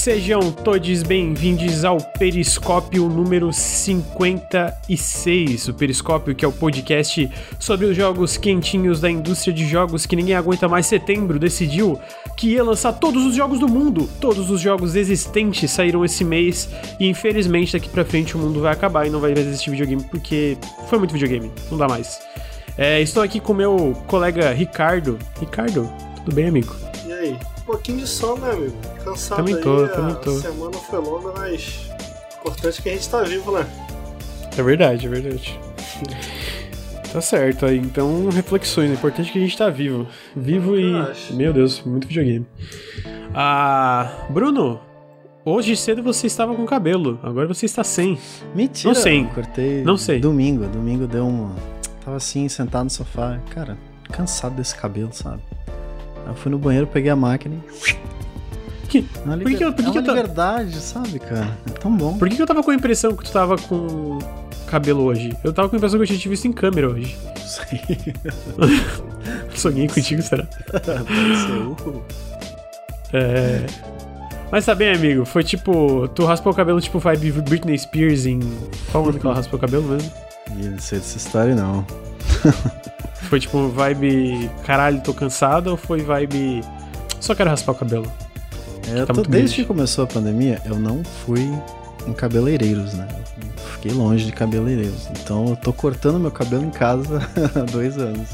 sejam todos bem-vindos ao Periscópio número 56. O Periscópio, que é o podcast sobre os jogos quentinhos da indústria de jogos que ninguém aguenta mais. Setembro decidiu que ia lançar todos os jogos do mundo. Todos os jogos existentes saíram esse mês e infelizmente daqui pra frente o mundo vai acabar e não vai existir videogame porque foi muito videogame, não dá mais. É, estou aqui com meu colega Ricardo. Ricardo, tudo bem, amigo? Aí? Um pouquinho de sono, né, amigo? Cansado Também aí, tô, a também tô. semana foi longa, mas importante que a gente tá vivo, né? É verdade, é verdade. Tá certo, aí então reflexões. É importante que a gente tá vivo. Vivo e. Acho. Meu Deus, muito videogame. Ah. Bruno, hoje cedo você estava com cabelo, agora você está sem. Mentira. Não sei. Cortei. Não sei. Domingo. Domingo deu uma. Tava assim, sentado no sofá. Cara, cansado desse cabelo, sabe? Eu fui no banheiro, peguei a máquina e. Que- É uma, Por que que eu- por que é que eu liberdade, sabe, cara? É tão bom. Por que que eu tava com a impressão que tu tava com cabelo hoje? Eu tava com a impressão que eu tinha te visto em câmera hoje. Não sei. Sonhei contigo, será? É. Mas tá bem, amigo. Foi tipo. Tu raspou o cabelo tipo vibe Britney Spears em. Qual o nome que ela raspou o cabelo mesmo? Não sei dessa história, não. Foi tipo vibe. Caralho, tô cansado ou foi vibe. Só quero raspar o cabelo? É, eu Tá tô- desde que começou a pandemia, eu não fui em cabeleireiros, né? Eu fiquei longe de cabeleireiros. Então eu tô cortando meu cabelo em casa há dois anos.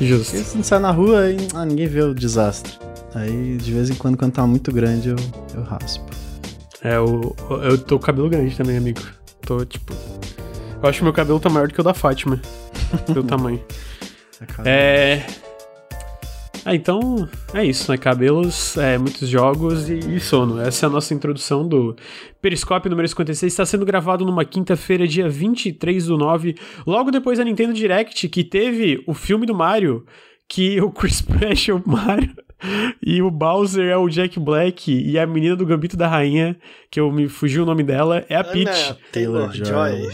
Justo. Porque se não sai na rua, aí, ah, ninguém vê o desastre. Aí, de vez em quando, quando tá muito grande, eu, eu raspo. É, o, eu tô com cabelo grande também, amigo. Tô tipo. Eu acho que meu cabelo tá maior do que o da Fátima. Pelo tamanho. É. Ah, então é isso, né? Cabelos, é, muitos jogos e, e sono. Essa é a nossa introdução do Periscópio número 56. Está sendo gravado numa quinta-feira, dia 23 do 9, logo depois da Nintendo Direct, que teve o filme do Mario, que o Chris Pratt é o Mario. E o Bowser é o Jack Black e a menina do Gambito da Rainha, que eu me fugiu o nome dela, é a Peach. Taylor Joy.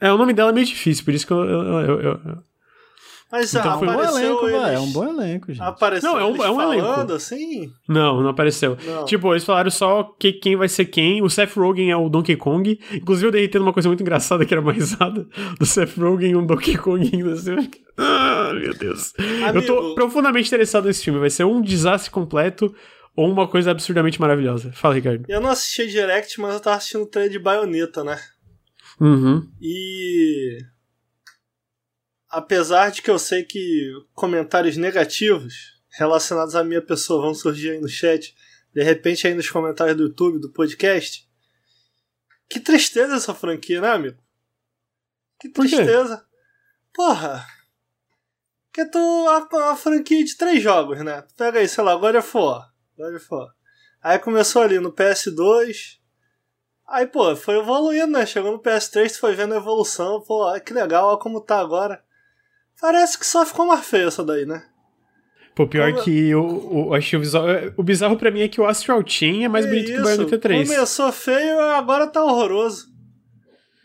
É, o nome dela é meio difícil, por isso que eu- eu- eu- eu- Mas Então foi É um bom elenco, eles... vai. É um bom elenco, gente. Apareceu Não, é um- eles é um elenco. assim? Não, não apareceu. Não. Tipo, eles falaram só que, quem vai ser quem. O Seth Rogen é o Donkey Kong. Inclusive, eu dei tendo uma coisa muito engraçada que era uma risada do Seth Rogen e um Donkey Kong ainda assim. Ah, meu Deus. Eu tô Amigo. profundamente interessado nesse filme. Vai ser um desastre completo ou uma coisa absurdamente maravilhosa. Fala, Ricardo. Eu não assisti a Direct, mas eu tava assistindo o trailer de Bayonetta, né? Uhum. E. Apesar de que eu sei que comentários negativos relacionados à minha pessoa vão surgir aí no chat, de repente aí nos comentários do YouTube, do podcast. Que tristeza essa franquia, né, amigo? Que tristeza. Porra. Que tu a, a franquia de três jogos, né? Tu pega aí, sei lá, God of War. God of War. Aí começou ali no PS2, Aí, pô, foi evoluindo, né? Chegou no PS3, tu foi vendo a evolução. Pô, que legal, olha como tá agora. Parece que só ficou mais feio essa daí, né? Pô, pior Como- que eu, eu achei o visual. O bizarro pra mim é que o Astral Chain é mais bonito que o Bayonetta 3. Começou feio, agora tá horroroso.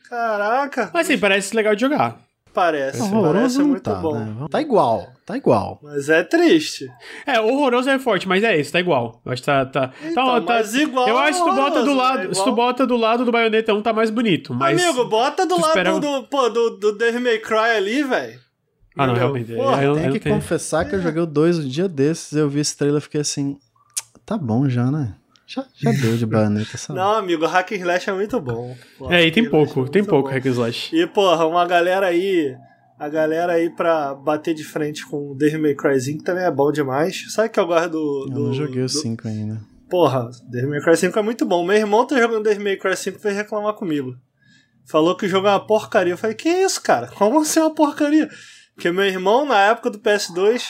Caraca. Mas assim, parece legal de jogar. Parece, Não, parece horroroso não muito tá, bom. né? Tá igual, tá igual. Mas é triste. É, horroroso é forte, mas é isso, tá igual. Eu acho que tá. tá, Então, tá, tá- mas igual eu acho que tu bota do horroroso, lado. né? Se tu bota do lado do Bayonetta 1, tá mais bonito. Mas. Amigo, bota do lado espera- do, pô, do, do Devil May Cry ali, velho. Ah, não, Entendeu? realmente. Porra, eu, eu Tem não que tenho- confessar que eu joguei o 2 um dia desses, eu vi esse trailer e fiquei assim. Tá bom já, né? Já, já deu de baioneta, sabe? Não, amigo, Hack and Slash é muito bom. Pô, É, e tem pouco, é tem pouco bom. Hack and Slash. E, porra, uma galera aí. A galera aí pra bater de frente com o Devil May Cryzinho que também é bom demais. Sabe que eu gosto do. Eu do não joguei o do- 5 ainda. Porra, Devil May Cry 5 é muito bom. Meu irmão tá jogando Devil May Cry 5 e veio reclamar comigo. Falou que o jogo é uma porcaria. Eu falei, que isso, cara? Como assim é uma porcaria? Porque meu irmão, na época do PS2,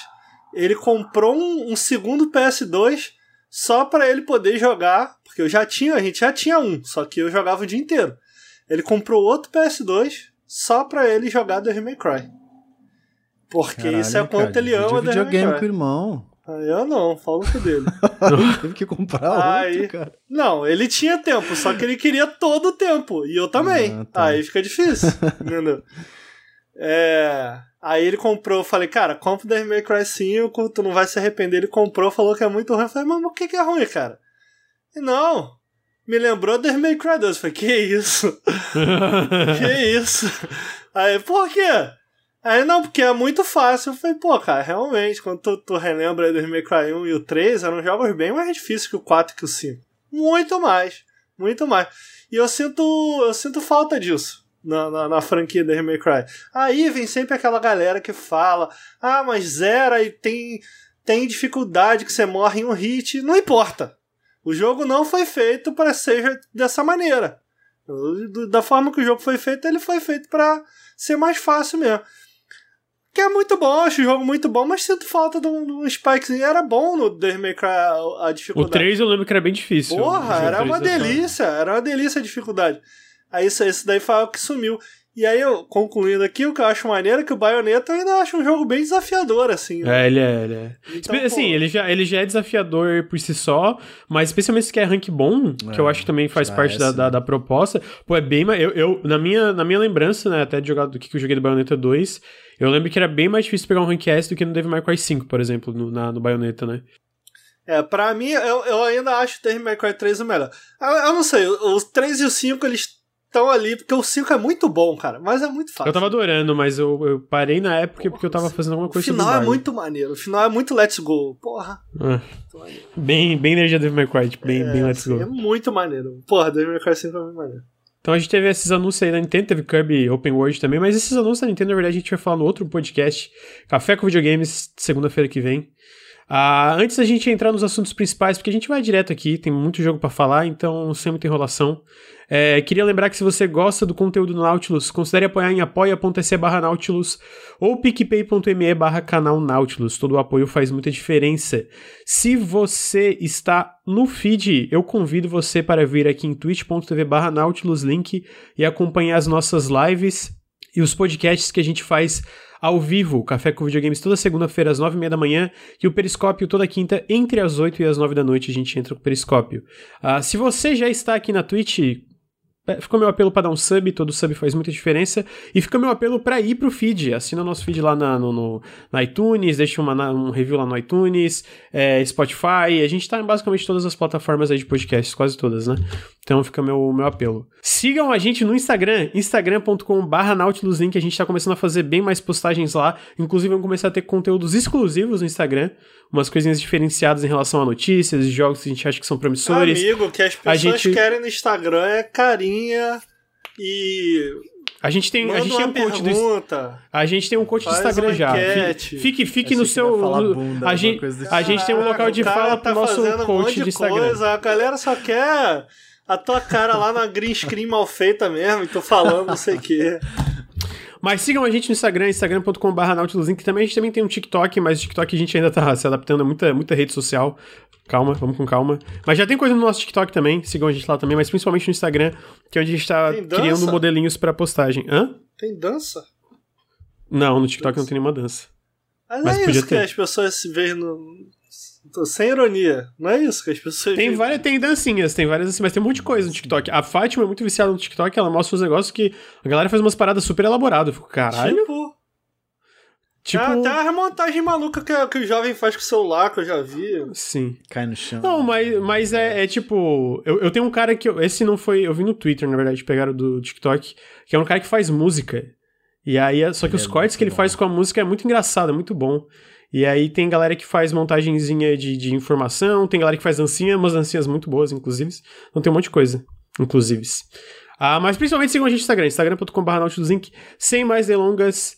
ele comprou um, um segundo PS2 só pra ele poder jogar. Porque eu já tinha, a gente já tinha um, só que eu jogava o dia inteiro. Ele comprou outro PS2 só pra ele jogar Devil May Cry. Porque Caralho, isso é quanto cara? ele ama Devil May videogame com o Cry. irmão. Ah, Eu não, falo com dele. Teve que comprar Aí- outro, cara. Não, ele tinha tempo, só que ele queria todo o tempo. E eu também. Ah, tá. Aí fica difícil. entendeu? É. Aí ele comprou, eu falei, cara, compra o Devil May Cry 5, tu não vai se arrepender. Ele comprou, falou que é muito ruim. Eu falei, mas o que, que é ruim, cara? Não, me lembrou Devil May Cry 2. Eu falei, que isso? que isso? Aí, por quê? Aí, não, porque é muito fácil. Eu falei, pô, cara, realmente, quando tu, tu relembra Devil May Cry 1 e o 3, eram jogos bem mais difíceis que o 4 e que o 5. Muito mais. Muito mais. E eu sinto, eu sinto falta disso. Na, na, na, franquia Devil May Cry. Aí vem sempre aquela galera que fala: ah, mas zera e tem, tem dificuldade que você morre em um hit. Não importa. O jogo não foi feito para ser dessa maneira. Da forma que o jogo foi feito, ele foi feito para ser mais fácil mesmo. Que é muito bom, acho o jogo muito bom, mas sinto falta de um, de um spikezinho. Era bom no Devil May Cry a, a dificuldade. O 3 eu lembro que era bem difícil. Porra, era uma delícia, era uma delícia a dificuldade. Aí isso, isso daí foi que sumiu. E aí, eu, concluindo aqui, o que eu acho maneiro é que o Bayonetta eu ainda acho um jogo bem desafiador, assim. Né? É, ele é, ele é. Então, assim, ele já, ele já é desafiador por si só, mas especialmente se quer rank bom, é, que eu acho que também faz parte é, da, da, da, proposta, pô, é bem mais... Eu, eu, na, minha, na minha lembrança, né, até de jogar do que eu joguei do Bayonetta 2, eu lembro que era bem mais difícil pegar um rank S do que no Devil May Cry 5, por exemplo, no, na, no Bayonetta, né? É, pra mim, eu, eu ainda acho o Devil May Cry 3 o melhor. Eu, eu não sei, os 3 e o 5, eles estão ali, porque o 5 é muito bom, cara, mas é muito fácil. Eu tava adorando, mas eu, eu parei na época porque eu tava fazendo alguma coisa O final é muito maneiro, o final é muito let's go, porra. Ah. Bem, bem energia Devil May Cry, tipo, bem, é, bem let's assim, go. É muito maneiro. Porra, Devil May Cry 5 é muito maneiro. Então a gente teve esses anúncios aí da Nintendo, teve Kirby Open World também, mas esses anúncios da Nintendo, na verdade, a gente vai falar no outro podcast, Café com Videogames, segunda-feira que vem. Ah, antes da gente entrar nos assuntos principais, porque a gente vai direto aqui, tem muito jogo para falar, então sem muita enrolação. É, queria lembrar que se você gosta do conteúdo do Nautilus, considere apoiar em apoia.se barra Nautilus ou picpay.me barra canal Nautilus. Todo o apoio faz muita diferença. Se você está no feed, eu convido você para vir aqui em twitch.tv barra Nautilus link e acompanhar as nossas lives e os podcasts que a gente faz ao vivo, Café com Videogames toda segunda-feira às nove e meia da manhã e o Periscópio toda quinta entre as oito e as nove da noite a gente entra com o Periscópio. Uh, se você já está aqui na Twitch, Ficou meu apelo para dar um sub, todo sub faz muita diferença. E fica meu apelo para ir pro feed. Assina nosso feed lá na, no, no, na iTunes, deixa uma, um review lá no iTunes, é, Spotify. A gente tá em basicamente todas as plataformas aí de podcasts, quase todas, né? Então fica meu, meu apelo. Sigam a gente no Instagram, instagram.com.br nautiluslink. A gente tá começando a fazer bem mais postagens lá. Inclusive, vamos começar a ter conteúdos exclusivos no Instagram. Umas coisinhas diferenciadas em relação a notícias, jogos que a gente acha que são promissores. Amigo, que as pessoas gente... querem no Instagram é carinha e a gente tem, a gente tem um coach do A gente tem um coach do Instagram já. Fique, fique no seu bunda, a gente, a gente tem um local de fala tá pro nosso coach um de Instagram. Coisa, a galera só quer a tua cara lá na green screen mal feita mesmo, e tô falando não sei o quê. Mas sigam a gente no Instagram, instagram.com.br que também a gente também tem um TikTok, mas o TikTok a gente ainda tá se adaptando a muita, muita rede social. Calma, vamos com calma. Mas já tem coisa no nosso TikTok também, sigam a gente lá também, mas principalmente no Instagram, que é onde a gente tá criando modelinhos para postagem. Hã? Tem dança? Não, no TikTok dança. não tem nenhuma dança. Mas, mas é isso ter. que as pessoas se veem no, Sem ironia. Não é isso que as pessoas. Tem várias, tem dancinhas, tem várias assim, mas tem um monte de coisa no TikTok. A Fátima é muito viciada no TikTok, ela mostra os negócios que a galera faz umas paradas super elaboradas. Eu fico, caralho. Tipo. Tipo... É, até a remontagem maluca que, que o jovem faz com o celular, que eu já vi. Sim. Cai no chão. Não, mas, mas é, é tipo. Eu, eu tenho um cara que. Eu, esse não foi. Eu vi no Twitter, na verdade, pegaram do TikTok, que é um cara que faz música. E aí, só que ele os é cortes que ele bom. faz com a música é muito engraçado, é muito bom. E aí tem galera que faz montagenzinha de, de informação, tem galera que faz dancinha, umas dancinhas muito boas, inclusive. Então tem um monte de coisa, inclusive. Ah, mas principalmente sigam a gente no Instagram, instagram.com.br Sem mais delongas,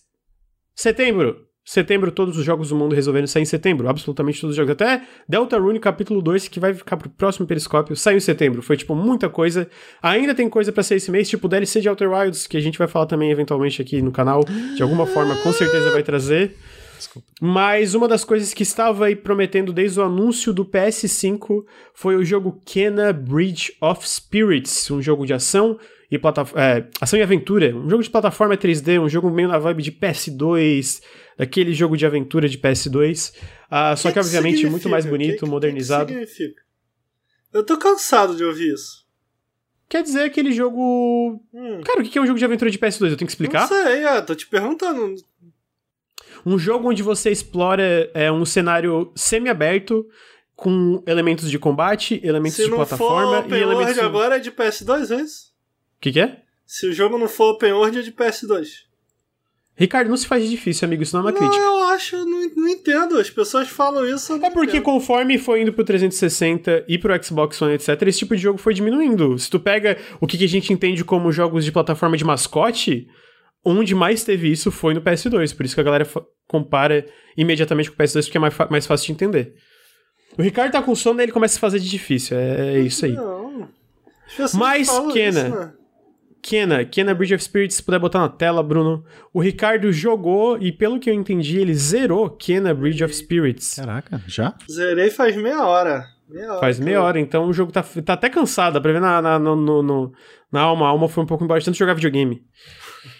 setembro. Setembro, todos os jogos do mundo resolvendo sair em setembro. Absolutamente todos os jogos. Até Deltarune capítulo 2, que vai ficar pro próximo periscópio, saiu em setembro. Foi, tipo, muita coisa. Ainda tem coisa para sair esse mês, tipo DLC de Outer Wilds, que a gente vai falar também eventualmente aqui no canal. De alguma forma, com certeza vai trazer. Desculpa. Mas uma das coisas que estava aí prometendo desde o anúncio do PS5 foi o jogo Kena Bridge of Spirits, um jogo de ação e é, ação e aventura, um jogo de plataforma 3D, um jogo meio na vibe de PS2, daquele jogo de aventura de PS2, uh, ah, só que, que obviamente muito mais bonito, que, modernizado. Que significa? Eu tô cansado de ouvir isso. Quer dizer aquele jogo. Hum. Cara, o que é um jogo de aventura de PS2? Eu tenho que explicar? Não sei, é, tô te perguntando. Um jogo onde você explora é, um cenário semi-aberto com elementos de combate, elementos Se de plataforma for e elementos. de- agora é de PS2, é isso? O que, que é? Se o jogo não for open world é de PS2. Ricardo, não se faz difícil, amigo. Isso não é uma não, crítica. eu acho, não, não entendo. As pessoas falam isso. É porque entendo. conforme foi indo pro 360 e pro Xbox One, etc., esse tipo de jogo foi diminuindo. Se tu pega o que que a gente entende como jogos de plataforma de mascote, onde mais teve isso foi no PS2. Por isso que a galera compara imediatamente com o PS2, porque é mais, mais fácil de entender. O Ricardo tá com sono e ele começa a fazer de difícil. É, é isso aí. Não. Mas, Kena, isso, né? Kena, Kena Bridge of Spirits, se puder botar na tela, Bruno. O Ricardo jogou e, pelo que eu entendi, ele zerou Kena Bridge of Spirits. Caraca, já? Zerei faz meia hora. Meia hora Faz meia eu- hora, então o jogo tá, tá até cansado, dá pra ver na, na, no- no- na alma. A alma foi um pouco de tanto jogar videogame.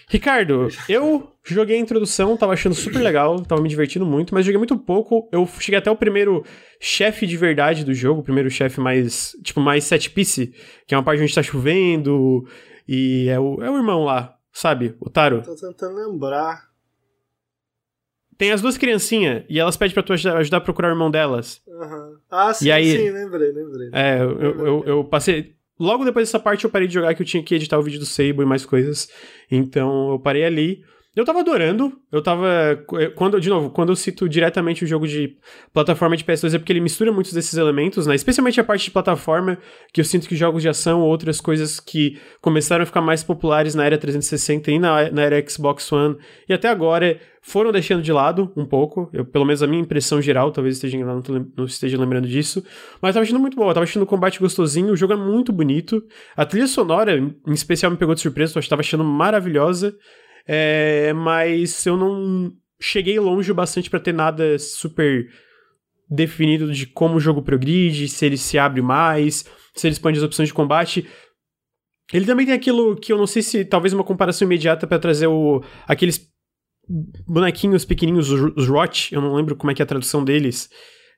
Ricardo, eu joguei a introdução, tava achando super legal, tava me divertindo muito, mas joguei muito pouco. Eu cheguei até o primeiro chefe de verdade do jogo, o primeiro chefe mais, tipo, mais set piece, que é uma parte onde tá chovendo, e é o, é o irmão lá, sabe? O Taro. Tô tentando lembrar. Tem as duas criancinhas, e elas pedem pra tu ajudar, a procurar o irmão delas. Aham. Ah, sim, aí- sim, lembrei, lembrei. É, eu, eu, eu- eu passei. Logo depois dessa parte eu parei de jogar que eu tinha que editar o vídeo do Sable e mais coisas. Então eu parei ali. Eu tava adorando. Eu tava. Quando, de novo, quando eu cito diretamente o jogo de plataforma de PS2 é porque ele mistura muitos desses elementos, né? Especialmente a parte de plataforma, que eu sinto que jogos de ação ou outras coisas que começaram a ficar mais populares na era 360 e na, na era Xbox One e até agora foram deixando de lado um pouco. Eu, pelo menos a minha impressão geral, talvez esteja não, não esteja lembrando disso. Mas tava achando muito boa, tava achando o combate gostosinho, o jogo é muito bonito. A trilha sonora, em especial, me pegou de surpresa, eu tava achando maravilhosa. É, mas eu não cheguei longe o bastante pra ter nada super definido de como o jogo progride, se ele se abre mais, se ele expande as opções de combate. Ele também tem aquilo que eu não sei se talvez uma comparação imediata pra trazer o aqueles bonequinhos pequenininhos, os, Rot, eu não lembro como é que é a tradução deles,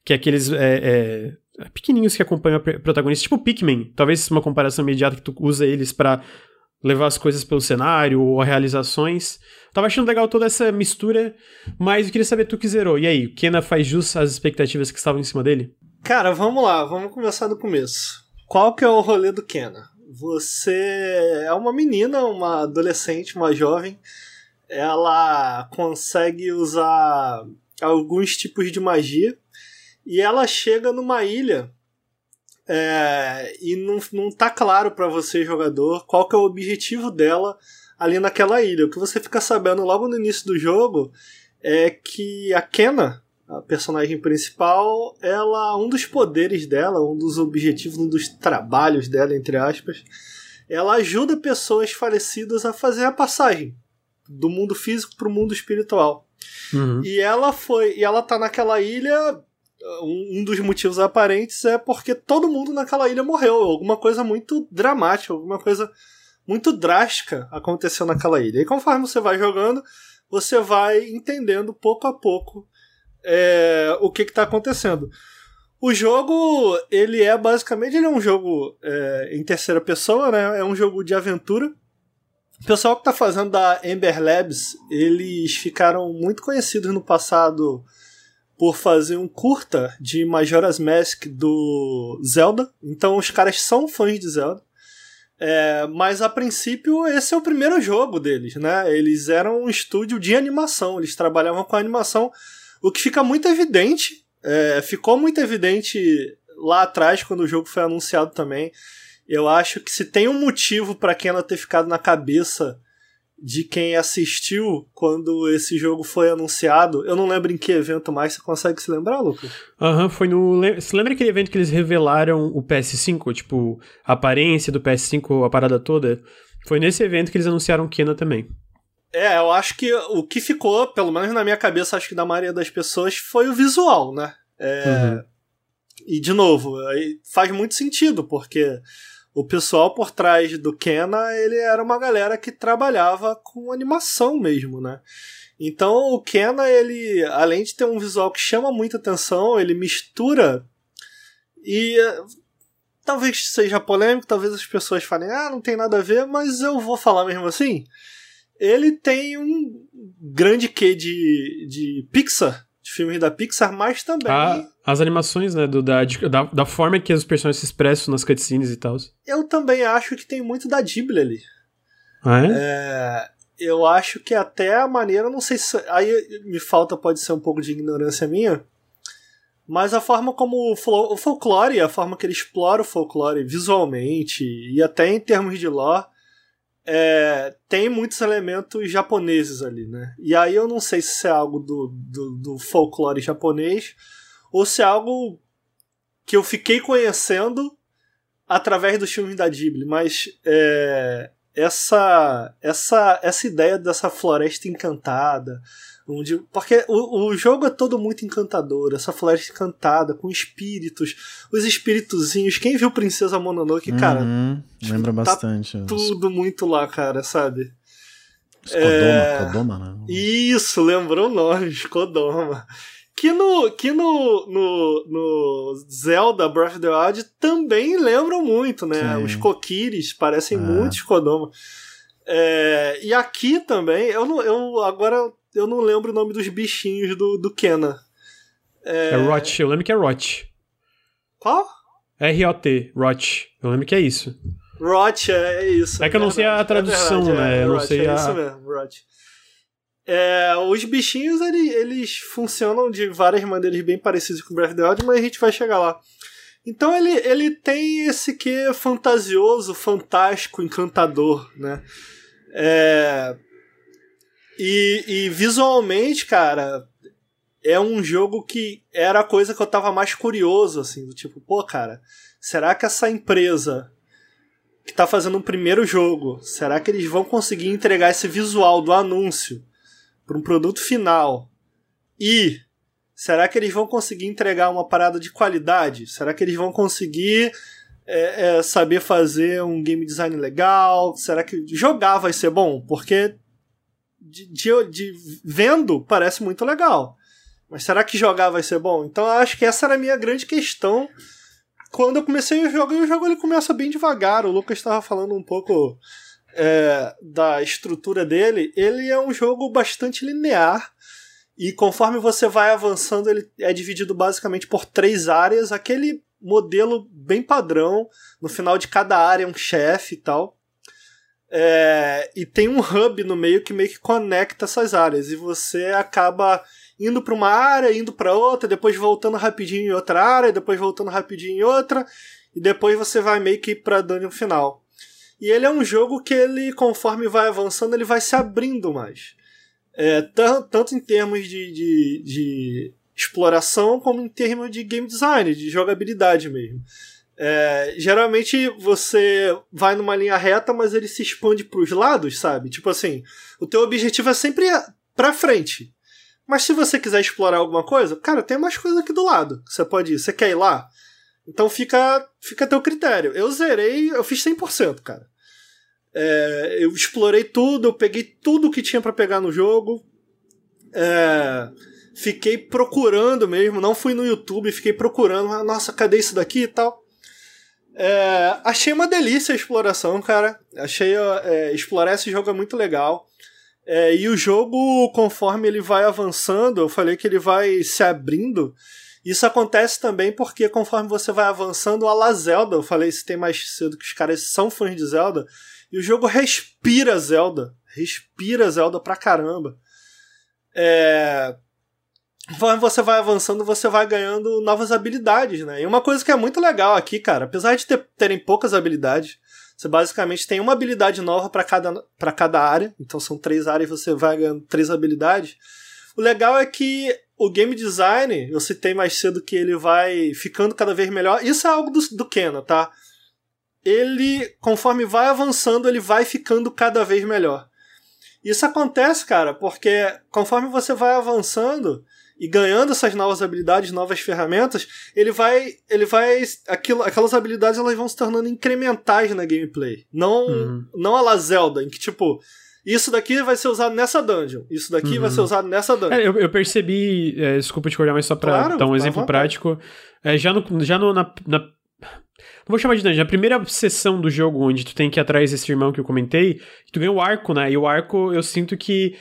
que é aqueles é, é, que acompanham pre- protagonista, tipo Pikmin, talvez uma comparação imediata que tu usa eles pra levar as coisas pelo cenário ou realizações. Tava achando legal toda essa mistura, mas eu queria saber tu que zerou. E aí, o Kena faz jus às expectativas que estavam em cima dele? Cara, vamos lá, vamos começar do começo. Qual que é o rolê do Kena? Você é uma menina, uma adolescente, uma jovem. Ela consegue usar alguns tipos de magia e ela chega numa ilha é, e não, não tá claro pra você, jogador, qual que é o objetivo dela ali naquela ilha. O que você fica sabendo logo no início do jogo é que a Kena, a personagem principal, ela um dos poderes dela, um dos objetivos, um dos trabalhos dela, entre aspas, ela ajuda pessoas falecidas a fazer a passagem do mundo físico para o mundo espiritual. Uhum. E ela foi, e ela tá naquela ilha. Um, dos motivos aparentes é porque todo mundo naquela ilha morreu. Alguma coisa muito dramática, alguma coisa muito drástica aconteceu naquela ilha. E conforme você vai jogando, você vai entendendo pouco a pouco é, o que está acontecendo. O jogo, ele é basicamente ele é um jogo é, em terceira pessoa, né? É um jogo de aventura. O pessoal que está fazendo da Ember Labs, eles ficaram muito conhecidos no passado por fazer um curta de Majora's Mask do Zelda. Então os caras são fãs de Zelda. É, mas a princípio esse é o primeiro jogo deles, né? Eles eram um estúdio de animação, eles trabalhavam com animação, o que fica muito evidente, é, ficou muito evidente lá atrás quando o jogo foi anunciado também. Eu acho que se tem um motivo para Kena ter ficado na cabeça de quem assistiu quando esse jogo foi anunciado, eu não lembro em que evento mais, você consegue se lembrar, Lucas? Aham, uhum, foi no. Você lembra aquele evento que eles revelaram o PS5? Tipo, a aparência do PS5, a parada toda? Foi nesse evento que eles anunciaram Kena também. É, eu acho que o que ficou, pelo menos na minha cabeça, acho que da maioria das pessoas, foi o visual, né? É, uhum. E, de novo, faz muito sentido, porque o pessoal por trás do Kena, ele era uma galera que trabalhava com animação mesmo, né? Então o Kena, ele, além de ter um visual que chama muita atenção, ele mistura e talvez seja polêmico, talvez as pessoas falem, ah, não tem nada a ver, mas eu vou falar mesmo assim. Ele tem um grande quê de, de Pixar, de filmes da Pixar, mas também. Ah, as animações, né, do, da, da, da forma que os personagens se expressam nas cutscenes e tal. Eu também acho que tem muito da Ghibli ali. Ah, é? é? Eu acho que até a maneira, não sei se. Aí me falta, pode ser um pouco de ignorância minha. Mas a forma como o folclore, a forma que ele explora o folclore visualmente e até em termos de lore, é, tem muitos elementos japoneses ali, né? E aí eu não sei se é algo do, do, do folclore japonês ou se é algo que eu fiquei conhecendo através dos filmes da Ghibli, mas é, essa, essa, essa ideia dessa floresta encantada, Onde, porque o, o jogo é todo muito encantador, essa floresta encantada, com espíritos, os espíritozinhos. Quem viu Princesa Mononoke, cara? Uhum, tipo, lembra tá bastante. Tudo muito lá, cara, sabe? Kodoma, é... Kodoma, né? Isso, lembrou o nome, Kodoma. Que no, que no, no, no Zelda Breath of the Wild também lembram muito, né? Sim. Os Kokiris parecem é. muito Kodoma. É, e aqui também, eu, não, eu agora eu não lembro o nome dos bichinhos do, do Kena. É, é Rot, eu lembro que é Rot. Qual? R-O-T, Rot. Eu lembro que é isso. Rot, é, é isso. É que eu não sei a tradução, verdade, né? É, eu não sei é a... isso mesmo, Rot. É, os bichinhos eles, eles funcionam de várias maneiras bem parecidas com o Breath of the Wild, mas a gente vai chegar lá. Então ele, ele tem esse que fantasioso, fantástico, encantador, né? É, e, e visualmente, cara, é um jogo que era a coisa que eu tava mais curioso, assim, do tipo, pô, cara, será que essa empresa que tá fazendo um primeiro jogo, será que eles vão conseguir entregar esse visual do anúncio para um produto final? E será que eles vão conseguir entregar uma parada de qualidade? Será que eles vão conseguir é, é, saber fazer um game design legal? Será que jogar vai ser bom? Porque de, de, de, vendo parece muito legal. Mas será que jogar vai ser bom? Então eu acho que essa era a minha grande questão quando eu comecei o jogo. E o jogo ele começa bem devagar. O Lucas estava falando um pouco é, da estrutura dele. Ele é um jogo bastante linear. E conforme você vai avançando, ele é dividido basicamente por três áreas. Aquele modelo bem padrão. No final de cada área, um chefe e tal. É, e tem um hub no meio que meio que conecta essas áreas. E você acaba indo para uma área, indo para outra, depois voltando rapidinho em outra área, depois voltando rapidinho em outra, e depois você vai meio que para dungeon final. E ele é um jogo que ele, conforme vai avançando, ele vai se abrindo mais. É, tanto em termos de, de, de exploração, como em termos de game design, de jogabilidade mesmo. É, geralmente você vai numa linha reta, mas ele se expande para os lados, sabe? Tipo assim, o teu objetivo é sempre para frente. Mas se você quiser explorar alguma coisa, cara, tem mais coisa aqui do lado. Você pode ir. Você quer ir lá? Então fica, fica a teu critério. Eu zerei, eu fiz 100%, cara. É, eu explorei tudo, eu peguei tudo que tinha para pegar no jogo. É, fiquei procurando mesmo, não fui no YouTube, fiquei procurando. Ah, nossa, cadê isso daqui e tal? É, achei uma delícia a exploração, cara. Achei é, explorar esse jogo é muito legal. É, e o jogo, conforme ele vai avançando, eu falei que ele vai se abrindo. Isso acontece também porque conforme você vai avançando, a la Zelda, eu falei se tem mais cedo que os caras são fãs de Zelda, e o jogo respira Zelda. Respira Zelda pra caramba. É, você vai avançando, você vai ganhando novas habilidades, né? E uma coisa que é muito legal aqui, cara, apesar de ter, terem poucas habilidades, você basicamente tem uma habilidade nova para cada, cada área, então são três áreas e você vai ganhando três habilidades. O legal é que o game design, eu citei mais cedo que ele vai ficando cada vez melhor. Isso é algo do, do Kena, tá? Ele, conforme vai avançando, ele vai ficando cada vez melhor. Isso acontece, cara, porque conforme você vai avançando, e ganhando essas novas habilidades, novas ferramentas, ele vai. Ele vai. Aquilo, aquelas habilidades elas vão se tornando incrementais na gameplay. Não, uhum. não a la Zelda, em que, tipo, isso daqui vai ser usado nessa dungeon. Isso daqui uhum. vai ser usado nessa dungeon. É, eu, eu, percebi. É, desculpa te cortar, mas só pra claro, dar um exemplo prático. É, já no, já no, na, na vou chamar de dungeon. A primeira sessão do jogo onde tu tem que ir atrás desse irmão que eu comentei, tu ganha o arco, né? E o arco eu sinto que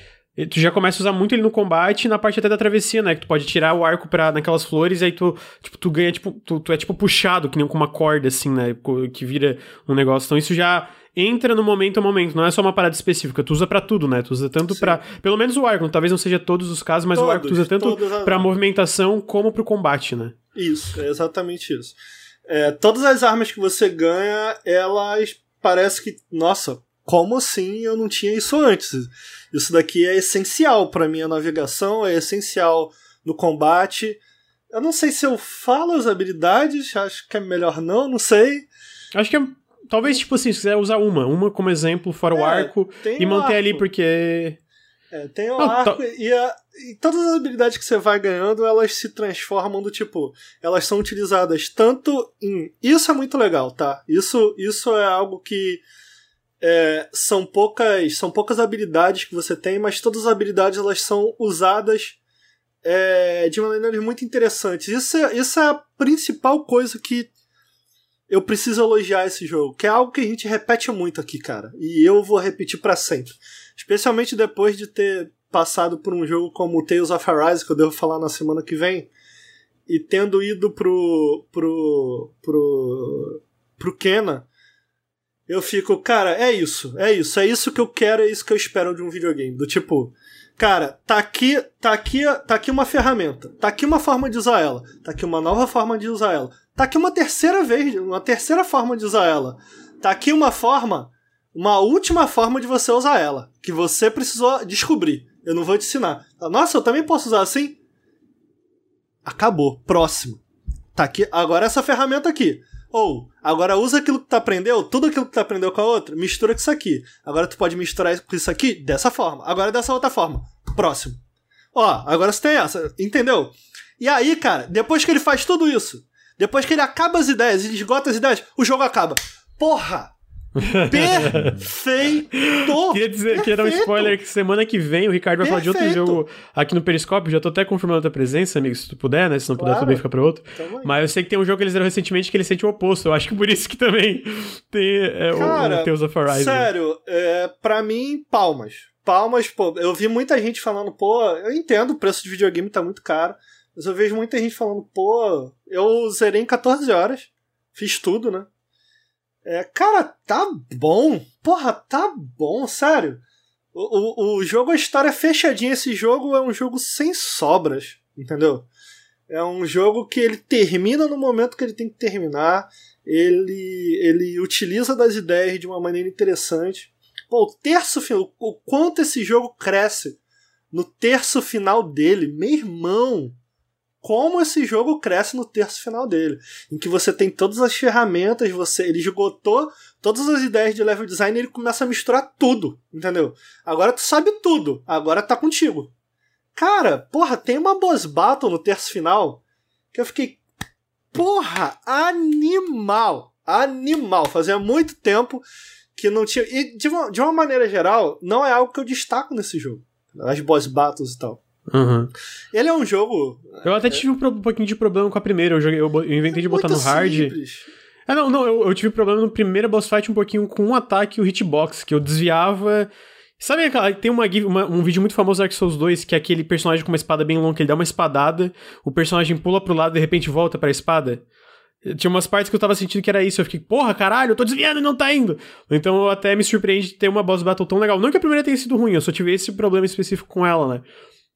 tu já começa a usar muito ele no combate na parte até da travessia, né? Que tu pode tirar o arco pra, naquelas flores e aí tu, tipo, tu ganha, tipo, tu, tu é tipo puxado, que nem com uma corda, assim, né? Que vira um negócio. Então isso já entra no momento a momento, não é só uma parada específica, tu usa para tudo, né? Tu usa tanto para, pelo menos o arco, talvez não seja todos os casos, mas todos, o arco tu usa tanto para movimentação como pro combate, né? Isso, é exatamente isso. É, todas as armas que você ganha, elas parece que, nossa, como assim eu não tinha isso antes? Isso daqui é essencial para minha navegação, é essencial no combate. Eu não sei se eu falo as habilidades, acho que é melhor não, não sei. Acho que é Talvez, tipo assim, se quiser usar uma, uma como exemplo, fora é, o arco, e manter arco. ali porque. É, tem o arco e, a, e, todas as habilidades que você vai ganhando, elas se transformam do tipo. Elas são utilizadas tanto em. Isso é muito legal, tá? Isso, isso é algo que. É, são poucas são poucas habilidades que você tem, mas todas as habilidades elas são usadas é, de maneiras muito interessantes. Isso é, isso é a principal coisa que eu preciso elogiar esse jogo, que é algo que a gente repete muito aqui, cara. E eu vou repetir para sempre. Especialmente depois de ter passado por um jogo como Tales of Arise, que eu devo falar na semana que vem, e tendo ido pro pro pro pro Kena, eu fico, cara, é isso, é isso, é isso que eu quero, é isso que eu espero de um videogame, do tipo, cara, tá aqui, tá aqui, tá aqui uma ferramenta, tá aqui uma forma de usar ela, tá aqui uma nova forma de usar ela. Tá aqui uma terceira vez, uma terceira forma de usar ela. Tá aqui uma forma, uma última forma de você usar ela, que você precisou descobrir. Eu não vou te ensinar. Nossa, eu também posso usar assim? Acabou. Próximo. Tá aqui, agora essa ferramenta aqui. Ou, agora usa aquilo que tu aprendeu, tudo aquilo que tu aprendeu com a outra, mistura com isso aqui. Agora tu pode misturar com isso aqui dessa forma. Agora dessa outra forma. Próximo. Ó, agora você tem essa, entendeu? E aí, cara, depois que ele faz tudo isso, depois que ele acaba as ideias, ele esgota as ideias, o jogo acaba. Porra! Perfeito! Queria dizer, queria dar um spoiler que semana que vem o Ricardo vai Perfeito. falar de outro jogo aqui no Periscópio. Já tô até confirmando a tua presença, amigo, se tu puder, né? Se não claro. puder, também fica pra outro. Mas eu sei que tem um jogo que eles deram recentemente que ele sente o oposto. Eu acho que por isso que também tem é, Cara, o, o Tales of Horizon. Sério, é, pra mim, palmas. Palmas, pô. Eu vi muita gente falando, pô, eu entendo, o preço de videogame tá muito caro. Mas eu vejo muita gente falando, pô, eu zerei em 14 horas. Fiz tudo, né? É, cara, tá bom. Porra, tá bom, sério. O, o, o jogo, a história é fechadinha. Esse jogo é um jogo sem sobras, entendeu? É um jogo que ele termina no momento que ele tem que terminar. Ele, ele utiliza das ideias de uma maneira interessante. Pô, o terço final, o quanto esse jogo cresce no terço final dele, meu irmão como esse jogo cresce no terço final dele, em que você tem todas as ferramentas, você ele esgotou todas as ideias de level design e ele começa a misturar tudo, entendeu? Agora tu sabe tudo, agora tá contigo. Cara, porra, tem uma boss battle no terço final que eu fiquei, porra, animal, animal. Fazia muito tempo que não tinha e de uma, de uma maneira geral, não é algo que eu destaco nesse jogo, as boss battles e tal. Uhum. Ele é um jogo. Eu até tive um, um, pouquinho de problema com a primeira. Eu, joguei, eu, eu inventei é de botar no hard. Simples. É, não, não, eu, eu, tive problema no primeiro boss fight um pouquinho com um ataque e o hitbox, que eu desviava. Sabe aquela. Tem uma, uma, um vídeo muito famoso do Dark Souls 2, que é aquele personagem com uma espada bem longa, que ele dá uma espadada, o personagem pula pro lado e de repente volta pra espada. Tinha umas partes que eu tava sentindo que era isso. Eu fiquei, porra, caralho, eu tô desviando e não tá indo. Então eu até me surpreende de ter uma boss battle tão legal. Não que a primeira tenha sido ruim, eu só tive esse problema específico com ela, né?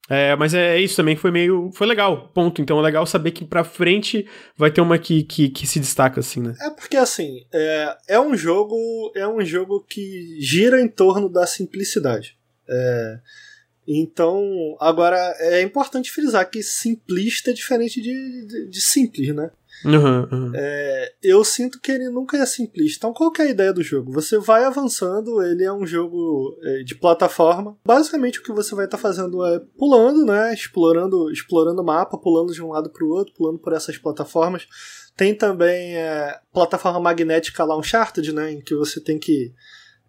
É, mas é isso também, foi meio. Foi legal, ponto. Então é legal saber que pra frente vai ter uma que, que, que se destaca, assim, né? É porque assim, é, é um jogo. É um jogo que gira em torno da simplicidade. É, então, agora é importante frisar que simplista é diferente de, de, de simples, né? Uhum, uhum. É, eu sinto que ele nunca é simplista. Então, qual é a ideia do jogo? Você vai avançando, ele é um jogo é, de plataforma. Basicamente, o que você vai estar tá fazendo é pulando, né? Explorando, explorando o mapa, pulando de um lado para o outro, pulando por essas plataformas. Tem também é, plataforma magnética lá, Uncharted, né? Em que você tem que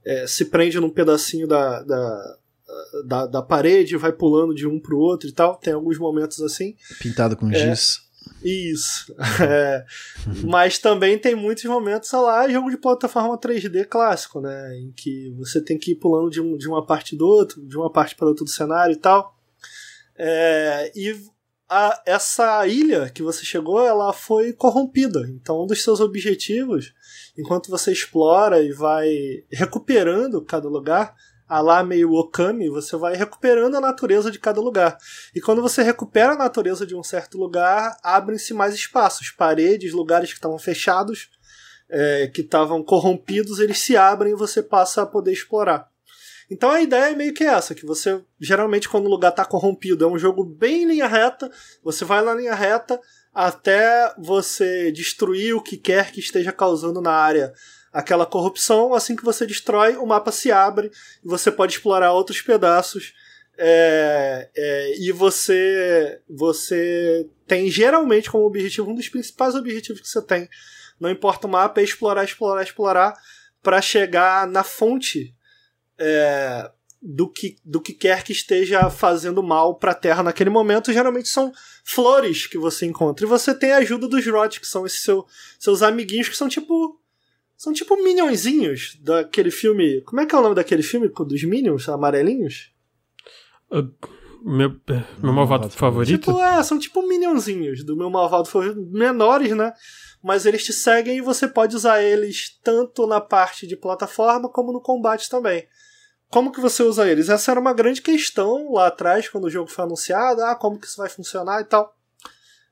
é, se prende num pedacinho da, da da, da parede, vai pulando de um pro outro e tal. Tem alguns momentos assim. Pintado com é, giz. Isso. É, mas também tem muitos momentos, sei lá, jogo de plataforma 3D clássico, né? Em que você tem que ir pulando de, um, de uma parte do outro, de uma parte para outra do cenário e tal. É, e a, essa ilha que você chegou, ela foi corrompida. Então, um dos seus objetivos, enquanto você explora e vai recuperando cada lugar, a lá meio Okami, você vai recuperando a natureza de cada lugar. E quando você recupera a natureza de um certo lugar, abrem-se mais espaços, paredes, lugares que estavam fechados, é, que estavam corrompidos, eles se abrem e você passa a poder explorar. Então a ideia é meio que essa, que você geralmente quando o lugar está corrompido é um jogo bem em linha reta, você vai na linha reta até você destruir o que quer que esteja causando na área aquela corrupção. Assim que você destrói, o mapa se abre e você pode explorar outros pedaços. É, é, e você você tem geralmente como objetivo um dos principais objetivos que você tem. Não importa o mapa, é explorar, explorar, explorar para chegar na fonte é, do, que, do que quer que esteja fazendo mal para a Terra naquele momento. Geralmente são flores que você encontra. E você tem a ajuda dos Rot, que são esses seu, seus amiguinhos, que são tipo. São tipo minionzinhos daquele filme. Como é que é o nome daquele filme dos Minions amarelinhos? Uh, meu, meu malvado favorito? Tipo, é, são tipo minionzinhos do meu malvado favorito. Menores, né? Mas eles te seguem e você pode usar eles tanto na parte de plataforma como no combate também. Como que você usa eles? Essa era uma grande questão lá atrás, quando o jogo foi anunciado. Ah, como que isso vai funcionar e tal.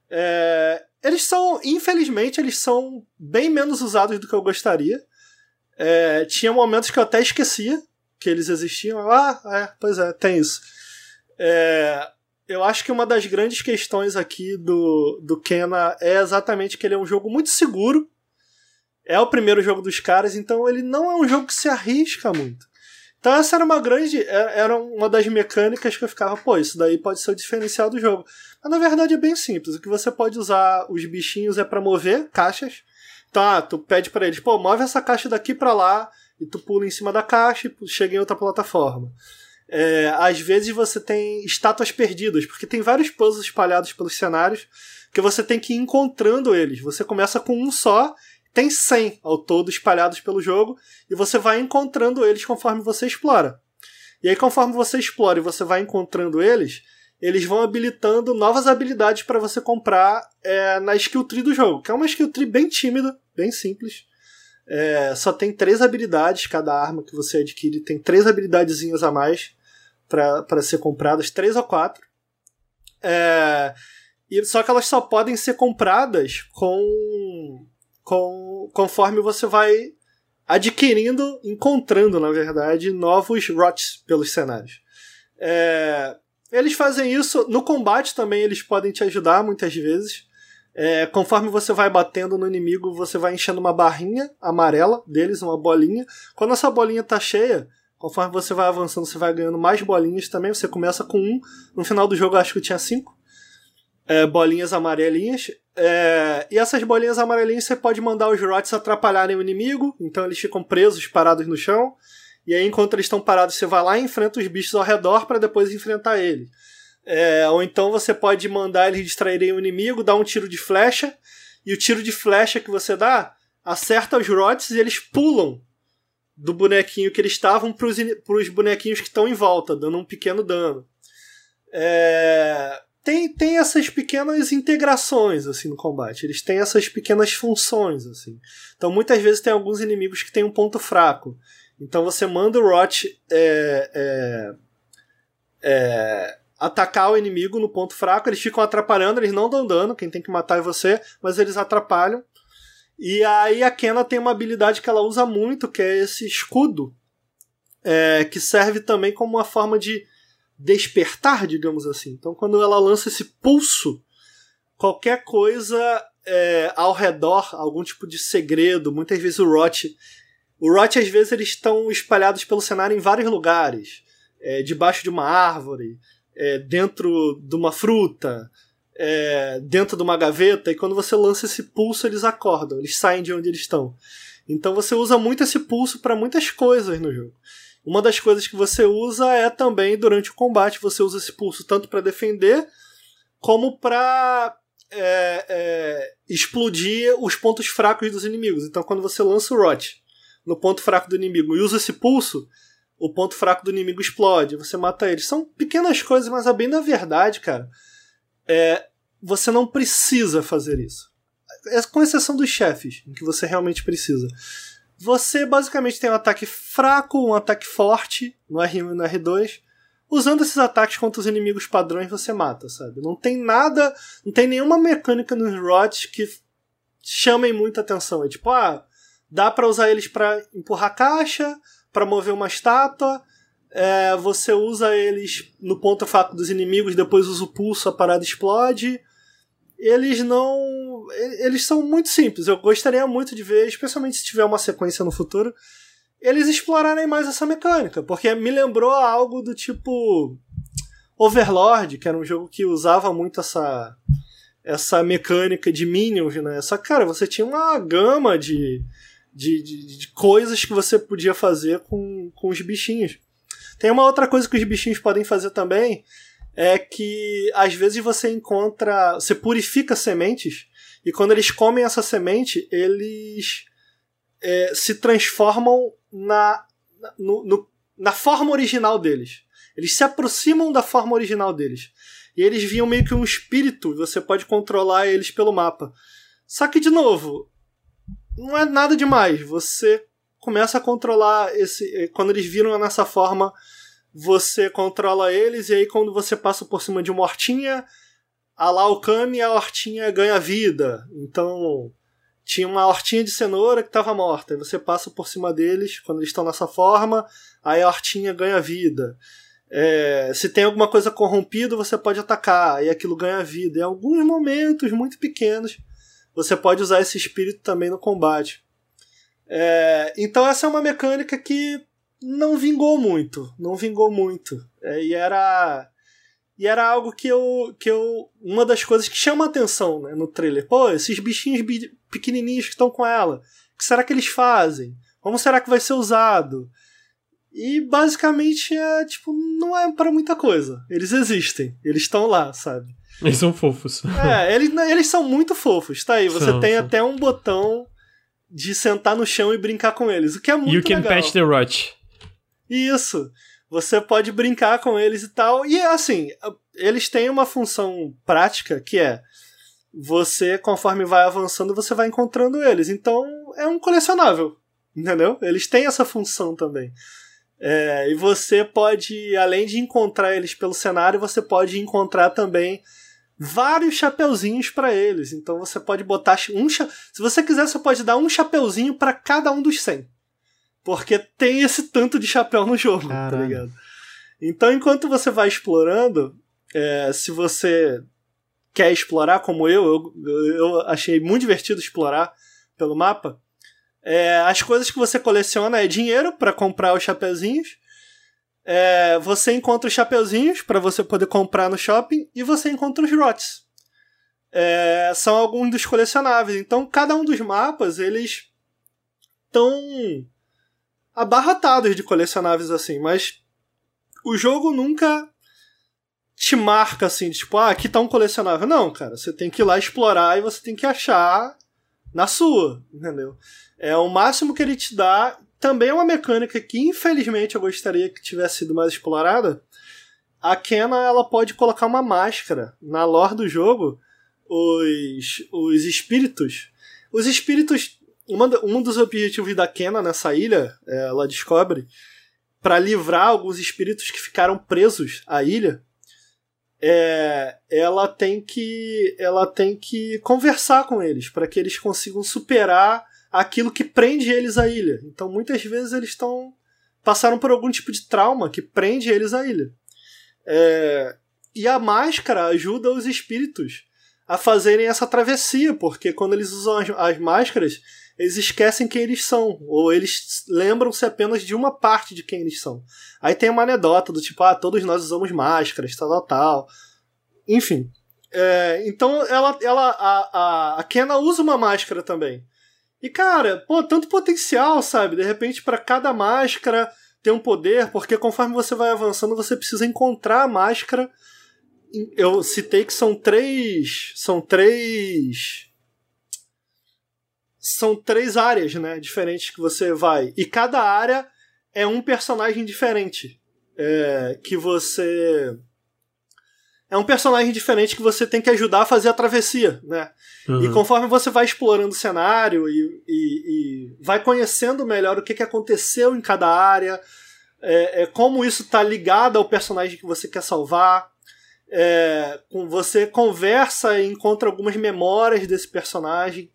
É, eles são, infelizmente, eles são bem menos usados do que eu gostaria. É, tinha momentos que eu até esquecia que eles existiam. Ah, é, pois é, tem isso. É, eu acho que uma das grandes questões aqui do, do Kena é exatamente que ele é um jogo muito seguro. É o primeiro jogo dos caras, então ele não é um jogo que se arrisca muito. Então essa era uma grande. É, era uma das mecânicas que eu ficava, pô, isso daí pode ser o diferencial do jogo. Mas na verdade é bem simples. O que você pode usar os bichinhos é para mover caixas. Então, ah, tu pede para eles, pô, move essa caixa daqui para lá, e tu pula em cima da caixa e chega em outra plataforma. É, às vezes você tem estátuas perdidas, porque tem vários puzzles espalhados pelos cenários que você tem que ir encontrando eles. Você começa com um só tem 100 ao todo espalhados pelo jogo e você vai encontrando eles conforme você explora. E aí, conforme você explora e você vai encontrando eles, eles vão habilitando novas habilidades para você comprar é, na skill tree do jogo, que é uma skill tree bem tímida, bem simples. É, só tem três habilidades, cada arma que você adquire tem três habilidadezinhas a mais para ser compradas, três ou quatro. É, e, só que elas só podem ser compradas com com, conforme você vai adquirindo, encontrando, na verdade, novos rots pelos cenários. É, eles fazem isso no combate também, eles podem te ajudar muitas vezes. É, conforme você vai batendo no inimigo, você vai enchendo uma barrinha amarela deles, uma bolinha. Quando essa bolinha tá cheia, conforme você vai avançando, você vai ganhando mais bolinhas também. Você começa com um, no final do jogo acho que tinha cinco é, bolinhas amarelinhas. É, e essas bolinhas amarelinhas você pode mandar os rots atrapalharem o inimigo, então eles ficam presos, parados no chão. E aí, enquanto eles estão parados, você vai lá e enfrenta os bichos ao redor para depois enfrentar ele. É, ou então você pode mandar eles distraírem o inimigo, dar um tiro de flecha, e o tiro de flecha que você dá acerta os rots e eles pulam do bonequinho que eles estavam para os bonequinhos que estão em volta, dando um pequeno dano. É, tem, tem essas pequenas integrações assim no combate. Eles têm essas pequenas funções assim. Então muitas vezes tem alguns inimigos que têm um ponto fraco. Então você manda o Rot é, é, é, atacar o inimigo no ponto fraco. Eles ficam atrapalhando, eles não dão dano. Quem tem que matar é você, mas eles atrapalham. E aí a Kena tem uma habilidade que ela usa muito, que é esse escudo, é, que serve também como uma forma de despertar, digamos assim. Então, quando ela lança esse pulso, qualquer coisa é, ao redor, algum tipo de segredo, muitas vezes o Rot. O Rot, às vezes, eles estão espalhados pelo cenário em vários lugares. É, debaixo de uma árvore, é, dentro de uma fruta, é, dentro de uma gaveta, e quando você lança esse pulso, eles acordam, eles saem de onde eles estão. Então você usa muito esse pulso para muitas coisas no jogo. Uma das coisas que você usa é também durante o combate, você usa esse pulso tanto para defender como para é, é, explodir os pontos fracos dos inimigos. Então, quando você lança o Rot no ponto fraco do inimigo e usa esse pulso, o ponto fraco do inimigo explode, você mata eles. São pequenas coisas, mas a bem da verdade, cara, é, você não precisa fazer isso. É, com exceção dos chefes, em que você realmente precisa. Você basicamente tem um ataque fraco, um ataque forte no R1 e no R2. Usando esses ataques contra os inimigos padrões, você mata, sabe? Não tem nada, não tem nenhuma mecânica nos rods que chamem muita atenção. É tipo, ah, dá para usar eles para empurrar caixa, para mover uma estátua. É, você usa eles no ponto fraco dos inimigos, depois usa o pulso, a parada explode eles não. Eles são muito simples. Eu gostaria muito de ver, especialmente se tiver uma sequência no futuro, eles explorarem mais essa mecânica. Porque me lembrou algo do tipo. Overlord, que era um jogo que usava muito essa. Essa mecânica de minions, né? Só que, cara, você tinha uma gama de, de, de, de coisas que você podia fazer com, com os bichinhos. Tem uma outra coisa que os bichinhos podem fazer também, é que às vezes você encontra. Você purifica sementes, e quando eles comem essa semente, eles é, se transformam na, no, no, na forma original deles. Eles se aproximam da forma original deles. E eles viam meio que um espírito, você pode controlar eles pelo mapa. Só que, de novo, não é nada demais. Você começa a controlar esse. Quando eles viram nessa forma você controla eles, e aí quando você passa por cima de uma hortinha, a lá o Kami, a hortinha ganha vida. Então, tinha uma hortinha de cenoura que estava morta. E você passa por cima deles quando eles estão nessa forma, aí a hortinha ganha vida. É, se tem alguma coisa corrompida, você pode atacar, e aquilo ganha vida. Em alguns momentos muito pequenos, você pode usar esse espírito também no combate. É, então essa é uma mecânica que não vingou muito. Não vingou muito. É, e era. E era algo que eu, que eu. Uma das coisas que chama a atenção né, no trailer. Pô, esses bichinhos bi pequenininhos que estão com ela. O que será que eles fazem? Como será que vai ser usado? E basicamente é tipo, não é para muita coisa. Eles existem, eles estão lá, sabe? Eles são fofos. É, eles, eles são muito fofos. Tá aí, você são, tem são. até um botão de sentar no chão e brincar com eles, o que é muito legal. You can patch the rot. Isso. Você pode brincar com eles e tal. E assim, eles têm uma função prática que é você, conforme vai avançando, você vai encontrando eles. Então é um colecionável. Entendeu? Eles têm essa função também. É, e você pode, além de encontrar eles pelo cenário, você pode encontrar também vários chapeuzinhos para eles. Então você pode botar um. Se você quiser, você pode dar um chapeuzinho para cada um dos 100. Porque tem esse tanto de chapéu no jogo, Caralho. tá ligado? Então, enquanto você vai explorando, é, se você quer explorar como eu, eu, eu achei muito divertido explorar pelo mapa. É, as coisas que você coleciona é dinheiro para comprar os chapeuzinhos. É, você encontra os chapeuzinhos para você poder comprar no shopping e você encontra os rots. É, são alguns dos colecionáveis. Então, cada um dos mapas eles estão abarrotados de colecionáveis assim, mas o jogo nunca te marca assim, tipo, ah, aqui tá um colecionável. Não, cara, você tem que ir lá explorar e você tem que achar na sua, entendeu? É o máximo que ele te dá. Também é uma mecânica que, infelizmente, eu gostaria que tivesse sido mais explorada. A Kena, ela pode colocar uma máscara na lore do jogo. Os, os espíritos. Os espíritos uma, um dos objetivos da Kena nessa ilha, é, ela descobre, para livrar alguns espíritos que ficaram presos à ilha, é, ela tem que ela tem que conversar com eles para que eles consigam superar aquilo que prende eles à ilha. Então muitas vezes eles estão passaram por algum tipo de trauma que prende eles à ilha. É, e a máscara ajuda os espíritos a fazerem essa travessia, porque quando eles usam as, as máscaras, eles esquecem quem eles são, ou eles lembram-se apenas de uma parte de quem eles são. Aí tem uma anedota do tipo, ah, todos nós usamos máscaras, tal, tal, tal. Enfim. É, então ela, ela a, a, a usa uma máscara também. E cara, pô, tanto potencial, sabe? De repente, para cada máscara ter um poder, porque conforme você vai avançando, você precisa encontrar a máscara eu citei que são três. São três. São três áreas, né? Diferentes que você vai. E cada área é um personagem diferente. É, que você é um personagem diferente que você tem que ajudar a fazer a travessia, né? Uhum. E conforme você vai explorando o cenário e, e, e vai conhecendo melhor o que, que aconteceu em cada área, é, é como isso está ligado ao personagem que você quer salvar, é, você conversa e encontra algumas memórias desse personagem,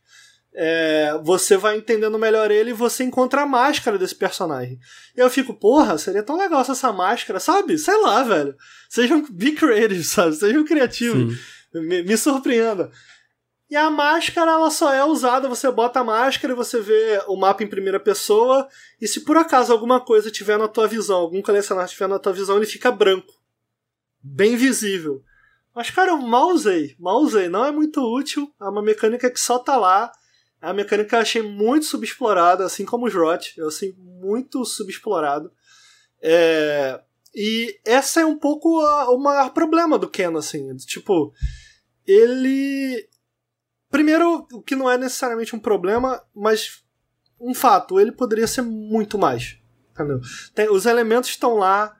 é, você vai entendendo melhor ele e você encontra a máscara desse personagem. E eu fico, porra, seria tão legal se essa máscara, sabe? Sei lá, velho. Sejam be creative, sabe? Sejam criativos. Me, me surpreenda. E a máscara, ela só é usada, você bota a máscara e você vê o mapa em primeira pessoa, e se por acaso alguma coisa tiver na tua visão, algum colecionador tiver na tua visão, ele fica branco. Bem visível. Mas, cara, eu mal usei. Mal usei. Não é muito útil. É uma mecânica que só tá lá. É mecânica que eu achei muito subexplorada, assim como o Jrot. Eu achei muito subexplorado. É... E essa é um pouco a, o maior problema do Ken, assim. Tipo, ele. Primeiro, o que não é necessariamente um problema, mas um fato, ele poderia ser muito mais. Entendeu? Tem, os elementos estão lá.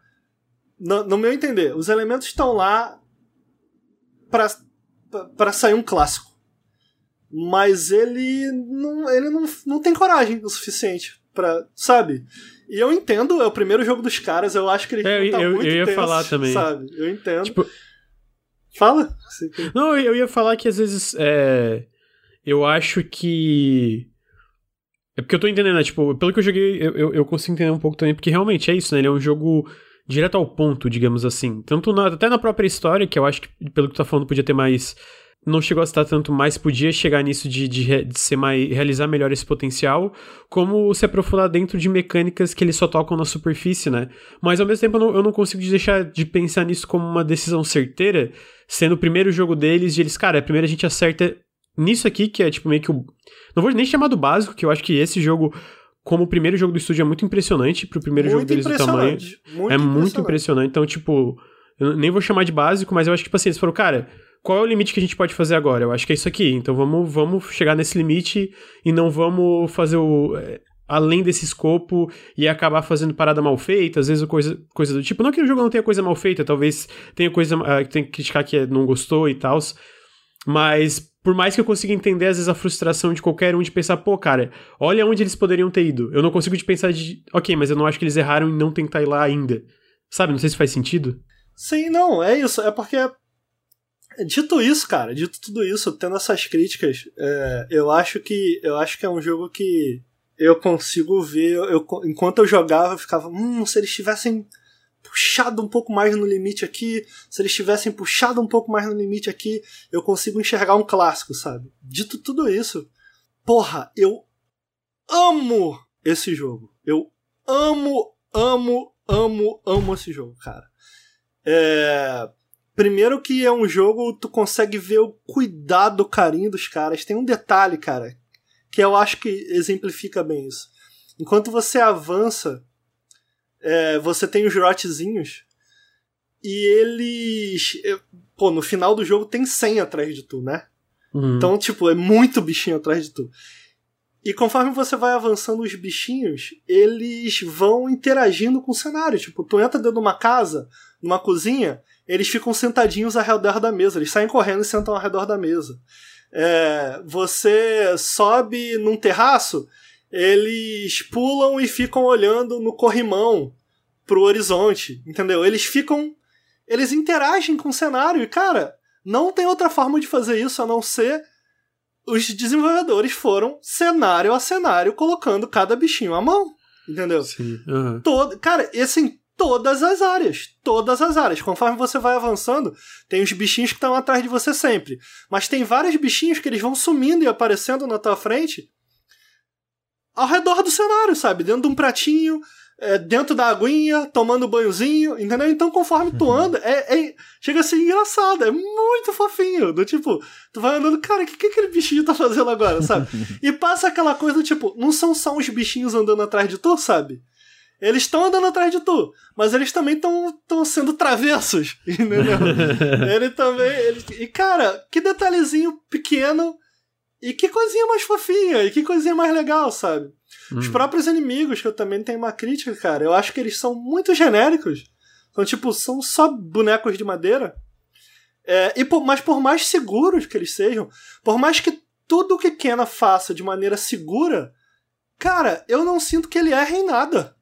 No, no meu entender, os elementos estão lá para sair um clássico mas ele não, ele não, não tem coragem o suficiente para sabe? E eu entendo, é o primeiro jogo dos caras, eu acho que ele é, tá eu, muito eu ia tenso, falar também. sabe? Eu entendo. Tipo, Fala. Não, eu ia falar que às vezes é, eu acho que é porque eu tô entendendo, né? Tipo, pelo que eu joguei, eu, eu, eu, consigo entender um pouco também, porque realmente é isso, né? Ele é um jogo direto ao ponto, digamos assim. Tanto na, até na própria história, que eu acho que, pelo que tu tá falando, podia ter mais não chegou a estar tanto, mas podia chegar nisso de, de, de, ser mais, realizar melhor esse potencial, como se aprofundar dentro de mecânicas que eles só tocam na superfície, né? Mas ao mesmo tempo eu não, eu não consigo deixar de pensar nisso como uma decisão certeira, sendo o primeiro jogo deles, e eles, cara, primeiro a gente acerta nisso aqui, que é tipo meio que o. Não vou nem chamar do básico, que eu acho que esse jogo como o primeiro jogo do estúdio é muito impressionante pro primeiro muito jogo deles do tamanho. Muito é muito impressionante. Então, tipo, eu nem vou chamar de básico, mas eu acho que, tipo assim, eles falaram, cara, qual é o limite que a gente pode fazer agora? Eu acho que é isso aqui. Então vamos, vamos chegar nesse limite e não vamos fazer o. É, além desse escopo e acabar fazendo parada mal feita, às vezes coisa, coisa do tipo. Não que o jogo não tenha coisa mal feita, talvez tenha coisa uh, que tem que criticar que não gostou e tal. Mas por mais que eu consiga entender, às vezes, a frustração de qualquer um de pensar, pô, cara, olha onde eles poderiam ter ido. Eu não consigo de pensar de, ok, mas eu não acho que eles erraram em não tentar ir lá ainda. Sabe? Não sei se faz sentido. Sim, não, é isso. É porque Dito isso, cara, dito tudo isso, tendo essas críticas, é, eu acho que eu acho que é um jogo que eu consigo ver. Eu, enquanto eu jogava, eu ficava, hum, se eles tivessem puxado um pouco mais no limite aqui, se eles tivessem puxado um pouco mais no limite aqui, eu consigo enxergar um clássico, sabe? Dito tudo isso, porra, eu amo esse jogo. Eu amo, amo, amo, amo esse jogo, cara. É Primeiro que é um jogo, tu consegue ver o cuidado, o carinho dos caras. Tem um detalhe, cara, que eu acho que exemplifica bem isso. Enquanto você avança, é, você tem os rotezinhos e eles. Pô, no final do jogo tem 100 atrás de tu, né? Uhum. Então, tipo, é muito bichinho atrás de tu. E conforme você vai avançando os bichinhos, eles vão interagindo com o cenário. Tipo, tu entra dentro de uma casa, numa cozinha, eles ficam sentadinhos ao redor da mesa. Eles saem correndo e sentam ao redor da mesa. É, você sobe num terraço, eles pulam e ficam olhando no corrimão pro horizonte, entendeu? Eles ficam. Eles interagem com o cenário e, cara, não tem outra forma de fazer isso a não ser os desenvolvedores foram cenário a cenário colocando cada bichinho à mão. Entendeu? Sim. Uhum. Todo, cara, assim, todas as áreas. Todas as áreas. Conforme você vai avançando, tem os bichinhos que estão atrás de você sempre. Mas tem vários bichinhos que eles vão sumindo e aparecendo na tua frente ao redor do cenário, sabe? Dentro de um pratinho, é, dentro da aguinha, tomando banhozinho, entendeu? Então, conforme tu uhum. anda, é, é, chega a ser engraçado, é muito fofinho. Do tipo, tu vai andando, cara, o que, que aquele bichinho tá fazendo agora, sabe? e passa aquela coisa, tipo, não são só uns bichinhos andando atrás de tu, sabe? Eles estão andando atrás de tu, mas eles também estão sendo travessos, entendeu? ele também. Ele... E cara, que detalhezinho pequeno e que coisinha mais fofinha, e que coisinha mais legal, sabe? Hum. Os próprios inimigos, que eu também tenho uma crítica, cara, eu acho que eles são muito genéricos. São tipo, são só bonecos de madeira. É, e por, mas por mais seguros que eles sejam, por mais que tudo que Kena faça de maneira segura, cara, eu não sinto que ele erre em nada.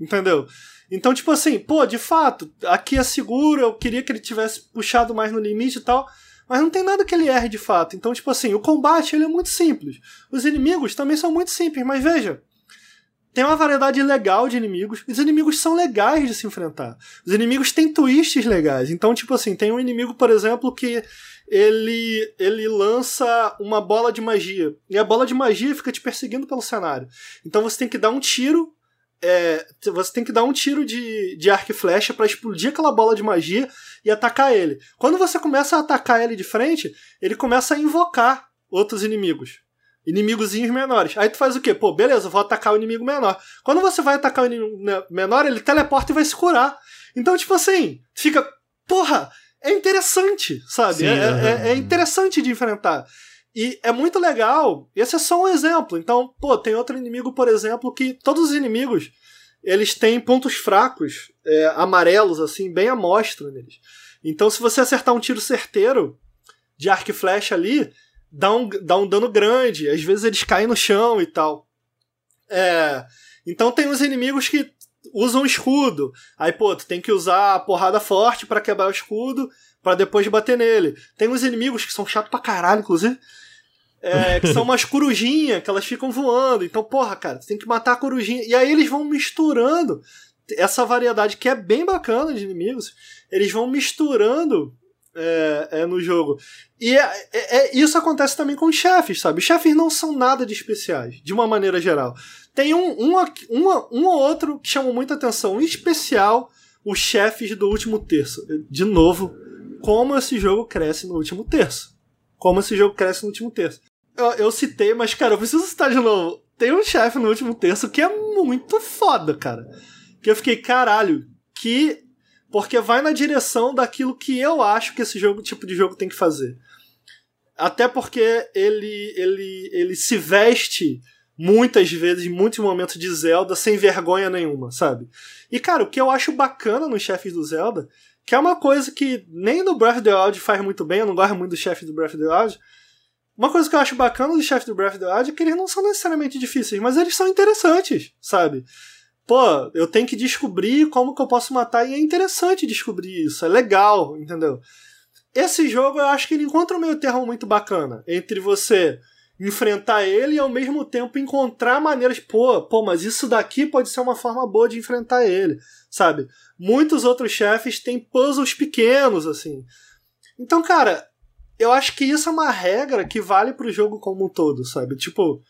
Entendeu? Então, tipo assim, pô, de fato, aqui é seguro, eu queria que ele tivesse puxado mais no limite e tal, mas não tem nada que ele erre de fato. Então, tipo assim, o combate ele é muito simples. Os inimigos também são muito simples, mas veja, tem uma variedade legal de inimigos. Os inimigos são legais de se enfrentar. Os inimigos têm twists legais. Então, tipo assim, tem um inimigo, por exemplo, que ele, ele lança uma bola de magia. E a bola de magia fica te perseguindo pelo cenário. Então você tem que dar um tiro é, você tem que dar um tiro de, de arco e flecha para explodir aquela bola de magia e atacar ele. Quando você começa a atacar ele de frente, ele começa a invocar outros inimigos. Inimigozinhos menores. Aí tu faz o quê? Pô, beleza, vou atacar o inimigo menor. Quando você vai atacar o inimigo menor, ele teleporta e vai se curar. Então, tipo assim, fica. Porra, é interessante, sabe? Sim, é, é, é, interessante de enfrentar. E é muito legal. Esse é só um exemplo. Então, pô, tem outro inimigo, por exemplo, que todos os inimigos eles têm pontos fracos, é, amarelos, assim, bem à mostra neles. Então, se você acertar um tiro certeiro de arco e flecha ali, dá um, dá um dano grande. Às vezes eles caem no chão e tal. É, então tem os inimigos que usam escudo. Aí, pô, tu tem que usar a porrada forte para quebrar o escudo para depois bater nele. Tem uns inimigos que são chatos pra caralho, inclusive. É, que são umas corujinhas que elas ficam voando. Então, porra, cara, você tem que matar a corujinha. E aí eles vão misturando essa variedade que é bem bacana de inimigos. Eles vão misturando é, é, no jogo. E é, é, é isso acontece também com chefes, sabe? Chefes não são nada de especiais, de uma maneira geral. Tem um, um, um, um ou outro que chama muita atenção, em especial os chefes do último terço. De novo, como esse jogo cresce no último terço. Como esse jogo cresce no último terço. Eu, eu citei, mas, cara, eu preciso citar de novo. Tem um chefe no último terço que é muito foda, cara. Que eu fiquei, caralho, que. Porque vai na direção daquilo que eu acho que esse jogo, tipo de jogo tem que fazer. Até porque ele, ele, ele se veste muitas vezes, em muitos momentos de Zelda, sem vergonha nenhuma, sabe? E, cara, o que eu acho bacana nos chefes do Zelda que é uma coisa que nem no Breath of the Wild faz muito bem, eu não gosto muito dos chefes do Breath of the Wild. Uma coisa que eu acho bacana dos chefes do Breath of the Wild é que eles não são necessariamente difíceis, mas eles são interessantes, sabe? Pô, eu tenho que descobrir como que eu posso matar e é interessante descobrir isso, é legal, entendeu? Esse jogo eu acho que ele encontra um meio termo muito bacana entre você enfrentar ele e ao mesmo tempo encontrar maneiras, pô, pô, mas isso daqui pode ser uma forma boa de enfrentar ele, sabe? Muitos outros chefes têm puzzles pequenos assim. Então, cara, eu acho que isso é uma regra que vale pro jogo como um todo, sabe? Tipo,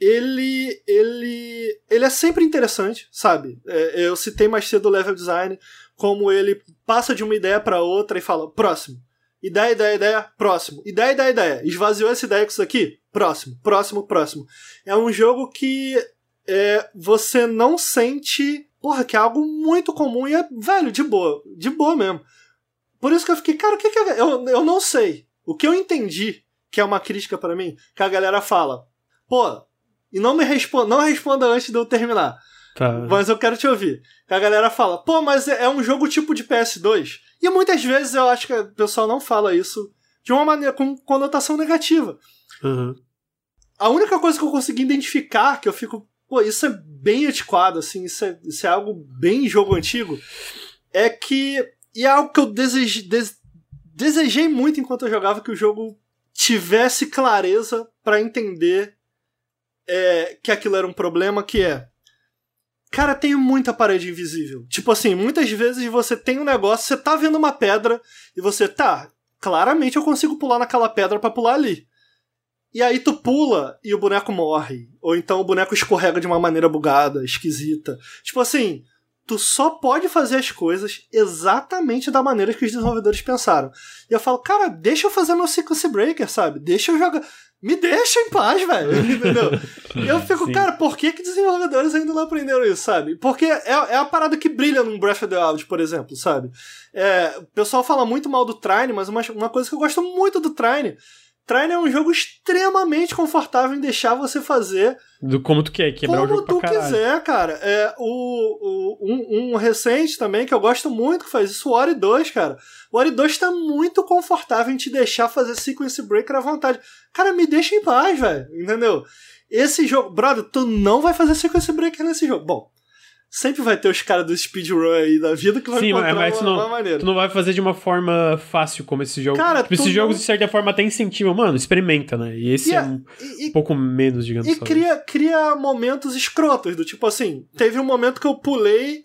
ele ele ele é sempre interessante, sabe? É, eu citei mais cedo o level design, como ele passa de uma ideia para outra e fala próximo Ideia, ideia, ideia, próximo. Ideia, ideia, ideia. Esvaziou essa ideia com isso aqui? Próximo, próximo, próximo. É um jogo que é, você não sente. Porra, que é algo muito comum e é, velho, de boa. De boa mesmo. Por isso que eu fiquei, cara, o que, que é. Eu, eu não sei. O que eu entendi que é uma crítica para mim, que a galera fala, pô, e não me responda, não responda antes de eu terminar. Tá. Mas eu quero te ouvir. Que a galera fala, pô, mas é, é um jogo tipo de PS2. E muitas vezes eu acho que o pessoal não fala isso de uma maneira com conotação negativa. Uhum. A única coisa que eu consegui identificar, que eu fico, pô, isso é bem antiquado, assim, isso é, isso é algo bem jogo antigo, é que. E é algo que eu desejei, des, desejei muito enquanto eu jogava que o jogo tivesse clareza para entender é, que aquilo era um problema, que é Cara, tem muita parede invisível. Tipo assim, muitas vezes você tem um negócio, você tá vendo uma pedra e você tá, claramente eu consigo pular naquela pedra para pular ali. E aí tu pula e o boneco morre. Ou então o boneco escorrega de uma maneira bugada, esquisita. Tipo assim, tu só pode fazer as coisas exatamente da maneira que os desenvolvedores pensaram. E eu falo, cara, deixa eu fazer meu sequence breaker, sabe? Deixa eu jogar. me deixa em paz, velho. Entendeu? eu fico, Sim. cara, por que, que desenvolvedores ainda não aprenderam isso, sabe? Porque é, é a parada que brilha num Breath of the Wild, por exemplo, sabe? É, o pessoal fala muito mal do Trine, mas uma, uma coisa que eu gosto muito do Trine Trine é um jogo extremamente confortável em deixar você fazer do como tu quer, quebrar como o jogo tu quiser, cara. É, o, o um, um, recente também que eu gosto muito que faz isso, o Ori 2, cara. O Ori 2 tá muito confortável em te deixar fazer sequence breaker à vontade. Cara, me deixa em paz, velho. Entendeu? Esse jogo, brother, tu não vai fazer sequence breaker nesse jogo. Bom, sempre vai ter os caras do speedrun aí da vida que vai Sim, encontrar mas uma, não, uma maneira. Tu não vai fazer de uma forma fácil como esse jogo. Cara, tipo, esses jogos, de certa forma, até incentivam. Mano, experimenta, né? E esse e é, é um e, pouco menos, digamos E cria, cria momentos escrotos, do tipo assim, teve um momento que eu pulei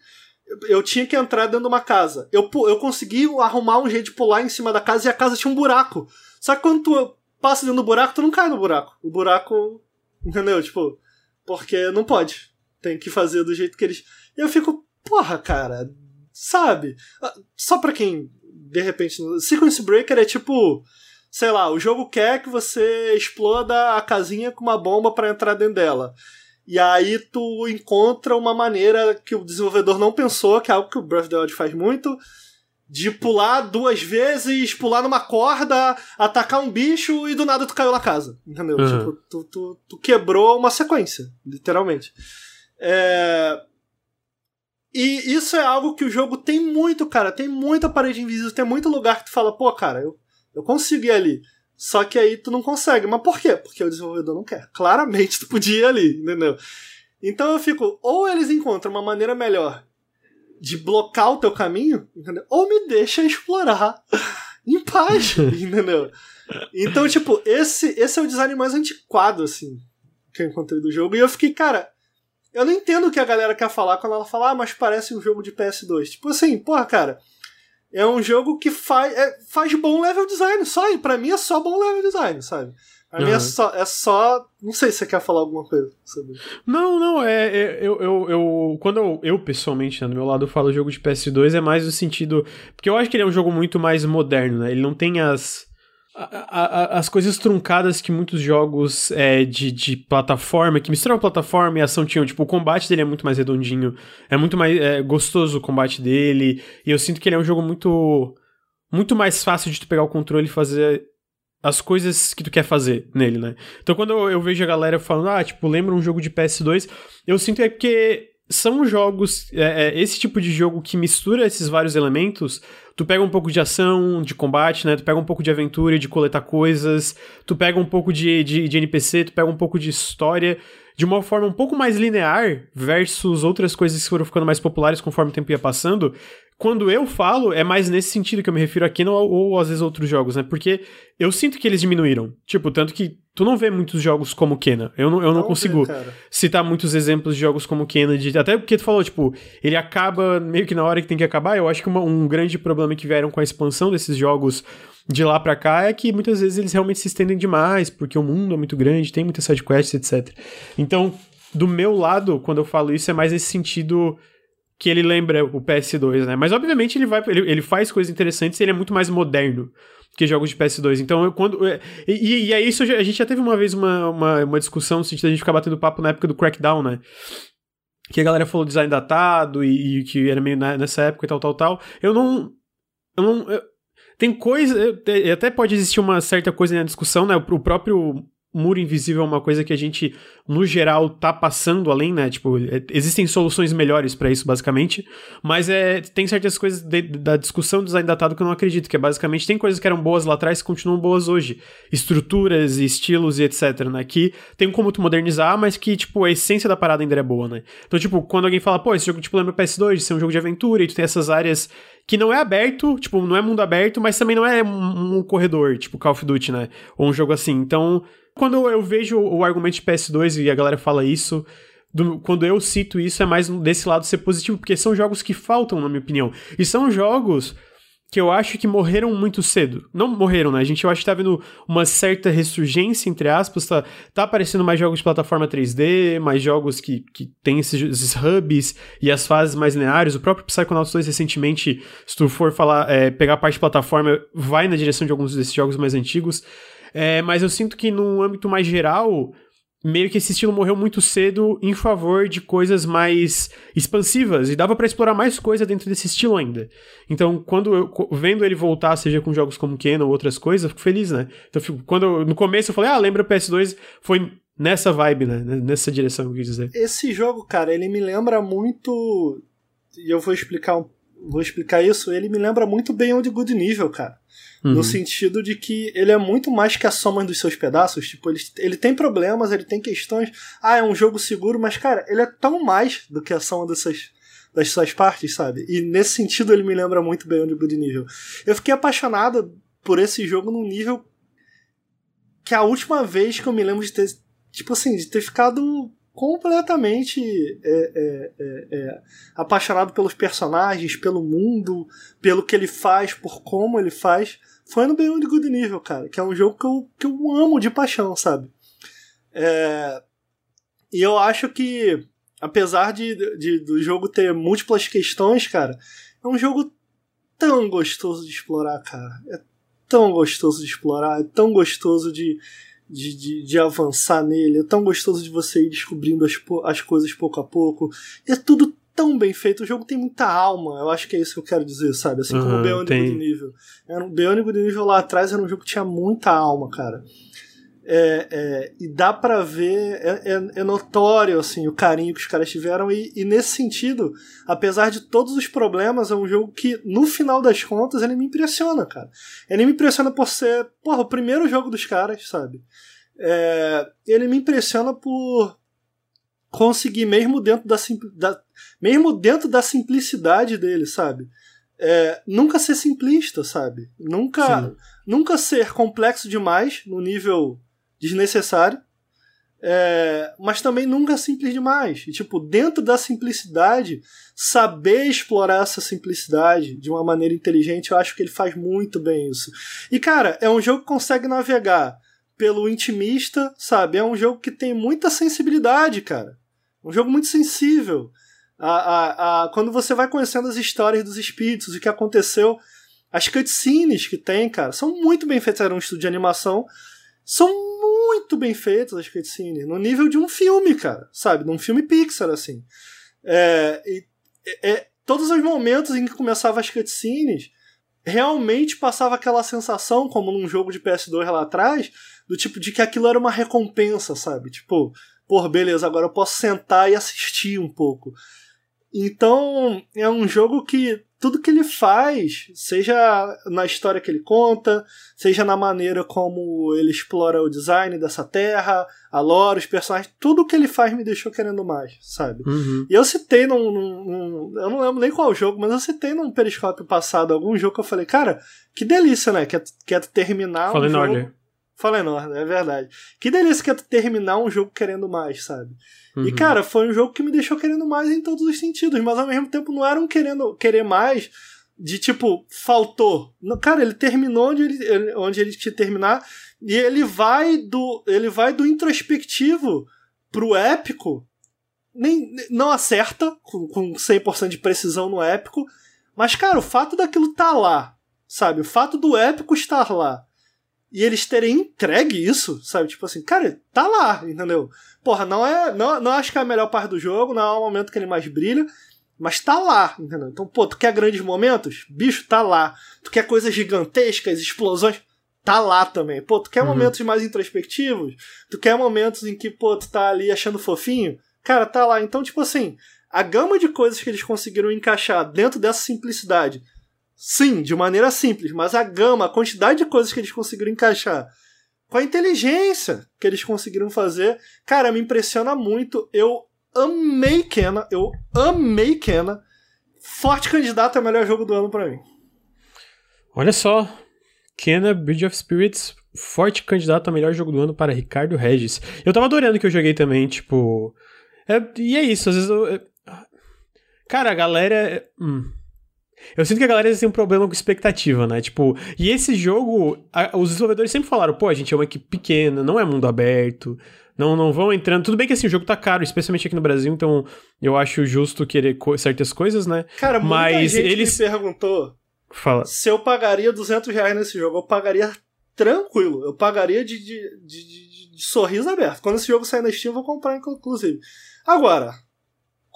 eu tinha que entrar dentro de uma casa. Eu, eu consegui arrumar um jeito de pular em cima da casa e a casa tinha um buraco. Só que quando tu passa dentro do buraco, tu não cai no buraco. O buraco. Entendeu? Tipo, porque não pode. Tem que fazer do jeito que eles. Eu fico, porra, cara, sabe? Ah, só pra quem, de repente. Sequence Breaker é tipo. Sei lá, o jogo quer que você exploda a casinha com uma bomba para entrar dentro dela. E aí tu encontra uma maneira que o desenvolvedor não pensou, que é algo que o Breath of the Wild faz muito, de pular duas vezes, pular numa corda, atacar um bicho e do nada tu caiu na casa. Entendeu? Uhum. Tipo, tu, tu, tu, quebrou uma sequência, literalmente. É... E isso é algo que o jogo tem muito, cara. Tem muita parede invisível, tem muito lugar que tu fala, pô, cara, eu, eu consigo ir ali. Só que aí tu não consegue. Mas por quê? Porque o desenvolvedor não quer. Claramente tu podia ir ali, entendeu? Então eu fico, ou eles encontram uma maneira melhor de blocar o teu caminho, entendeu? Ou me deixa explorar em paz, entendeu? Então, tipo, esse, esse é o design mais antiquado, assim, que eu encontrei do jogo. E eu fiquei, cara, eu não entendo o que a galera quer falar quando ela fala, ah, mas parece um jogo de PS2. Tipo assim, porra, cara. É um jogo que faz, é, faz bom level design, só. para mim é só bom level design, sabe? Pra uhum. mim é só, é só. Não sei se você quer falar alguma coisa sobre Não, não, é. é eu, eu, eu, quando eu, eu pessoalmente, né, do meu lado, falo jogo de PS2, é mais no sentido. Porque eu acho que ele é um jogo muito mais moderno, né? Ele não tem as a, a, as coisas truncadas que muitos jogos é, de, de plataforma, que misturam plataforma e ação tinham, tipo, o combate dele é muito mais redondinho, é muito mais é, gostoso o combate dele, e eu sinto que ele é um jogo muito muito mais fácil de tu pegar o controle e fazer as coisas que tu quer fazer nele, né? Então quando eu, eu vejo a galera falando, ah, tipo, lembra um jogo de PS2, eu sinto é que são jogos, é, é, esse tipo de jogo que mistura esses vários elementos, tu pega um pouco de ação, de combate, né? Tu pega um pouco de aventura, de coletar coisas, tu pega um pouco de, de, de NPC, tu pega um pouco de história, de uma forma um pouco mais linear versus outras coisas que foram ficando mais populares conforme o tempo ia passando, quando eu falo, é mais nesse sentido que eu me refiro aqui, ou, ou às vezes outros jogos, né? Porque eu sinto que eles diminuíram. Tipo, tanto que tu não vê muitos jogos como Kena. Eu não, eu não, consigo ver, citar muitos exemplos de jogos como Kena. De, até porque tu falou, tipo, ele acaba meio que na hora que tem que acabar. Eu acho que uma, um grande problema que vieram com a expansão desses jogos de lá para cá é que muitas vezes eles realmente se estendem demais, porque o mundo é muito grande, tem muitas sidequests, etc. Então, do meu lado, quando eu falo isso, é mais nesse sentido que ele lembra o PS2, né? Mas obviamente ele vai ele, ele faz coisas interessantes ele é muito mais moderno que jogos de PS2. Então, eu, quando. É, e, e é isso, a gente já teve uma vez uma, uma, uma discussão no sentido de a gente ficar batendo papo na época do Crackdown, né? Que a galera falou design datado e, e que era meio nessa época e tal, tal, tal. Eu não. Eu não. Eu, tem coisa. Até pode existir uma certa coisa na discussão, né? O próprio muro invisível é uma coisa que a gente, no geral, tá passando além, né? Tipo, é, existem soluções melhores para isso, basicamente. Mas é, tem certas coisas de, da discussão do design datado que eu não acredito, que é basicamente tem coisas que eram boas lá atrás que continuam boas hoje. Estruturas e estilos e etc, né? Que tem como tu modernizar, mas que, tipo, a essência da parada ainda é boa, né? Então, tipo, quando alguém fala, pô, esse jogo, tipo, lembra PS2, de ser um jogo de aventura e tu tem essas áreas que não é aberto, tipo, não é mundo aberto, mas também não é um, um corredor, tipo Call of Duty, né? Ou um jogo assim. Então, quando eu vejo o argumento de PS2 e a galera fala isso, do, quando eu cito isso, é mais desse lado ser positivo, porque são jogos que faltam, na minha opinião. E são jogos que eu acho que morreram muito cedo. Não morreram, né? A gente eu acho que tá vendo uma certa ressurgência, entre aspas, tá, tá aparecendo mais jogos de plataforma 3D, mais jogos que, que tem esses, esses hubs e as fases mais lineares. O próprio Psychonauts 2 recentemente, se tu for falar, é, pegar a parte de plataforma, vai na direção de alguns desses jogos mais antigos. É, mas eu sinto que no âmbito mais geral, meio que esse estilo morreu muito cedo em favor de coisas mais expansivas e dava para explorar mais coisa dentro desse estilo ainda. Então, quando eu vendo ele voltar, seja com jogos como Ken ou outras coisas, eu fico feliz, né? Então, fico, quando eu, no começo eu falei: "Ah, lembra o PS2?", foi nessa vibe, né? Nessa direção, eu quis dizer. Esse jogo, cara, ele me lembra muito e eu vou explicar vou explicar isso, ele me lembra muito bem o de Good Nível, cara. Uhum. No sentido de que ele é muito mais que a soma dos seus pedaços. Tipo, ele, ele tem problemas, ele tem questões. Ah, é um jogo seguro, mas, cara, ele é tão mais do que a soma dessas, das suas partes, sabe? E nesse sentido ele me lembra muito bem o Good Nível. Eu fiquei apaixonado por esse jogo num nível que a última vez que eu me lembro de ter, tipo assim, de ter ficado completamente é, é, é, é, apaixonado pelos personagens, pelo mundo, pelo que ele faz, por como ele faz, foi no Beyond Good Nível, cara, que é um jogo que eu, que eu amo de paixão, sabe? É, e eu acho que, apesar de, de, do jogo ter múltiplas questões, cara, é um jogo tão gostoso de explorar, cara. É tão gostoso de explorar, é tão gostoso de, de, de, de, avançar nele. É tão gostoso de você ir descobrindo as, as coisas pouco a pouco. E é tudo tão bem feito. O jogo tem muita alma. Eu acho que é isso que eu quero dizer, sabe? Assim uhum, como o Beyond tem. Good Nível. Era um, Beyond Good Nível lá atrás era um jogo que tinha muita alma, cara. É, é, e dá para ver, é, é, é, notório assim, o carinho que os caras tiveram, e, e, nesse sentido, apesar de todos os problemas, é um jogo que, no final das contas, ele me impressiona, cara. Ele me impressiona por ser, porra, o primeiro jogo dos caras, sabe? É, ele me impressiona por conseguir, mesmo dentro da, da mesmo dentro da simplicidade dele, sabe? É, nunca ser simplista, sabe? Nunca, nunca ser complexo demais no nível desnecessário, é, mas também nunca simples demais. E, tipo, dentro da simplicidade, saber explorar essa simplicidade de uma maneira inteligente, eu acho que ele faz muito bem isso. E, cara, é um jogo que consegue navegar pelo intimista, sabe? É um jogo que tem muita sensibilidade, cara. Um jogo muito sensível. A, a, a, quando você vai conhecendo as histórias dos espíritos, o que aconteceu, as cutscenes que tem, cara, são muito bem feitas. Era um estudo de animação, são muito bem feitas as cutscenes, no nível de um filme, cara, sabe? De um filme Pixar, assim. É, e, é, todos os momentos em que começava as cutscenes, realmente passava aquela sensação, como num jogo de PS2 lá atrás, do tipo de que aquilo era uma recompensa, sabe? Tipo, pô, beleza, agora eu posso sentar e assistir um pouco. Então, é um jogo que tudo que ele faz, seja na história que ele conta, seja na maneira como ele explora o design dessa terra, a lore, os personagens, tudo que ele faz me deixou querendo mais, sabe? Uhum. E eu citei num, num, num, Eu não lembro nem qual jogo, mas eu citei num periscópio passado algum jogo que eu falei, cara, que delícia, né? Quer, quer terminar Fallen um jogo. Order. Fallen Order, é verdade. Que delícia que é terminar um jogo querendo mais, sabe? Uhum. E, cara, foi um jogo que me deixou querendo mais em todos os sentidos, mas ao mesmo tempo não era um querendo querer mais de tipo, faltou. Cara, ele terminou onde ele, onde ele tinha terminar e ele vai do ele vai do introspectivo pro épico. Nem, não acerta com, com 100% de precisão no épico, mas cara, o fato daquilo tá lá, sabe? O fato do épico estar lá e eles terem entregue isso, sabe? Tipo assim, cara, tá lá, entendeu? Porra, não é. Não, não acho que é a melhor parte do jogo, não é o momento que ele mais brilha, mas tá lá, entendeu? Então, pô, tu quer grandes momentos? Bicho, tá lá. Tu quer coisas gigantescas, explosões? Tá lá também. Pô, tu quer uhum. momentos mais introspectivos? Tu quer momentos em que, pô, tu tá ali achando fofinho? Cara, tá lá. Então, tipo assim, a gama de coisas que eles conseguiram encaixar dentro dessa simplicidade Sim, de maneira simples, mas a gama, a quantidade de coisas que eles conseguiram encaixar, com a inteligência que eles conseguiram fazer, cara, me impressiona muito. Eu amei Kena, eu amei Kena. Forte candidato a melhor jogo do ano para mim. Olha só, Kena Bridge of Spirits, forte candidato a melhor jogo do ano para Ricardo Regis. Eu tava adorando que eu joguei também, tipo. É, e é isso, às vezes eu. É... Cara, a galera. Hum. Eu sinto que a galera tem um problema com expectativa, né? Tipo, e esse jogo, a, os desenvolvedores sempre falaram, pô, a gente é uma equipe pequena, não é mundo aberto, não, não vão entrando. Tudo bem que assim, o jogo tá caro, especialmente aqui no Brasil, então eu acho justo querer co certas coisas, né? Cara, muita Mas gente eles... me perguntou Fala. se eu pagaria 200 reais nesse jogo. Eu pagaria tranquilo. Eu pagaria de, de, de, de, de sorriso aberto. Quando esse jogo sair na Steam, eu vou comprar, inclusive. Agora,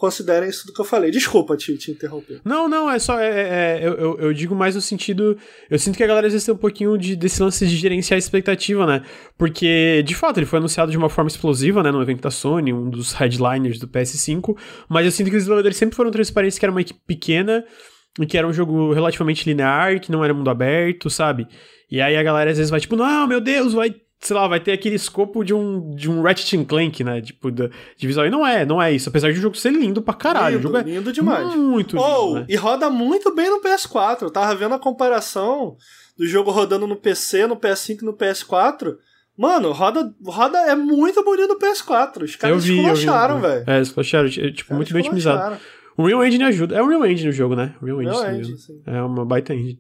considerem isso do que eu falei. Desculpa te, te interromper. Não, não, é só. É, é, é eu, eu, digo mais no sentido. Eu sinto que a galera às vezes tem um pouquinho de, desse lance de gerenciar a expectativa, né? Porque, de fato, ele foi anunciado de uma forma explosiva, né? No evento da Sony, um dos headliners do PS5. Mas eu sinto que os desenvolvedores sempre foram transparentes que era uma equipe pequena. Que era um jogo relativamente linear, que não era mundo aberto, sabe? E aí a galera às vezes vai tipo, não, meu Deus, vai sei lá, vai ter aquele escopo de um, de um Ratchet Clank, né? Tipo, de, de visual. E não é, não é isso. Apesar de o jogo ser lindo pra caralho. Lindo, o jogo é lindo demais. Muito lindo. Oh, né? E roda muito bem no PS4. Eu tava vendo a comparação do jogo rodando no PC, no PS5 e no PS4. Mano, roda, roda é muito bonito no PS4. Os caras esculacharam, velho. É, esculacharam. Tipo, muito bem otimizado. O Real Engine ajuda. É o Real Engine no jogo, né? Real Engine. Real Engine sim. É uma baita engine.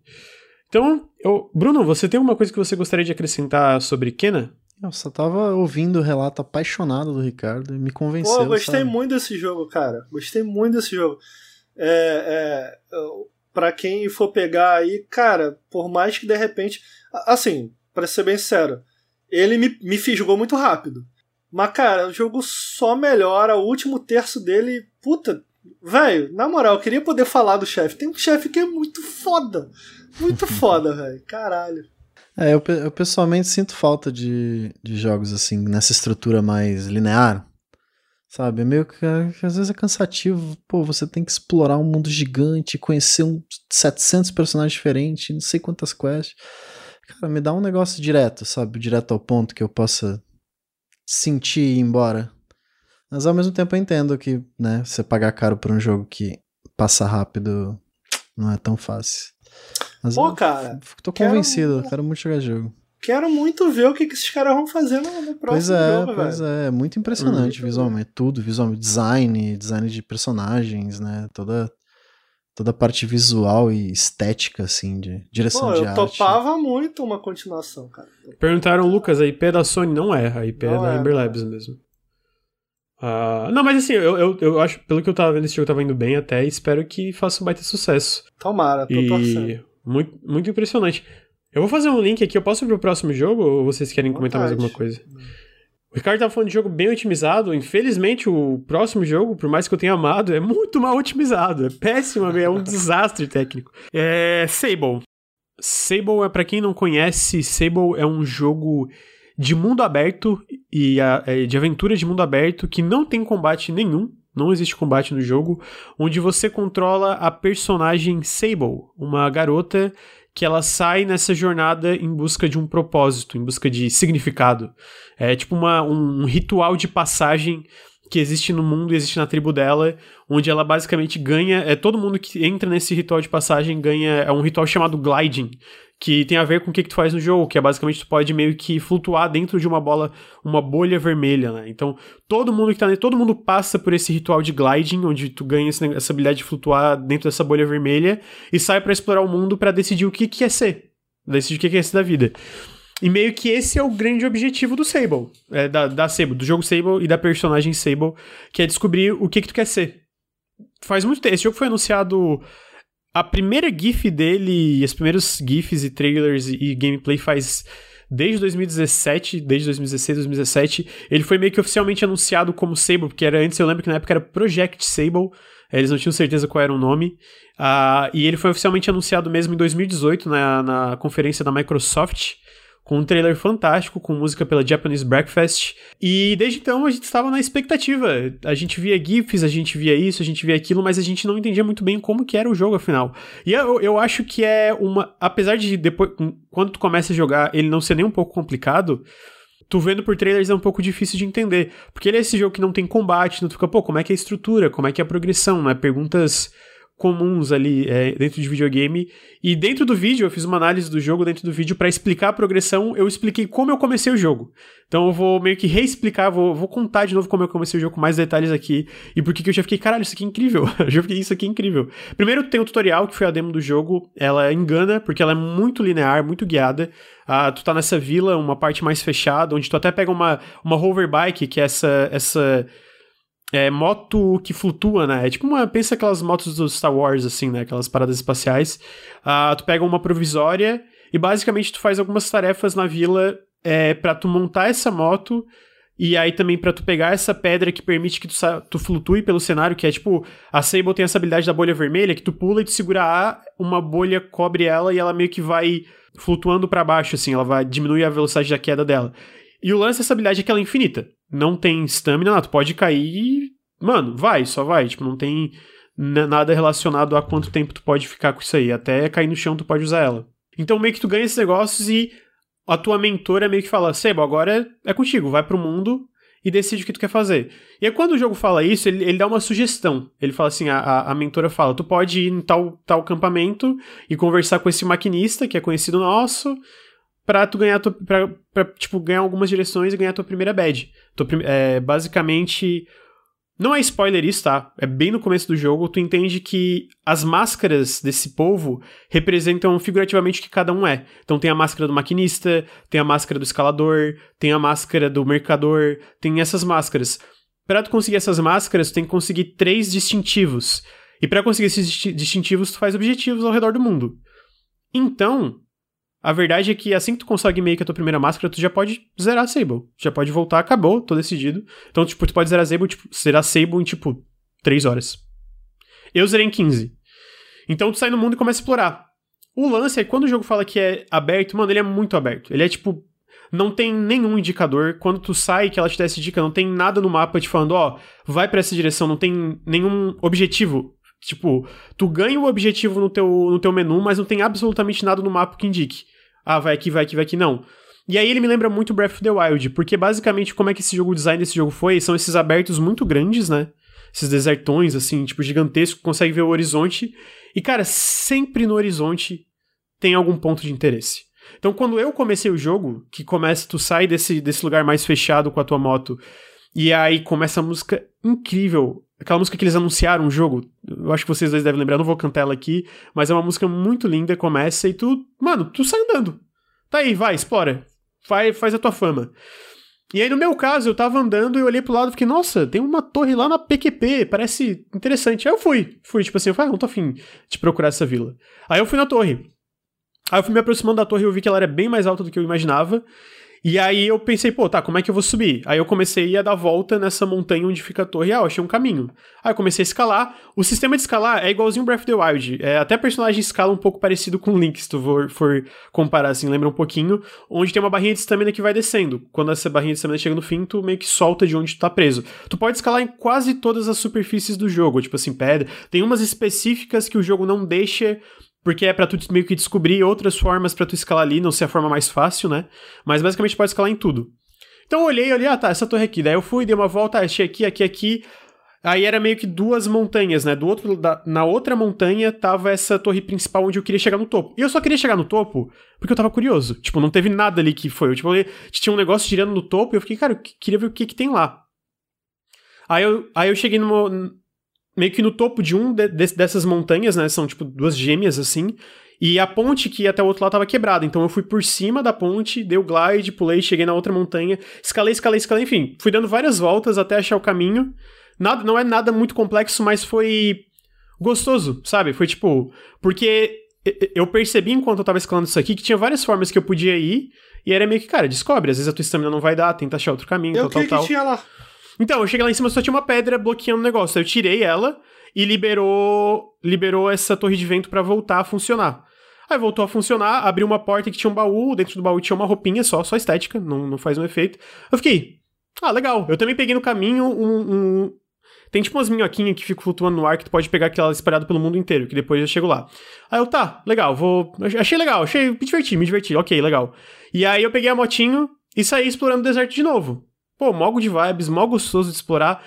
Então, eu, Bruno, você tem alguma coisa que você gostaria de acrescentar sobre Kena? Eu só tava ouvindo o relato apaixonado do Ricardo e me convenceu. Pô, gostei sabe? muito desse jogo, cara. Gostei muito desse jogo. É, é, para quem for pegar aí, cara, por mais que de repente. Assim, pra ser bem sincero, ele me, me fisgou muito rápido. Mas, cara, o jogo só melhora. O último terço dele, puta. Velho, na moral, eu queria poder falar do chefe. Tem um chefe que é muito foda. Muito foda, velho. Caralho. É, eu, eu, pessoalmente sinto falta de, de jogos assim, nessa estrutura mais linear. Sabe? É meio que, que, às vezes é cansativo. Pô, você tem que explorar um mundo gigante, conhecer um 700 personagens diferentes, não sei quantas quests. Cara, me dá um negócio direto, sabe? Direto ao ponto que eu possa sentir e ir embora. Mas ao mesmo tempo eu entendo que, né, você pagar caro por um jogo que passa rápido não é tão fácil. Mas Pô, cara. Tô convencido, quero, quero muito jogar jogo. Quero muito ver o que, que esses caras vão fazer no, no próximo pois é, jogo, Pois velho. é, é muito impressionante Uhum. visualmente, tudo, visualmente, design, design de personagens, né, toda, toda a parte visual e estética, assim, de direção Pô, de eu arte. topava muito uma continuação, cara. Perguntaram, Lucas, a IP da Sony não é, a IP Não é da é, Ember é. Labs mesmo. Ah, não, mas assim, eu, eu, eu acho, pelo que eu tava vendo, esse jogo tava indo bem até, e espero que faça um baita sucesso. Tomara, tô torcendo. E muito, muito impressionante. Eu vou fazer um link aqui, eu posso ir pro próximo jogo ou vocês querem comentar mais alguma coisa? O Ricardo tava falando de jogo bem otimizado. Infelizmente, o próximo jogo, por mais que eu tenha amado, é muito mal otimizado. É péssimo, é um desastre técnico. É Sable. Sable é para quem não conhece, Sable é um jogo de mundo aberto e a- é, de aventura de mundo aberto que não tem combate nenhum. Não existe combate no jogo, onde você controla a personagem Sable, uma garota que ela sai nessa jornada em busca de um propósito, em busca de significado. É tipo uma, um, um ritual de passagem que existe no mundo existe na tribo dela, onde ela basicamente ganha. É todo mundo que entra nesse ritual de passagem ganha. É um ritual chamado gliding, que tem a ver com o que, que tu faz no jogo, que é basicamente tu pode meio que flutuar dentro de uma bola, uma bolha vermelha, né? Então, todo mundo que tá todo mundo passa por esse ritual de gliding, onde tu ganha essa habilidade de flutuar dentro dessa bolha vermelha e sai pra explorar o mundo pra decidir o que que quer ser, decidir o que que quer ser da vida. E meio que esse é o grande objetivo do Sable, é, da, da Sable, do jogo Sable e da personagem Sable, que é descobrir o que que tu quer ser. Faz muito tempo, esse jogo foi anunciado a primeira GIF dele, as primeiros GIFs e trailers e, e gameplay faz desde 2017, desde 2016, 2017. Ele foi meio que oficialmente anunciado como Sable, porque era antes eu lembro que na época era Project Sable, eh, eles não tinham certeza qual era o nome. Ah, e ele foi oficialmente anunciado mesmo em 2018 na, na conferência da Microsoft. Com um trailer fantástico, com música pela Japanese Breakfast. E desde então a gente estava na expectativa. A gente via GIFs, a gente via isso, a gente via aquilo, mas a gente não entendia muito bem como que era o jogo, afinal. E eu, eu acho que é uma. Apesar de depois. Quando tu começa a jogar, ele não ser nem um pouco complicado. Tu vendo por trailers é um pouco difícil de entender. Porque ele é esse jogo que não tem combate, não fica, pô, como é que é a estrutura, como é que é a progressão, né? Perguntas comuns ali é, dentro de videogame. E dentro do vídeo, eu fiz uma análise do jogo dentro do vídeo para explicar a progressão. Eu expliquei como eu comecei o jogo. Então eu vou meio que reexplicar, vou, vou contar de novo como eu comecei o jogo com mais detalhes aqui. E por que eu já fiquei, caralho, isso aqui é incrível. já fiquei, isso aqui é incrível. Primeiro tem o tutorial, que foi a demo do jogo. Ela engana, porque ela é muito linear, muito guiada. Ah, tu tá nessa vila, uma parte mais fechada, onde tu até pega uma, uma hoverbike, que é essa. essa é, moto que flutua, né? É tipo uma. Pensa aquelas motos do Star Wars, assim, né? Aquelas paradas espaciais. Ah, tu pega uma provisória e basicamente tu faz algumas tarefas na vila é, para tu montar essa moto e aí também para tu pegar essa pedra que permite que tu, tu flutue pelo cenário, que é tipo, a Sable tem essa habilidade da bolha vermelha, que tu pula e tu segura A, uma bolha cobre ela e ela meio que vai flutuando para baixo, assim, ela vai diminuir a velocidade da queda dela. E o lance dessa habilidade é que ela é infinita. Não tem stamina, tu pode cair e. Mano, vai, só vai. Tipo, não tem nada relacionado a quanto tempo tu pode ficar com isso aí. Até cair no chão tu pode usar ela. Então meio que tu ganha esses negócios e a tua mentora meio que fala: Sebo, agora é contigo, vai pro mundo e decide o que tu quer fazer. E aí, quando o jogo fala isso, ele, ele dá uma sugestão. Ele fala assim: a, a mentora fala, tu pode ir em tal, tal campamento e conversar com esse maquinista, que é conhecido nosso, pra tu ganhar, tua, pra, pra, tipo, ganhar algumas direções e ganhar a tua primeira badge. Tua, é, basicamente, não é spoiler isso, tá? É bem no começo do jogo, tu entende que as máscaras desse povo representam figurativamente o que cada um é. Então tem a máscara do maquinista, tem a máscara do escalador, tem a máscara do mercador, tem essas máscaras. Para tu conseguir essas máscaras, tu tem que conseguir três distintivos. E para conseguir esses distintivos, tu faz objetivos ao redor do mundo. Então, a verdade é que assim que tu consegue meio que a tua primeira máscara, tu já pode zerar a Sable. Já pode voltar, acabou, tô decidido. Então, tipo, tu pode zerar a Sable, tipo, zerar Sable em, tipo, 3 horas. Eu zerei em 15. Então tu sai no mundo e começa a explorar. O lance é que quando o jogo fala que é aberto, mano, ele é muito aberto. Ele é tipo. Não tem nenhum indicador. Quando tu sai, que ela te dá essa dica, não tem nada no mapa te falando, ó, oh, vai para essa direção, não tem nenhum objetivo. Tipo, tu ganha o objetivo no teu, no teu menu, mas não tem absolutamente nada no mapa que indique ah, vai aqui, vai aqui, vai aqui, não. E aí ele me lembra muito Breath of the Wild, porque basicamente como é que esse jogo, o design desse jogo foi, são esses abertos muito grandes, né? Esses desertões, assim, tipo, gigantesco, consegue ver o horizonte. E, cara, sempre no horizonte tem algum ponto de interesse. Então, quando eu comecei o jogo, que começa, tu sai desse, desse lugar mais fechado com a tua moto, e aí começa a música incrível. Aquela música que eles anunciaram o jogo. Eu acho que vocês dois devem lembrar, não vou cantar ela aqui, mas é uma música muito linda, começa e tu, mano, tu sai andando. Tá aí, vai, explora. Faz, faz a tua fama. E aí, no meu caso, eu tava andando e olhei pro lado e fiquei, nossa, tem uma torre lá na PQP, parece interessante. Aí eu fui, fui, tipo assim, eu falei, ah, não tô afim de procurar essa vila. Aí eu fui na torre. Aí eu fui me aproximando da torre e eu vi que ela era bem mais alta do que eu imaginava. E aí eu pensei, pô, tá, como é que eu vou subir? Aí eu comecei a dar volta nessa montanha onde fica a torre. Ah, eu achei um caminho. Aí eu comecei a escalar. O sistema de escalar é igualzinho Breath of the Wild. É, até personagem escala um pouco parecido com Link, se tu for, for comparar, assim, lembra um pouquinho. Onde tem uma barrinha de estamina que vai descendo. Quando essa barrinha de estamina chega no fim, tu meio que solta de onde tu tá preso. Tu pode escalar em quase todas as superfícies do jogo, tipo assim, pedra. Tem umas específicas que o jogo não deixa porque é para tu meio que descobrir outras formas para tu escalar ali, não ser a forma mais fácil, né? Mas basicamente pode escalar em tudo. Então eu olhei, olhei, ah tá, essa torre aqui. Daí eu fui, dei uma volta, achei aqui, aqui, aqui. Aí era meio que duas montanhas, né? Do outro, da, na outra montanha tava essa torre principal onde eu queria chegar no topo. E eu só queria chegar no topo porque eu tava curioso. Tipo, não teve nada ali que foi. Eu, tipo, eu, tinha um negócio girando no topo e eu fiquei, cara, eu queria ver o que que tem lá. Aí eu, aí eu cheguei numa, meio que no topo de um de, de, dessas montanhas, né? São tipo duas gêmeas assim. E a ponte que ia até o outro lado tava quebrada. Então eu fui por cima da ponte, dei o glide, pulei, cheguei na outra montanha, escalei, escalei, escalei, enfim, fui dando várias voltas até achar o caminho. Nada, não é nada muito complexo, mas foi gostoso, sabe? Foi tipo, porque eu percebi enquanto eu tava escalando isso aqui que tinha várias formas que eu podia ir, e era meio que, cara, descobre, às vezes a tua estamina não vai dar, tenta achar outro caminho, eu tal, que tal, que tinha lá? Então, eu cheguei lá em cima só tinha uma pedra bloqueando o negócio. Eu tirei ela e liberou liberou essa torre de vento para voltar a funcionar. Aí voltou a funcionar, abriu uma porta que tinha um baú, dentro do baú tinha uma roupinha só, só estética, não, não faz um efeito. Eu fiquei, ah, legal. Eu também peguei no caminho um. um... Tem tipo umas minhoquinhas que ficam flutuando no ar que tu pode pegar aquela espalhada pelo mundo inteiro, que depois eu chego lá. Aí eu, tá, legal, vou. Achei legal, achei. Me diverti, me diverti, ok, legal. E aí eu peguei a motinho e saí explorando o deserto de novo. Pô, mogo de vibes, mó gostoso de explorar.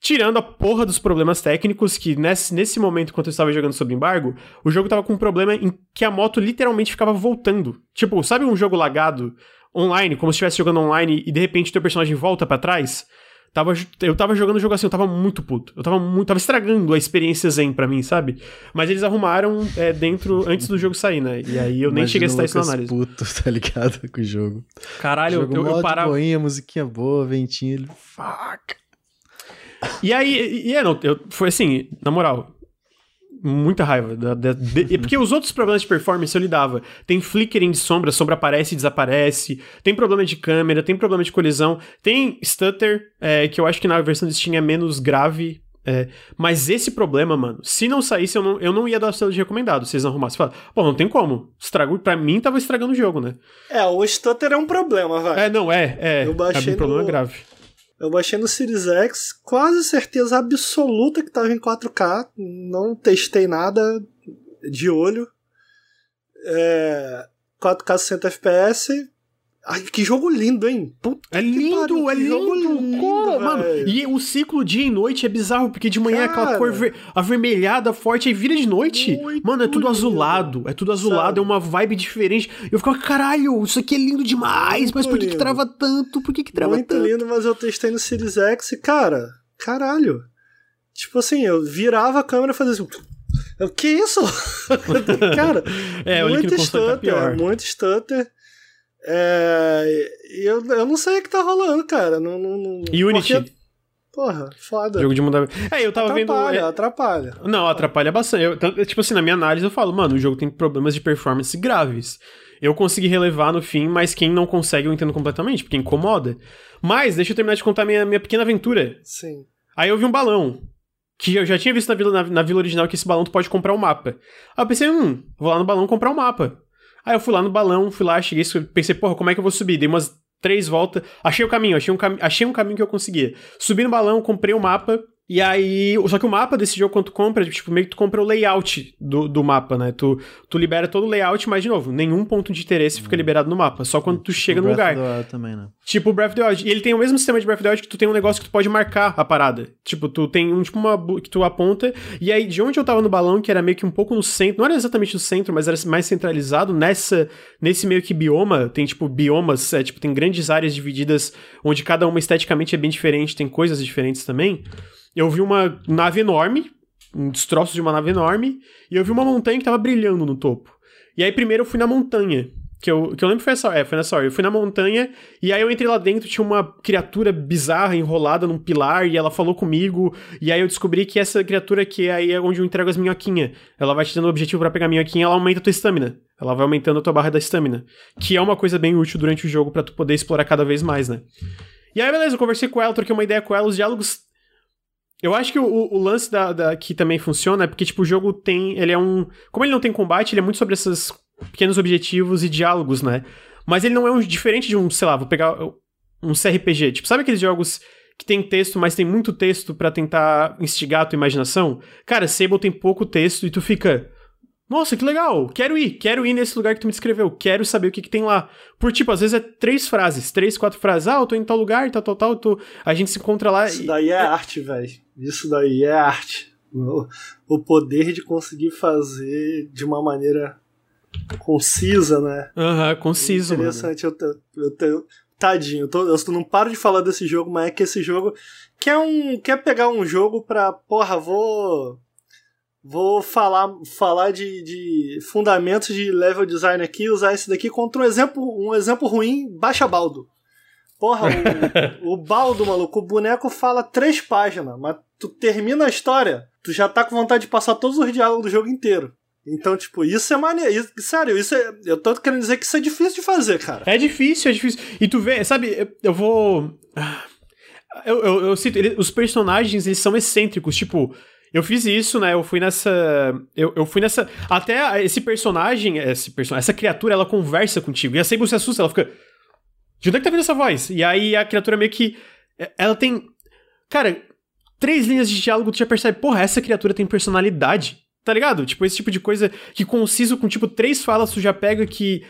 Tirando a porra dos problemas técnicos, que nesse, nesse momento, enquanto eu estava jogando sob embargo, o jogo tava com um problema em que a moto literalmente ficava voltando. Tipo, sabe um jogo lagado online, como se estivesse jogando online e de repente teu personagem volta para trás? Tava, eu tava jogando o jogo assim, eu tava muito puto. Eu tava muito. Tava estragando a experiência Zen pra mim, sabe? Mas eles arrumaram é, dentro, antes do jogo sair, né? E aí eu nem Imagina cheguei a citar isso na análise. puto, tá ligado? Com o jogo. Caralho, jogo eu, eu, parava. Boinha, musiquinha boa, ventinho, ele. Fuck. E aí, e é, não, eu, foi assim, na moral. Muita raiva. Da, da, de, porque os outros problemas de performance eu lidava. Tem flickering de sombra, sombra aparece e desaparece. Tem problema de câmera, tem problema de colisão. Tem stutter, é, que eu acho que na versão de Steam é menos grave. É, mas esse problema, mano, se não saísse, eu não, eu não ia dar o selo de recomendado. Se vocês não arrumassem, fala, pô, não tem como. Estragou, pra mim, tava estragando o jogo, né? É, o stutter é um problema, vai. É, não, é, é. Eu baixei é um problema no... grave. Eu baixei no Series X, quase certeza absoluta que tava em 4K. Não testei nada de olho. É, 4K 60 FPS. Ai, que jogo lindo, hein? Puta é lindo, pariu, é lindo. lindo Como, mano? E o ciclo dia e noite é bizarro, porque de manhã Cara, é aquela cor ver, avermelhada, forte, aí vira de noite. Mano, é tudo lindo. azulado. É tudo azulado, Sabe? é uma vibe diferente. Eu ficava, caralho, isso aqui é lindo demais, muito mas por que, que trava tanto? Por que, que trava muito tanto? Muito lindo, mas eu testei no Series X e, cara, caralho. Tipo assim, eu virava a câmera e fazia assim. O que isso? cara, é, muito tá stutter, tá muito stutter. É, eu, eu não sei o que tá rolando, cara. Não, não, não, Unity. Porque, porra, foda. Jogo de mundo. É, eu tava atrapalha, vendo. Atrapalha, atrapalha. Não, atrapalha bastante. Eu, tipo assim, na minha análise eu falo, mano, o jogo tem problemas de performance graves. Eu consegui relevar no fim, mas quem não consegue eu entendo completamente, porque incomoda. Mas, deixa eu terminar de contar minha, minha pequena aventura. Sim. Aí eu vi um balão. Que eu já tinha visto na vila, na, na vila original que esse balão tu pode comprar um mapa. Aí eu pensei, hum, vou lá no balão comprar um mapa. Aí eu fui lá no balão, fui lá, cheguei, pensei, porra, como é que eu vou subir? Dei umas três voltas, achei o caminho, achei um, cam achei um caminho que eu conseguia. Subi no balão, comprei o um mapa, e aí, só que o mapa desse jogo, quando tu compra, tipo, meio que tu compra o layout do, do mapa, né? Tu, tu libera todo o layout, mas, de novo, nenhum ponto de interesse fica hum. liberado no mapa, só quando tu tipo chega no lugar. também, né? Tipo o Breath of the Wild. E ele tem o mesmo sistema de Breath of the Wild que tu tem um negócio que tu pode marcar a parada. Tipo, tu tem um, tipo, uma que tu aponta, e aí, de onde eu tava no balão, que era meio que um pouco no centro, não era exatamente no centro, mas era mais centralizado, nessa, nesse meio que bioma, tem, tipo, biomas, é, tipo, tem grandes áreas divididas, onde cada uma esteticamente é bem diferente, tem coisas diferentes também eu vi uma nave enorme, um destroço de uma nave enorme, e eu vi uma montanha que tava brilhando no topo. E aí primeiro eu fui na montanha, que eu, que eu lembro que foi essa, é, foi nessa hora. Eu fui na montanha e aí eu entrei lá dentro, tinha uma criatura bizarra enrolada num pilar e ela falou comigo. E aí eu descobri que essa criatura que é aí é onde eu entrego as minhoquinhas. Ela vai te dando o objetivo para pegar a minhoquinha, ela aumenta a tua estamina. Ela vai aumentando a tua barra da estamina. Que é uma coisa bem útil durante o jogo para tu poder explorar cada vez mais, né? E aí, beleza, eu conversei com ela, troquei uma ideia com ela, os diálogos eu acho que o, o lance da, da, que também funciona é porque, tipo, o jogo tem. Ele é um. Como ele não tem combate, ele é muito sobre esses pequenos objetivos e diálogos, né? Mas ele não é um diferente de um, sei lá, vou pegar um CRPG. Tipo, sabe aqueles jogos que tem texto, mas tem muito texto para tentar instigar a tua imaginação? Cara, Sable tem pouco texto e tu fica. Nossa, que legal! Quero ir, quero ir nesse lugar que tu me descreveu, quero saber o que, que tem lá. Por tipo, às vezes é três frases, três, quatro frases. Ah, eu tô em tal lugar, tal, tal, tal, tô... a gente se encontra lá. Isso e... daí é arte, velho. Isso daí é arte. O, o poder de conseguir fazer de uma maneira concisa, né? Aham, uhum, conciso. É interessante, mano. eu, eu, eu, tadinho, eu, tô, eu não paro de falar desse jogo, mas é que esse jogo quer um quer pegar um jogo pra, porra, vou Vou falar, falar de, de fundamentos de level design aqui, usar esse daqui contra um exemplo, um exemplo ruim, baixa baldo. Porra, o, o baldo, maluco, o boneco fala três páginas, mas tu termina a história, tu já tá com vontade de passar todos os diálogos do jogo inteiro. Então, tipo, isso é maneiro. Sério, isso é. Eu tô querendo dizer que isso é difícil de fazer, cara. É difícil, é difícil. E tu vê, sabe, eu vou. Eu, eu, eu cito, ele, os personagens, eles são excêntricos, tipo. Eu fiz isso, né? Eu fui nessa. Eu, eu fui nessa. Até esse personagem, esse person... essa criatura, ela conversa contigo. E a Sable se assusta, ela fica. De onde é que tá vindo essa voz? E aí a criatura meio que. Ela tem. Cara, três linhas de diálogo, tu já percebe, porra, essa criatura tem personalidade. Tá ligado? Tipo, esse tipo de coisa que conciso com, tipo, três falas, tu já pega que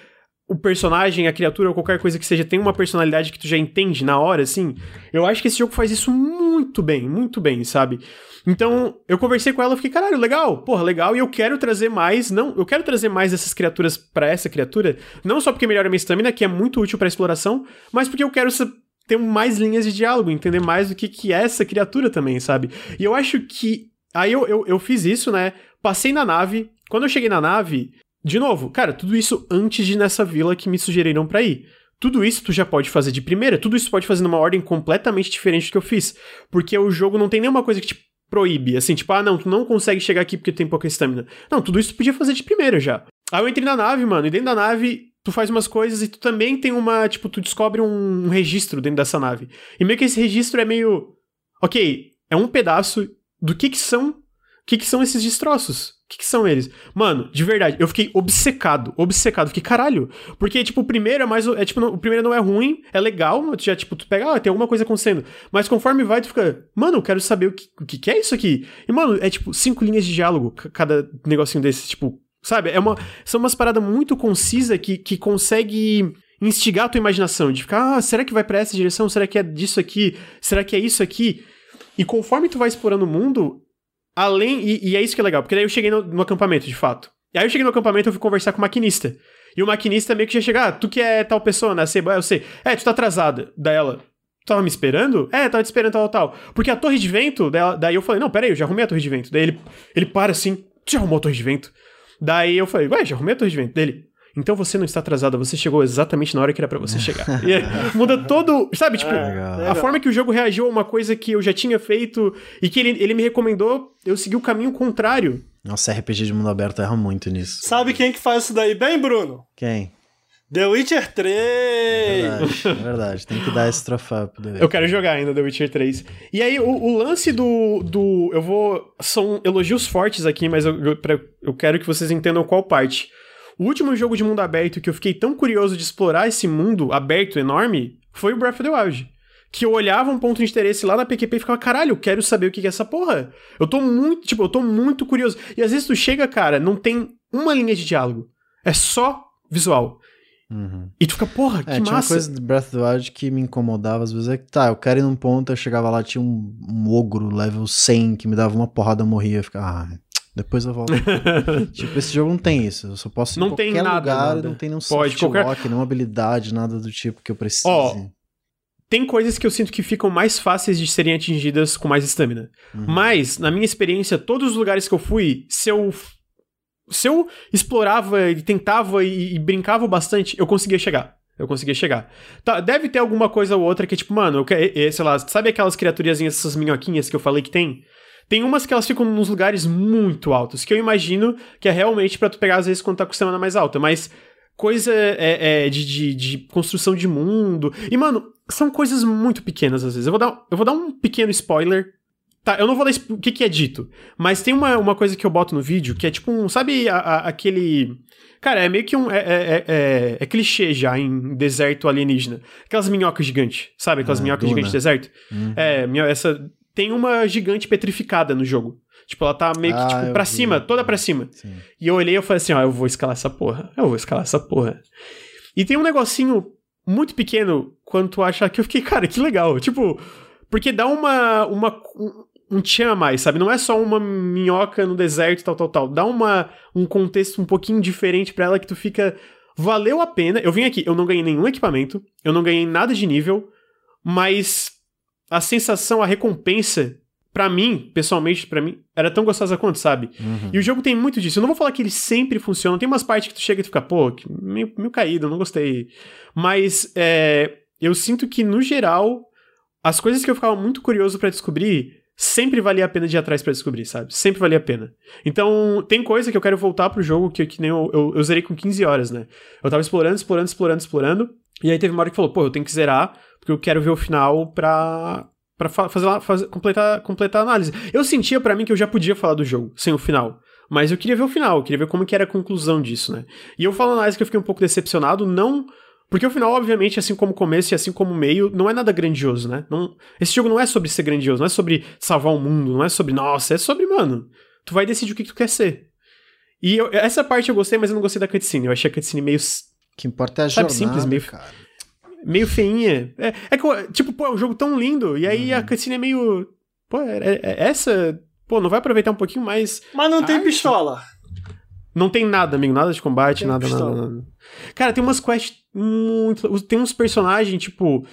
o personagem, a criatura ou qualquer coisa que seja tem uma personalidade que tu já entende na hora, assim. Eu acho que esse jogo faz isso muito bem, muito bem, sabe? Então, eu conversei com ela, fiquei, caralho, legal, porra, legal, e eu quero trazer mais, não, eu quero trazer mais dessas criaturas para essa criatura, não só porque melhora minha estamina, que é muito útil para exploração, mas porque eu quero ter mais linhas de diálogo, entender mais do que, que é essa criatura também, sabe? E eu acho que. Aí eu, eu, eu fiz isso, né? Passei na nave. Quando eu cheguei na nave, de novo, cara, tudo isso antes de nessa vila que me sugeriram para ir. Tudo isso tu já pode fazer de primeira, tudo isso pode fazer numa ordem completamente diferente do que eu fiz. Porque o jogo não tem nenhuma coisa que, tipo, proíbe. Assim, tipo, ah, não, tu não consegue chegar aqui porque tem pouca estamina. Não, tudo isso tu podia fazer de primeira já. Aí eu entrei na nave, mano, e dentro da nave tu faz umas coisas e tu também tem uma, tipo, tu descobre um, registro dentro dessa nave. E meio que esse registro é meio, ok, é um pedaço do que que são, o que que são esses destroços. O que, que, são eles? Mano, de verdade, eu fiquei obcecado, obcecado. Fiquei, caralho. Porque, tipo, o primeiro é mais. É, tipo, o primeiro não é ruim, é legal. Já, tipo, tu pega, ah, tem alguma coisa acontecendo. Mas conforme vai, tu fica, mano, eu quero saber o que, o que, que é isso aqui. E, mano, é tipo cinco linhas de diálogo, cada negocinho desse, tipo, sabe? É uma, são umas paradas muito concisas que, que consegue instigar a tua imaginação. De ficar, ah, será que vai para essa direção? Será que é disso aqui? Será que é isso aqui? E conforme tu vai explorando o mundo, Além, e, e, é isso que é legal, porque daí eu cheguei no, no, acampamento, de fato. E aí eu cheguei no acampamento e fui conversar com o maquinista. E o maquinista meio que já chega, ah, tu que é tal pessoa, né? Eu sei. É, tu tá atrasada. Daí ela, tu tava me esperando? É, tava te esperando tal, tal. Porque a torre de vento, daí, daí eu falei, não, pera aí, eu já arrumei a torre de vento. Daí ele, ele para assim, tu já arrumou a torre de vento? Daí eu falei, ué, já arrumei a torre de vento. Dele, então você não está atrasada, você chegou exatamente na hora que era para você chegar. E muda todo. Sabe, tipo, é, a forma que o jogo reagiu a uma coisa que eu já tinha feito e que ele, ele me recomendou, eu segui o caminho contrário. Nossa, RPG de mundo aberto erra muito nisso. Sabe quem que faz isso daí bem, Bruno? Quem? The Witcher 3! É verdade, é verdade. tem que dar esse troféu pro The Witcher. Eu quero jogar ainda The Witcher 3. E aí, o, o, lance do, do. Eu vou. São elogios fortes aqui, mas eu, eu, eu quero que vocês entendam qual parte. O último jogo de mundo aberto que eu fiquei tão curioso de explorar esse mundo aberto enorme foi o Breath of the Wild. Que eu olhava um ponto de interesse lá na PQP e ficava, caralho, eu quero saber o que é essa porra. Eu tô muito, tipo, eu tô muito curioso. E às vezes tu chega, cara, não tem uma linha de diálogo. É só visual. Uhum. E tu fica, porra, que é, massa. Tinha uma coisa do Breath of the Wild que me incomodava às vezes. É que tá, eu quero ir num ponto, eu chegava lá, tinha um, um ogro level 100 que me dava uma porrada, eu morria. Eu ficava, ah, depois eu volto. tipo, esse jogo não tem isso. Eu só posso ir não tem nada, lugar, nada. não tem nenhum Pode, qualquer... lock, nenhuma habilidade, nada do tipo que eu preciso. Ó, tem coisas que eu sinto que ficam mais fáceis de serem atingidas com mais estamina. Uhum. Mas, na minha experiência, todos os lugares que eu fui, se eu se eu explorava e tentava e, e, brincava bastante, eu conseguia chegar. Eu conseguia chegar. Tá, deve ter alguma coisa ou outra que, tipo, mano, eu quero, sei lá, sabe aquelas criaturiazinhas, essas minhoquinhas que eu falei que tem? Tem umas que elas ficam nos lugares muito altos, que eu imagino que é realmente para tu pegar às vezes quando tá com semana mais alta, mas coisa é, é de, de, de, construção de mundo. E, mano, são coisas muito pequenas às vezes. Eu vou dar, eu vou dar um pequeno spoiler. Tá, eu não vou dar o que, que é dito, mas tem uma, uma coisa que eu boto no vídeo que é tipo um. Sabe a, a, aquele. Cara, é meio que um. É, é, é, é, clichê já em deserto alienígena. Aquelas minhocas gigantes, sabe? Aquelas ah, minhocas gigantes de deserto. Uhum. É, essa tem uma gigante petrificada no jogo. Tipo, ela tá meio que, ah, tipo, pra vi. cima, toda pra cima. Sim. E eu olhei e falei assim, ó, eu vou escalar essa porra. Eu vou escalar essa porra. E tem um negocinho muito pequeno quando tu acha que eu fiquei, cara, que legal. Tipo, porque dá uma. uma um, um tchan a mais, sabe? Não é só uma minhoca no deserto, tal, tal, tal. Dá uma, um contexto um pouquinho diferente para ela que tu fica. Valeu a pena. Eu vim aqui, eu não ganhei nenhum equipamento, eu não ganhei nada de nível, mas a sensação, a recompensa, para mim, pessoalmente, para mim, era tão gostosa quanto, sabe? Uhum. E o jogo tem muito disso. Eu não vou falar que ele sempre funciona. Tem umas partes que tu chega e tu fica, pô, meio, meio caído, não gostei. Mas é, eu sinto que, no geral, as coisas que eu ficava muito curioso para descobrir sempre valia a pena de ir atrás para descobrir, sabe? Sempre valia a pena. Então, tem coisa que eu quero voltar pro jogo que, que nem eu, eu, eu zerei com 15 horas, né? Eu tava explorando, explorando, explorando, explorando. E aí teve uma hora que falou, pô, eu tenho que zerar porque eu quero ver o final pra, pra fazer, fazer completar, completar a análise. Eu sentia para mim que eu já podia falar do jogo sem o final. Mas eu queria ver o final, eu queria ver como que era a conclusão disso, né? E eu falo análise que eu fiquei um pouco decepcionado, não. Porque o final, obviamente, assim como o começo e assim como o meio, não é nada grandioso, né? Não, esse jogo não é sobre ser grandioso, não é sobre salvar o mundo, não é sobre, nossa, é sobre, mano, tu vai decidir o que, que tu quer ser. E eu, essa parte eu gostei, mas eu não gostei da cutscene. Eu achei a cutscene meio. O que importa é a sabe, jornada, simples, meio, cara meio feinha. É, é que, tipo, pô, é um jogo tão lindo, e aí uhum. a cutscene é meio. Pô, é, é, é, essa. Pô, não vai aproveitar um pouquinho mais. Mas não tem pistola. Não tem nada, amigo, nada de combate, nada, nada, nada, Cara, tem umas quests muito. Tem uns personagens, tipo.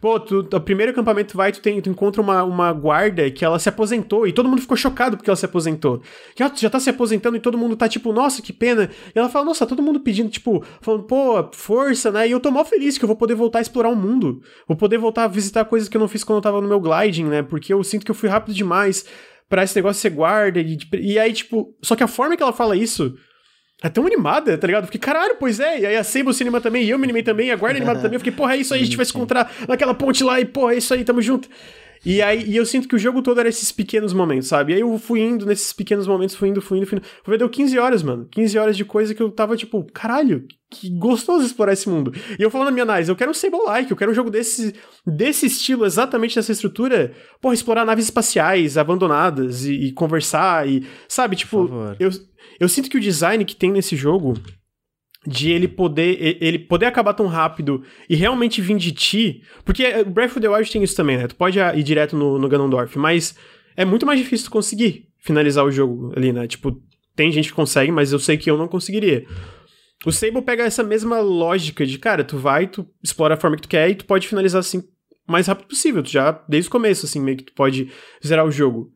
Pô, tu, o primeiro acampamento vai, tu, tem, tu encontra uma, uma guarda que ela se aposentou e todo mundo ficou chocado porque ela se aposentou. Que ela já tá se aposentando e todo mundo tá tipo, nossa, que pena. E ela fala, nossa, todo mundo pedindo, tipo, falando, pô, força, né? E eu tô mal feliz que eu vou poder voltar a explorar o mundo. Vou poder voltar a visitar coisas que eu não fiz quando eu tava no meu gliding, né? Porque eu sinto que eu fui rápido demais. pra esse negócio você guarda. E, e aí, tipo, só que a forma que ela fala isso é tão animada, tá ligado? Fiquei, caralho, pois é. E aí a Sable se anima também, e eu me animei também, a guarda animada também. Eu fiquei, porra, é isso aí, a gente vai se encontrar naquela ponte lá, e porra, é isso aí, tamo junto. E aí e eu sinto que o jogo todo era esses pequenos momentos, sabe? E aí eu fui indo nesses pequenos momentos, fui indo, fui indo, fui indo. Foi, deu 15 horas, mano. 15 horas de coisa que eu tava tipo, caralho, que gostoso explorar esse mundo. E eu falando na minha análise, eu quero um Sable-like, eu quero um jogo desse, desse estilo, exatamente dessa estrutura. Porra, explorar naves espaciais abandonadas e, e conversar e. Sabe, tipo, eu, eu sinto que o design que tem nesse jogo de ele poder ele poder acabar tão rápido e realmente vir de ti, porque eh, Breath of the Wild tem isso também, né? Tu pode ir direto no, no Ganondorf, mas é muito mais difícil conseguir finalizar o jogo ali, né? Tipo, tem gente que consegue, mas eu sei que eu não conseguiria. O Sable pega essa mesma lógica de, cara, tu vai, tu explora a forma que tu quer e tu pode finalizar assim o mais rápido possível, tu já desde o começo assim, meio que tu pode zerar o jogo.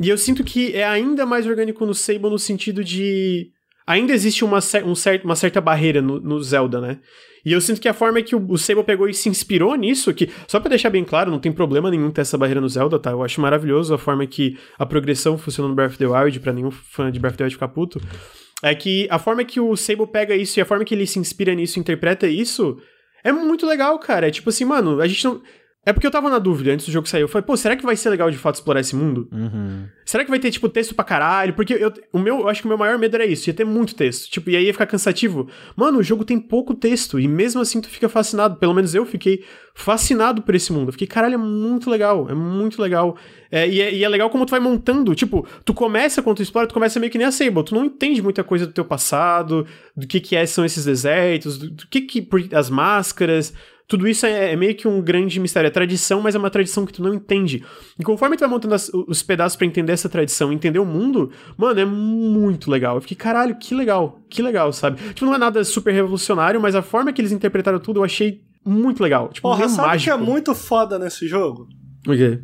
E eu sinto que é ainda mais orgânico no Sable no sentido de ainda existe uma, um cer uma certa barreira no, no, Zelda, né? E eu sinto que a forma que o, o Sable pegou e se inspirou nisso, que, só para deixar bem claro, não tem problema nenhum ter essa barreira no Zelda, tá? Eu acho maravilhoso a forma que a progressão funciona no Breath of the Wild, pra nenhum fã de Breath of the Wild ficar puto. É que a forma que o Sable pega isso e a forma que ele se inspira nisso, interpreta isso, é muito legal, cara. É tipo assim, mano, a gente não. É porque eu tava na dúvida antes do jogo sair. Eu falei, pô, será que vai ser legal de fato explorar esse mundo? Uhum. Será que vai ter, tipo, texto pra caralho? Porque eu, o meu, eu acho que o meu maior medo era isso, ia ter muito texto. Tipo, e aí ia ficar cansativo. Mano, o jogo tem pouco texto, e mesmo assim tu fica fascinado. Pelo menos eu fiquei fascinado por esse mundo. Eu fiquei, caralho, é muito legal, é muito legal. É, e, é, e, é, legal como tu vai montando. Tipo, tu começa quando tu explora, tu começa meio que nem a Sable. Tu não entende muita coisa do teu passado, do que que é, são esses desertos, do, do que que. as máscaras tudo isso é, é, meio que um grande mistério. É tradição, mas é uma tradição que tu não entende. E conforme tu vai montando as, os pedaços para entender essa tradição, entender o mundo, mano, é muito legal. Eu fiquei, caralho, que legal, que legal, sabe? Tipo, não é nada super revolucionário, mas a forma que eles interpretaram tudo eu achei muito legal. Tipo, Porra, sabe mágico. que é muito foda nesse jogo? O quê?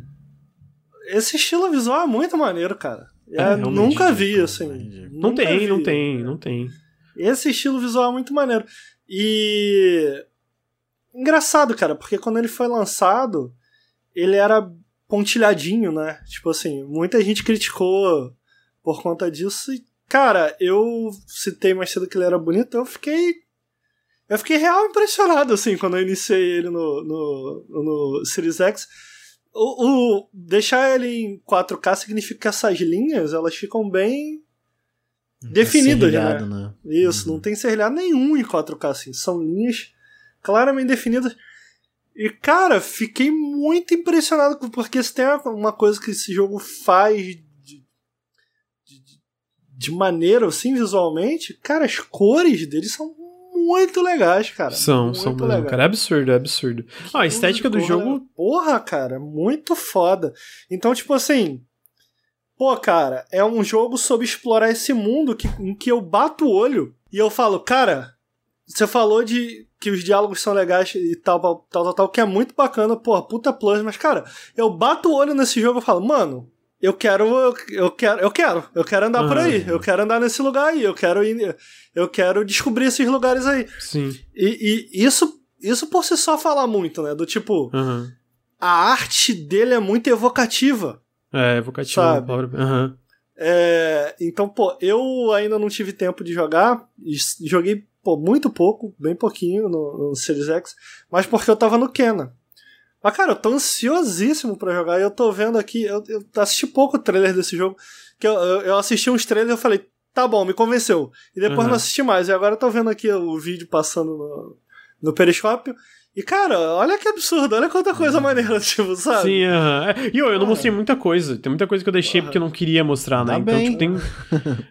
Esse estilo visual é muito maneiro, cara. É, nunca vi, assim. Não tem, vi, não tem, não tem. Esse estilo visual é muito maneiro. E engraçado, cara, porque quando ele foi lançado, ele era pontilhadinho, né? Tipo assim, muita gente criticou por conta disso. E, cara, eu citei mais cedo que ele era bonito, eu fiquei. Eu fiquei real impressionado, assim, quando eu iniciei ele no, no, no Series X. O, o, deixar ele em 4K significa que essas linhas, elas ficam bem definidas, né? né? Isso, uhum. não tem serrilhado nenhum em 4K, assim. São linhas claramente definidas. E, cara, fiquei muito impressionado, porque se tem uma coisa que esse jogo faz de, maneira, assim, visualmente, cara, as cores dele são muito legais, cara. São, muito são mesmo, cara. É absurdo, é absurdo. Ah, a estética do jogo. Porra, cara, muito foda. Então, tipo assim. Pô, cara, é um jogo sobre explorar esse mundo que, em que eu bato o olho e eu falo, cara, você falou de que os diálogos são legais e tal, tal, tal, tal, que é muito bacana, porra, puta plus, mas, cara, eu bato o olho nesse jogo e falo, mano, eu quero, eu, eu quero, eu quero, eu quero andar uhum. por aí, eu quero andar nesse lugar aí, eu quero ir, eu quero descobrir esses lugares aí. Sim. E, e isso, isso por si só fala muito, né? Do tipo, uhum. a arte dele é muito evocativa. É, evocativa. Sabe? Uhum. É, então, pô, eu ainda não tive tempo de jogar, joguei pô, muito pouco, bem pouquinho no, no Series X, mas porque eu tava no Kena. Mas, cara, eu tô ansiosíssimo para jogar e eu tô vendo aqui, eu, eu assisti pouco trailer desse jogo, que eu, eu, eu assisti uns trailers e eu falei, tá bom, me convenceu. E depois uhum. não assisti mais, e agora eu tô vendo aqui o vídeo passando no, no periscópio, e, cara, olha que absurdo, olha quanta coisa maneira, tipo, sabe? Sim, aham. Uh -huh. é, e eu, eu não mostrei muita coisa. Tem muita coisa que eu deixei uh -huh. porque eu não queria mostrar, né? Tá então, bem. tipo, tem.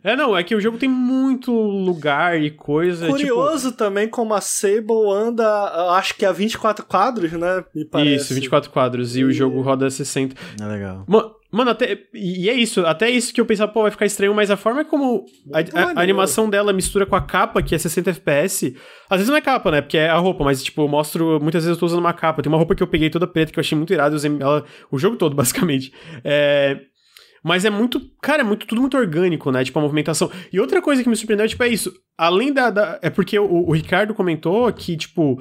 é, não, é que o jogo tem muito lugar e coisa. Tipo Curioso tipo... também como a Sable anda, acho que a 24 quadros, né? Me parece. Isso, 24 quadros. E, e... o jogo roda 60. É legal. Mano, Mano, até. E é isso, até isso que eu pensava, pô, vai ficar estranho, mas a forma como a, a, a, animação dela mistura com a capa, que é 60 FPS. Às vezes não é capa, né? Porque é a roupa, mas, tipo, eu mostro. Muitas vezes eu tô usando uma capa. Tem uma roupa que eu peguei toda preta, que eu achei muito irada, usei ela o jogo todo, basicamente. É. Mas é muito. Cara, é muito, tudo muito orgânico, né? Tipo, a movimentação. E outra coisa que me surpreendeu, tipo, é isso. Além da. da é porque o, o Ricardo comentou que, tipo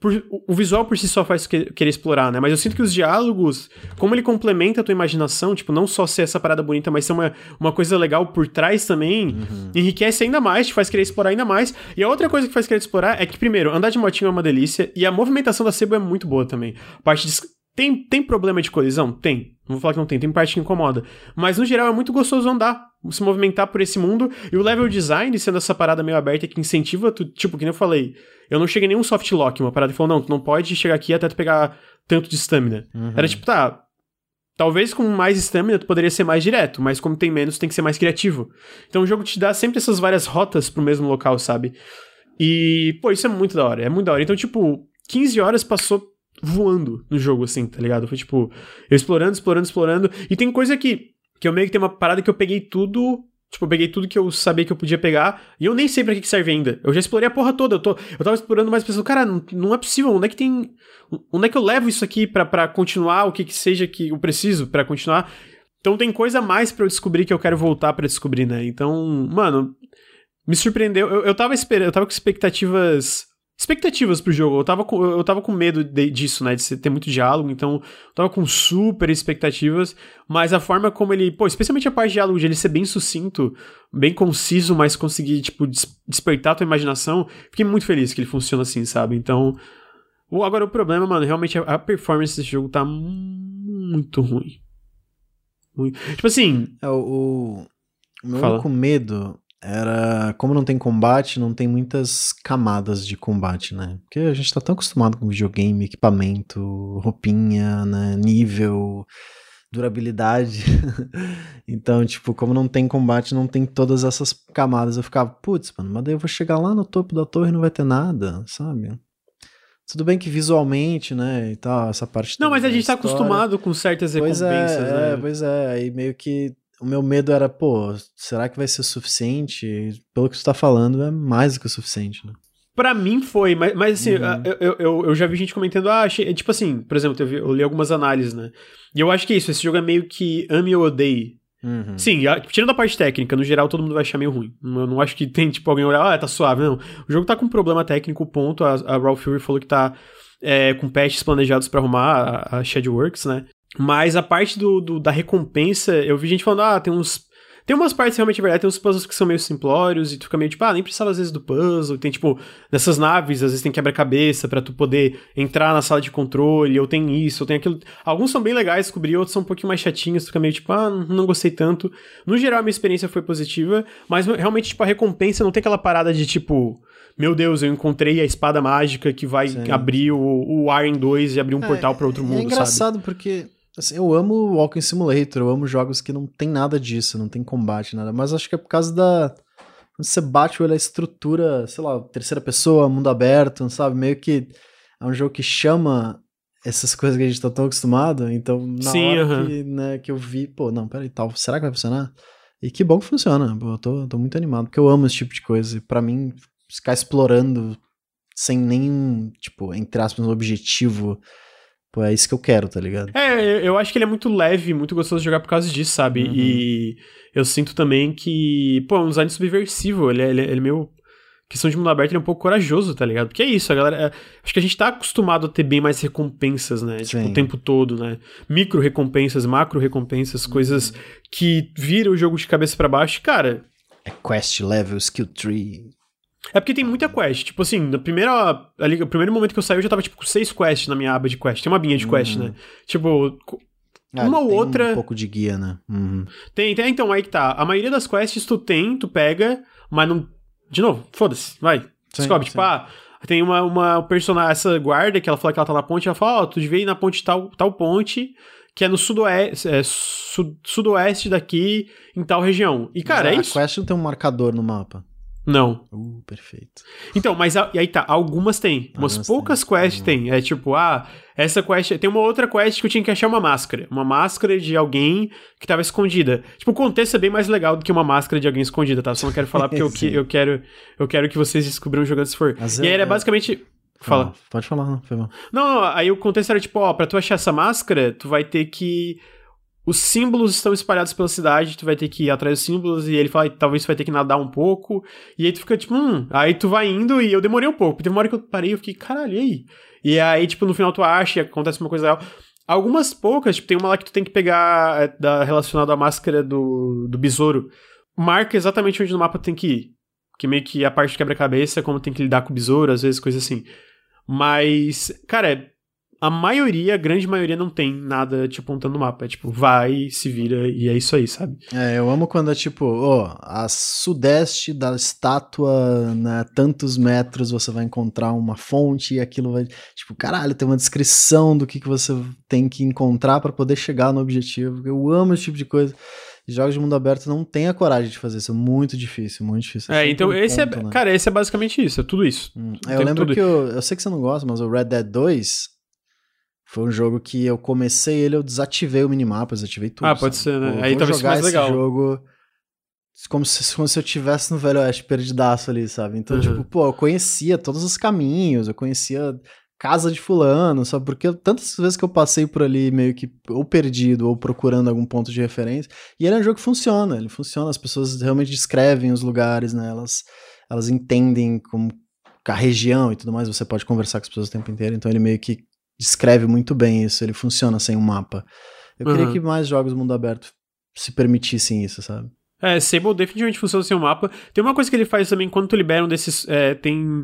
por, o visual por si só faz querer explorar, né? Mas eu sinto que os diálogos, como ele complementa a tua imaginação, tipo, não só ser essa parada bonita, mas ser uma, uma coisa legal por trás também, uhum. enriquece ainda mais, te faz querer explorar ainda mais. E a outra coisa que faz querer explorar é que, primeiro, andar de motinho é uma delícia e a movimentação da sebo é muito boa também. A parte de tem, tem problema de colisão? Tem. Não vou falar que não tem, tem parte que incomoda. Mas no geral é muito gostoso andar, se movimentar por esse mundo. E o level design, sendo essa parada meio aberta que incentiva tu, tipo, que nem eu falei, eu não cheguei nenhum soft lock, uma parada que falou, não, tu não pode chegar aqui até tu pegar tanto de stamina. Uhum. Era tipo, tá, Talvez com mais stamina tu poderia ser mais direto, mas como tem menos, tem que ser mais criativo. Então o jogo te dá sempre essas várias rotas pro mesmo local, sabe? E, pô, isso é muito da hora, é muito da hora. Então, tipo, 15 horas passou voando no jogo, assim, tá ligado? Foi tipo, explorando, explorando, explorando. E tem coisa que, que eu meio que tem uma parada que eu peguei tudo. Tipo, eu peguei tudo que eu sabia que eu podia pegar. E eu nem sei pra que, que serve ainda. Eu já explorei a porra toda. Eu, tô, eu tava explorando mais pensando, cara, não, não é possível. Onde é que tem. Onde é que eu levo isso aqui pra, continuar o que que seja que eu preciso para continuar? Então tem coisa mais para eu descobrir que eu quero voltar para descobrir, né? Então, mano, me surpreendeu. Eu, eu tava esperando, eu tava com expectativas expectativas pro jogo. Eu tava com, eu tava com medo de, disso, né? De ter muito diálogo, então eu tava com super expectativas, mas a forma como ele, pô, especialmente a parte de diálogo, de ele ser bem sucinto, bem conciso, mas conseguir, tipo, des despertar a tua imaginação, fiquei muito feliz que ele funciona assim, sabe? Então. Agora, o problema, mano, realmente a performance desse jogo tá muito ruim. Muito. Tipo assim. É, o, o meu único medo era. Como não tem combate, não tem muitas camadas de combate, né? Porque a gente tá tão acostumado com videogame, equipamento, roupinha, né? Nível, durabilidade. então, tipo, como não tem combate, não tem todas essas camadas. Eu ficava, putz, mano, mas daí eu vou chegar lá no topo da torre e não vai ter nada, sabe? Tudo bem que visualmente, né, e tal, essa parte... Não, mas a gente tá acostumado com certas pois é, recompensas, é, né? É, pois é, aí meio que o meu medo era, pô, será que vai ser suficiente? Pelo que você tá falando, é mais do que o suficiente, né? Pra mim foi, mas, mas assim, uhum. eu, eu, eu já vi gente comentando, ah, achei, tipo assim, por exemplo, eu, vi, eu li algumas análises, né? E eu acho que é isso, esse jogo é meio que ame ou odeie. Uhum. Sim, tirando a parte técnica, no geral todo mundo vai achar meio ruim. Eu não acho que tem, tipo, alguém olhar, ah, tá suave. Não. O jogo tá com problema técnico, ponto. A, a Raw Fury falou que tá é, com patches planejados para arrumar a, a Shadowworks, né? Mas a parte do, do, da recompensa, eu vi gente falando, ah, tem uns. Tem umas partes realmente verdade, tem uns puzzles que são meio simplórios e tu fica meio tipo, ah, nem precisava às vezes do puzzle. Tem tipo, nessas naves, às vezes tem quebra-cabeça para tu poder entrar na sala de controle, ou tem isso, ou tem aquilo. Alguns são bem legais, descobri, outros são um pouquinho mais chatinhos, tu fica meio tipo, ah, não gostei tanto. No geral, a minha experiência foi positiva, mas realmente, tipo, a recompensa não tem aquela parada de tipo meu Deus, eu encontrei a espada mágica que vai Sim. abrir o, o Iron 2 e abrir um é, portal para outro é mundo, É engraçado sabe? porque Assim, eu amo Walking Simulator, eu amo jogos que não tem nada disso, não tem combate, nada. Mas acho que é por causa da. Quando você bate o olho a estrutura, sei lá, terceira pessoa, mundo aberto, sabe? Meio que é um jogo que chama essas coisas que a gente tá tão acostumado. Então, na Sim, hora uh -huh. que, né, que eu vi, pô, não, peraí, tal, será que vai funcionar? E que bom que funciona. Pô, eu tô, tô muito animado, porque eu amo esse tipo de coisa. E pra mim, ficar explorando sem nenhum, tipo, entre aspas, um objetivo Pô, é isso que eu quero, tá ligado? É, eu acho que ele é muito leve, muito gostoso de jogar por causa disso, sabe? Uhum. E eu sinto também que, pô, é um design subversivo, ele é, ele é, ele é meio. Questão de mundo aberto, ele é um pouco corajoso, tá ligado? Porque é isso, a galera. É, acho que a gente tá acostumado a ter bem mais recompensas, né? Sim. Tipo, o tempo todo, né? Micro recompensas, macro recompensas, uhum. coisas que viram o jogo de cabeça para baixo. Cara. É quest level, skill tree. É porque tem muita quest. Tipo assim, no primeiro, ali, no primeiro momento que eu saí, eu já tava, tipo, com seis quests na minha aba de quest. Tem uma binha de quest, uhum. né? Tipo, ah, uma ou outra. um pouco de guia, né? Uhum. Tem, tem, então, aí que tá. A maioria das quests tu tem, tu pega, mas não. De novo, foda-se, vai. Descobre, tipo, sim. ah, tem uma, uma personagem, essa guarda, que ela fala que ela tá na ponte, ela fala, ó, oh, tu devia ir na ponte tal, tal ponte, que é no sudoeste, é, su, sudoeste daqui, em tal região. E, cara, mas é isso. A quest não tem um marcador no mapa. Não. Uh, perfeito. Então, mas e aí tá, algumas tem. Umas poucas tem. quests uhum. tem. É tipo, ah, essa quest. Tem uma outra quest que eu tinha que achar uma máscara. Uma máscara de alguém que tava escondida. Tipo, o contexto é bem mais legal do que uma máscara de alguém escondida, tá? Só não quero falar porque eu, eu, quero, eu quero que vocês descubram jogando se for. Mas e aí era é... basicamente. Fala. Ah, pode falar, não, foi mal. Não, não, aí o contexto era tipo, ó, pra tu achar essa máscara, tu vai ter que os símbolos estão espalhados pela cidade, tu vai ter que ir atrás dos símbolos, e ele fala, talvez tu vai ter que nadar um pouco, e aí tu fica tipo, hum, aí tu vai indo, e eu demorei um pouco, teve uma hora que eu parei eu fiquei, caralho, e aí? E aí, tipo, no final tu acha e acontece uma coisa legal. Algumas poucas, tipo, tem uma lá que tu tem que pegar é, da, relacionada à máscara do, do besouro. Marca exatamente onde no mapa tem que ir. Que meio que a parte quebra-cabeça, como tem que lidar com o besouro, às vezes, coisa assim. Mas, cara, é a maioria, a grande maioria, não tem nada te tipo, apontando no mapa. É tipo, vai, se vira e é isso aí, sabe? É, eu amo quando é tipo, ó, oh, a sudeste da estátua, né, tantos metros você vai encontrar uma fonte e aquilo vai. Tipo, caralho, tem uma descrição do que, que você tem que encontrar para poder chegar no objetivo. Eu amo esse tipo de coisa jogos de mundo aberto não tem a coragem de fazer isso. É muito difícil, muito difícil. É, é então esse é ponto, é. Né? Cara, esse é basicamente isso, é tudo isso. Hum, eu lembro que eu, eu sei que você não gosta, mas o Red Dead 2 foi um jogo que eu comecei ele, eu desativei o minimapa, desativei tudo. Ah, pode sabe? ser, né? Pô, Aí talvez jogar mais legal. esse jogo como se, como se eu tivesse no Velho Oeste perdidaço ali, sabe? Então, uhum. tipo, pô, eu conhecia todos os caminhos, eu conhecia casa de fulano, sabe? Porque tantas vezes que eu passei por ali meio que ou perdido ou procurando algum ponto de referência, e ele é um jogo que funciona, ele funciona, as pessoas realmente descrevem os lugares, né? Elas, elas entendem como a região e tudo mais, você pode conversar com as pessoas o tempo inteiro, então ele meio que descreve muito bem isso, ele funciona sem um mapa. Eu uhum. queria que mais jogos mundo aberto se permitissem isso, sabe? É, Sable definitivamente funciona sem um mapa. Tem uma coisa que ele faz também, quando tu libera um desses. É, tem.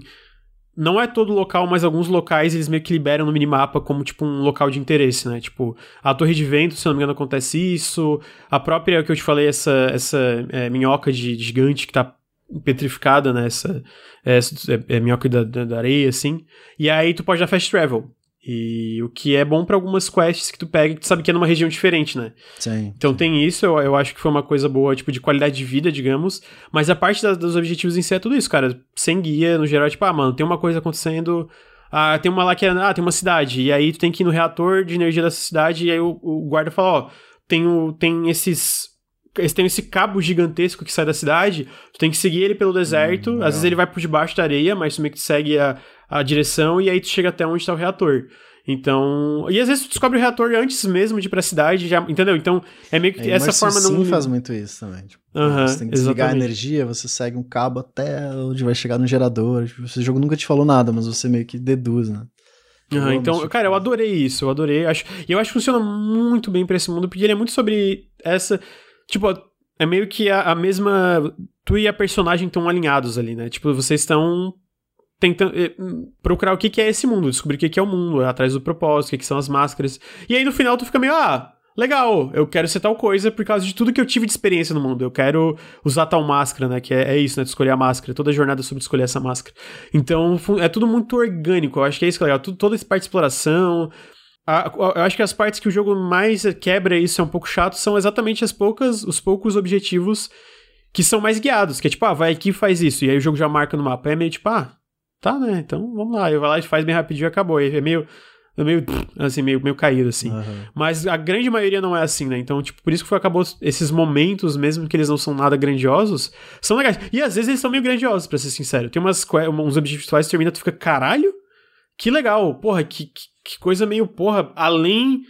Não é todo local, mas alguns locais eles meio que liberam no minimapa como, tipo, um local de interesse, né? Tipo, a Torre de Vento, se não me engano, acontece isso. A própria, que eu te falei, essa, essa é, minhoca de, de, gigante que tá petrificada, né? Essa, é, é, é minhoca da, da, da, areia, assim. E aí tu pode dar fast travel. E o que é bom para algumas quests que tu pega que tu sabe que é numa região diferente, né? Sim. Então sim. tem isso, eu, eu acho que foi uma coisa boa, tipo, de qualidade de vida, digamos. Mas a parte das, dos objetivos em si é tudo isso, cara. Sem guia, no geral, é tipo, ah, mano, tem uma coisa acontecendo. Ah, tem uma lá que é. Ah, tem uma cidade. E aí tu tem que ir no reator de energia dessa cidade. E aí o, o guarda fala: ó, tem, o, tem esses eles têm esse cabo gigantesco que sai da cidade, tu tem que seguir ele pelo deserto, hum, às vezes ele vai por debaixo da areia, mas tu meio que segue a, a direção e aí tu chega até onde está o reator. Então, e às vezes tu descobre o reator antes mesmo de ir pra cidade, já, entendeu? Então, é meio que é, essa forma não... Faz muito isso também. Tipo, você tem que desligar a energia, você segue um cabo até onde vai chegar no gerador. Tipo, esse jogo nunca te falou nada, mas você meio que deduz, né? Uhum, então, cara, eu adorei isso, eu adorei. Acho, e eu acho que funciona muito bem pra esse mundo, porque ele é muito sobre essa. Tipo, é meio que a, a mesma. Tu e a personagem estão alinhados ali, né? Tipo, vocês estão tentando eh, procurar o que, que é esse mundo, descobrir o que, que é o mundo, atrás do propósito, o que, que são as máscaras. E aí no final tu fica meio, ah, legal, eu quero ser tal coisa por causa de tudo que eu tive de experiência no mundo. Eu quero usar tal máscara, né? Que é, é isso, né? De escolher a máscara, toda a jornada sobre escolher essa máscara. Então é tudo muito orgânico, eu acho que é isso que é legal. Tudo, toda essa parte de exploração. A, eu acho que as partes que o jogo mais quebra isso é um pouco chato são exatamente as poucas, os poucos objetivos que são mais guiados, que é tipo, ah, vai aqui e faz isso, e aí o jogo já marca no mapa. É meio tipo, ah, tá, né? Então vamos lá. Eu vou lá e faz bem rapidinho e acabou. É meio. É meio, assim, meio, meio caído, assim. Uhum. Mas a grande maioria não é assim, né? Então, tipo, por isso que foi, acabou esses momentos, mesmo que eles não são nada grandiosos, são legais. E às vezes eles são meio grandiosos, pra ser sincero. Tem umas, uns objetivos que termina, tu fica, caralho, que legal. Porra, que, que, que coisa meio, porra, além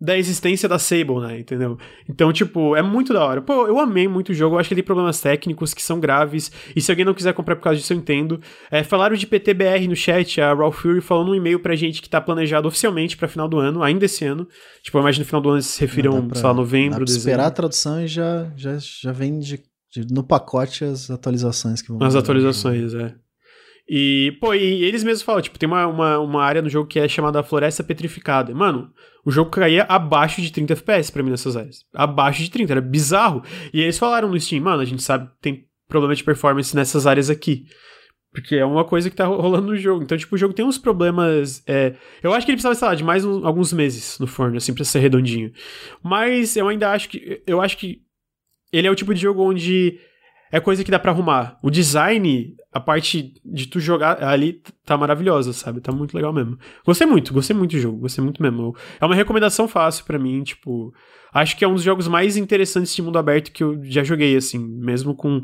da existência da Sable, né? Entendeu? Então, tipo, é muito da hora. Pô, eu amei muito o jogo. Eu acho que ele tem problemas técnicos que são graves. E se alguém não quiser comprar por causa disso, eu entendo. É, falaram de PTBR no chat. A Raw Fury falou num e-mail pra gente que tá planejado oficialmente pra final do ano, ainda esse ano. Tipo, eu imagino no final do ano eles se refiram, pra, sei lá, novembro, dezembro. esperar a tradução e já, já, já vem de, de, no pacote as atualizações que vão As atualizações, é. E, pô, e eles mesmos falam, tipo, tem uma, uma, uma área no jogo que é chamada Floresta Petrificada. Mano, o jogo caía abaixo de 30 FPS pra mim nessas áreas. Abaixo de 30, era bizarro. E eles falaram no Steam, mano, a gente sabe que tem problema de performance nessas áreas aqui. Porque é uma coisa que tá rolando no jogo. Então, tipo, o jogo tem uns problemas. É... Eu acho que ele precisava, sei lá, de mais um, alguns meses no forno, assim, pra ser redondinho. Mas eu ainda acho que. Eu acho que ele é o tipo de jogo onde é coisa que dá para arrumar. O design, a parte de tu jogar ali tá maravilhosa, sabe? Tá muito legal mesmo. Gostei muito, gostei muito do jogo, gostei muito mesmo. É uma recomendação fácil para mim, tipo, acho que é um dos jogos mais interessantes de mundo aberto que eu já joguei, assim, mesmo com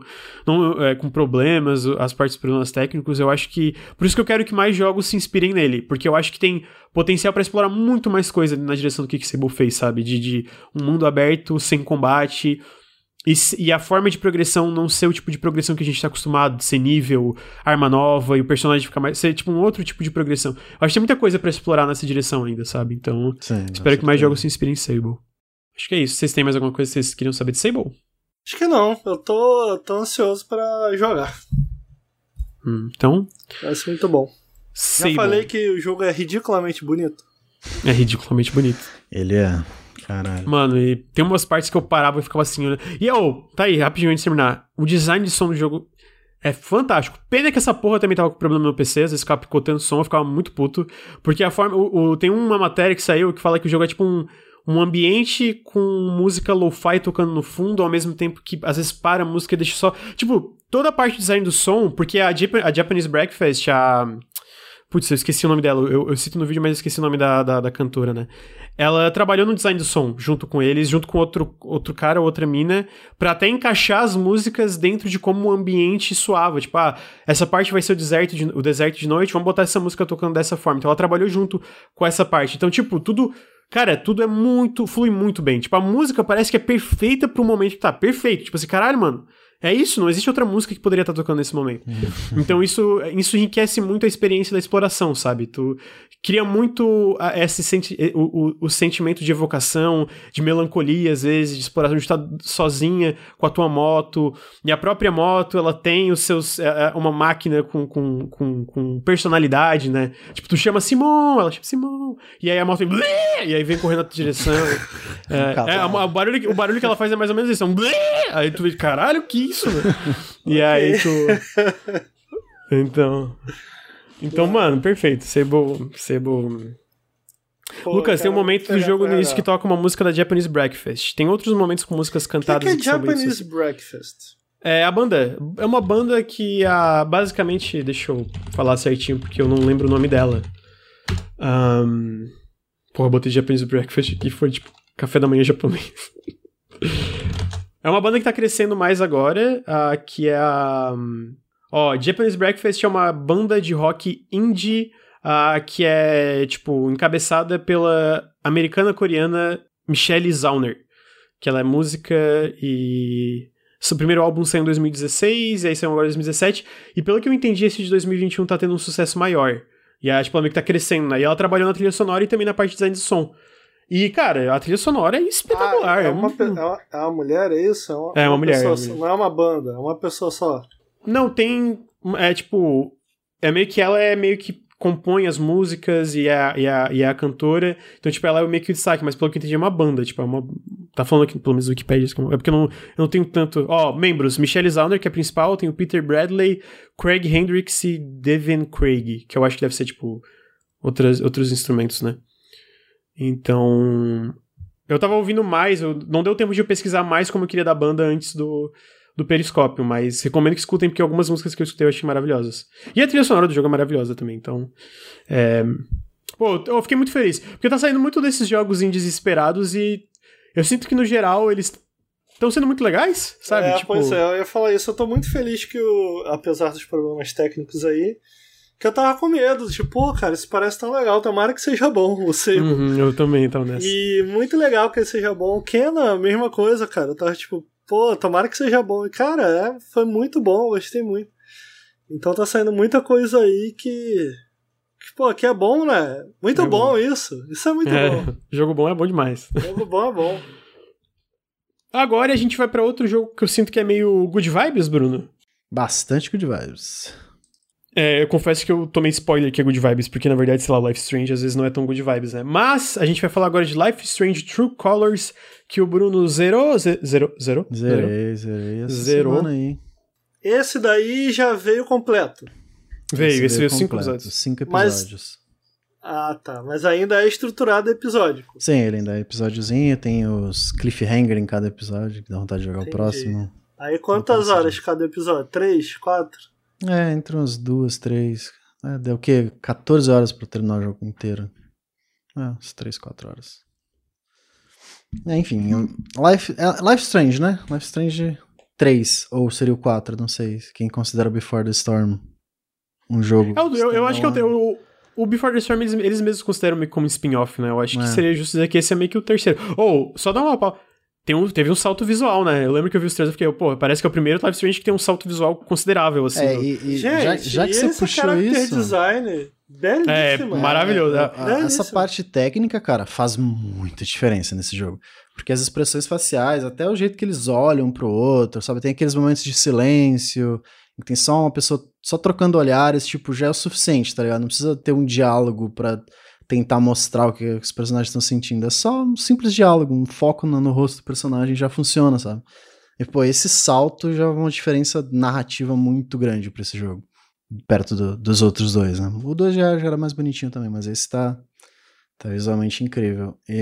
não, é, com problemas, as partes problemas técnicos, eu acho que por isso que eu quero que mais jogos se inspirem nele, porque eu acho que tem potencial para explorar muito mais coisa na direção do que que Sable fez, sabe? De, de um mundo aberto sem combate e, e, a forma de progressão não ser o tipo de progressão que a gente tá acostumado, de ser nível, arma nova e o personagem ficar mais. ser tipo um outro tipo de progressão. Eu acho que tem muita coisa para explorar nessa direção ainda, sabe? Então, Sim, espero que mais jogos se inspirem em Sable. Acho que é isso. Vocês têm mais alguma coisa que vocês queriam saber de Sable? Acho que não. Eu tô, tô ansioso para jogar. Hum, então. Vai ser muito bom. Sable. Já falei que o jogo é ridiculamente bonito. É ridiculamente bonito. Ele é. Caralho. Mano, e tem umas partes que eu parava e ficava assim, né? E, oh, tá aí, rapidinho antes de terminar. O design de som do jogo é fantástico. Pena que essa porra também tava com problema no meu PC, às vezes ficava picotando som, eu ficava muito puto. Porque a forma. O, o, tem uma matéria que saiu que fala que o jogo é tipo um, um ambiente com música lo-fi tocando no fundo, ao mesmo tempo que às vezes para a música e deixa só. Tipo, toda a parte do design do som, porque a, Jap a Japanese Breakfast, a. Putz, eu esqueci o nome dela. Eu, eu cito no vídeo, mas eu esqueci o nome da, da, da, cantora, né? Ela trabalhou no design do som, junto com eles, junto com outro, outro cara, outra mina, para até encaixar as músicas dentro de como o ambiente soava. Tipo, ah, essa parte vai ser o deserto, de, o deserto de noite, vamos botar essa música tocando dessa forma. Então ela trabalhou junto com essa parte. Então, tipo, tudo. Cara, tudo é muito. flui muito bem. Tipo, a música parece que é perfeita pro momento que tá. Perfeito. Tipo assim, caralho, mano. É isso, não existe outra música que poderia estar tocando nesse momento. então isso, isso enriquece muito a experiência da exploração, sabe? Tu cria muito esse senti o, o, o, sentimento de evocação, de melancolia, às vezes, de exploração, de estar sozinha com a tua moto. E a própria moto, ela tem os seus. É, uma máquina com, com, com, com, personalidade, né? Tipo, tu chama Simon, ela chama Simon. E aí a moto vem. E aí vem correndo na tua direção. é, é, o, barulho, o barulho que ela faz é mais ou menos isso. É um. Aí tu vê, caralho, que isso, né? E aí tu. Então. Então, mano, perfeito. Sebo. Sebo. Pô, Lucas, tem um momento do jogo no início que toca uma música da Japanese Breakfast. Tem outros momentos com músicas cantadas. O que, que é Japanese Breakfast? É a banda. É uma banda que a basicamente, deixa eu falar certinho porque eu não lembro o nome dela. Um, porra, botei Japanese Breakfast aqui, foi tipo café da manhã japonês. é uma banda que tá crescendo mais agora, uh, que é a um, Ó, Japanese Breakfast é uma banda de rock indie uh, que é, tipo, encabeçada pela americana-coreana Michelle Zauner, que ela é música e... Seu primeiro álbum saiu em 2016, e aí saiu agora em 2017, e pelo que eu entendi, esse de 2021 tá tendo um sucesso maior. E a, tipo, ela meio que tá crescendo, né? E ela trabalhou na trilha sonora e também na parte de design de som. E, cara, a trilha sonora é espetacular. Ah, é, uma, é, uma, é uma mulher, é isso? É uma, é uma, mulher, é. Não é uma banda, é uma pessoa só. Não, tem. É tipo. É meio que ela é meio que compõe as músicas e é, e, é, e é a cantora. Então, tipo, ela é meio que o destaque, mas pelo que eu entendi é uma banda, tipo, é uma. Tá falando aqui, pelo menos no Wikipedia, é porque eu não, eu não tenho tanto. Ó, membros: Michelle Zauner, que é a principal, tem o Peter Bradley, Craig Hendricks e Devin Craig, que eu acho que deve ser, tipo, outras, outros instrumentos, né? Então. Eu tava ouvindo mais, eu, não deu tempo de eu pesquisar mais como eu queria da banda antes do, do Periscópio, mas recomendo que escutem, porque algumas músicas que eu escutei eu achei maravilhosas. E a trilha sonora do jogo é maravilhosa também, então. É... Pô, eu fiquei muito feliz, porque tá saindo muito desses jogos indies esperados e eu sinto que no geral eles estão sendo muito legais, sabe? É, tipo... pois é, eu ia falar isso. Eu tô muito feliz que, o, apesar dos problemas técnicos aí, que eu tava com medo. Tipo, pô, cara, isso parece tão legal. Tomara que seja bom. Você. Uhum, eu também tava nessa. E muito legal que ele seja bom. Kena, mesma coisa, cara. Eu tava tipo, pô, tomara que seja bom. E, cara, é, foi muito bom, gostei muito. Então tá saindo muita coisa aí que. que pô, que é bom, né? Muito é bom, bom, isso. Isso é muito é, bom. Jogo bom é bom demais. Jogo bom é bom. Agora a gente vai para outro jogo que eu sinto que é meio good vibes, Bruno. Bastante good vibes. É, eu confesso que eu tomei spoiler que é Good Vibes, porque na verdade, sei lá, Life Strange às vezes não é tão Good Vibes, né? Mas a gente vai falar agora de Life Strange True Colors, que o Bruno zerou. Zerou? Zerou? Zerei, zerei essa zerou. aí. Esse daí já veio completo. Veio, esse, esse veio cinco episódios. Cinco episódios. Mas... Ah, tá. Mas ainda é estruturado episódico. Sim, ele ainda é episódiozinho, tem os cliffhanger em cada episódio, que dá vontade de jogar Entendi. o próximo. Aí quantas horas cada episódio? Três? Quatro? É, entre umas duas, três. É, deu o quê? 14 horas pra terminar o jogo inteiro. É, umas 3, 4 horas. É, enfim, Life, é, Life Strange, né? Life Strange 3, ou seria o 4, não sei. Quem considera Before the Storm um jogo. É, eu, eu, eu acho que eu, o, o Before the Storm eles, eles mesmos consideram meio como spin-off, né? Eu acho é. que seria justo dizer que esse é meio que o terceiro. Ou, oh, só dá uma tem um, teve um salto visual, né? Eu lembro que eu vi os trailers e fiquei, pô, parece que é o primeiro Life Strange que tem um salto visual considerável, assim. É, e, e Gente, já, já que você puxou isso. design belíssimo. É, maravilhoso. É, É, a- essa Belíssimo. parte técnica, cara, faz muita diferença nesse jogo. Porque as expressões faciais, até o jeito que eles olham um pro outro, sabe? Tem aqueles momentos de silêncio, tem só uma pessoa só trocando olhares, tipo, já é o suficiente, tá ligado? Não precisa ter um diálogo pra tentar mostrar o que os personagens estão sentindo. É só um simples diálogo, um foco no, no rosto do personagem já funciona, sabe? E, pô, esse salto já é uma diferença narrativa muito grande pra esse jogo. Perto do- dos outros dois, né? O 2 já, já era mais bonitinho também, mas esse tá, tá visualmente incrível. E,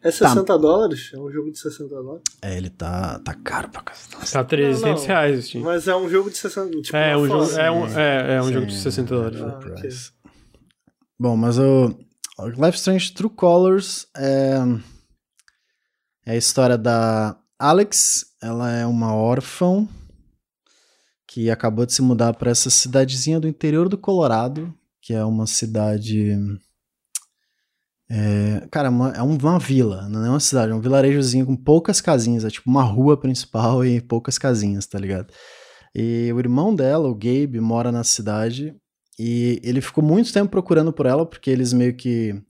É 60 dólares? É um jogo de 60 dólares? é, ele tá, tá caro pra casa. Tá 300 Não, não. reais, Steam. Mas é um jogo de 60 tipo, É, uma um jogo, é um, é, é um Sim, jogo de 60 dólares. Ah, ok. Bom, mas o o Life Strange True Colors é, é a história da Alex. Ela é uma órfã que acabou de se mudar para essa cidadezinha do interior do Colorado, que é uma cidade. É, cara, uma- é uma vila, não é uma cidade, é um vilarejozinho com poucas casinhas, é tipo uma rua principal e poucas casinhas, tá ligado? E o irmão dela, o Gabe, mora na cidade e ele ficou muito tempo procurando por ela, porque eles meio que.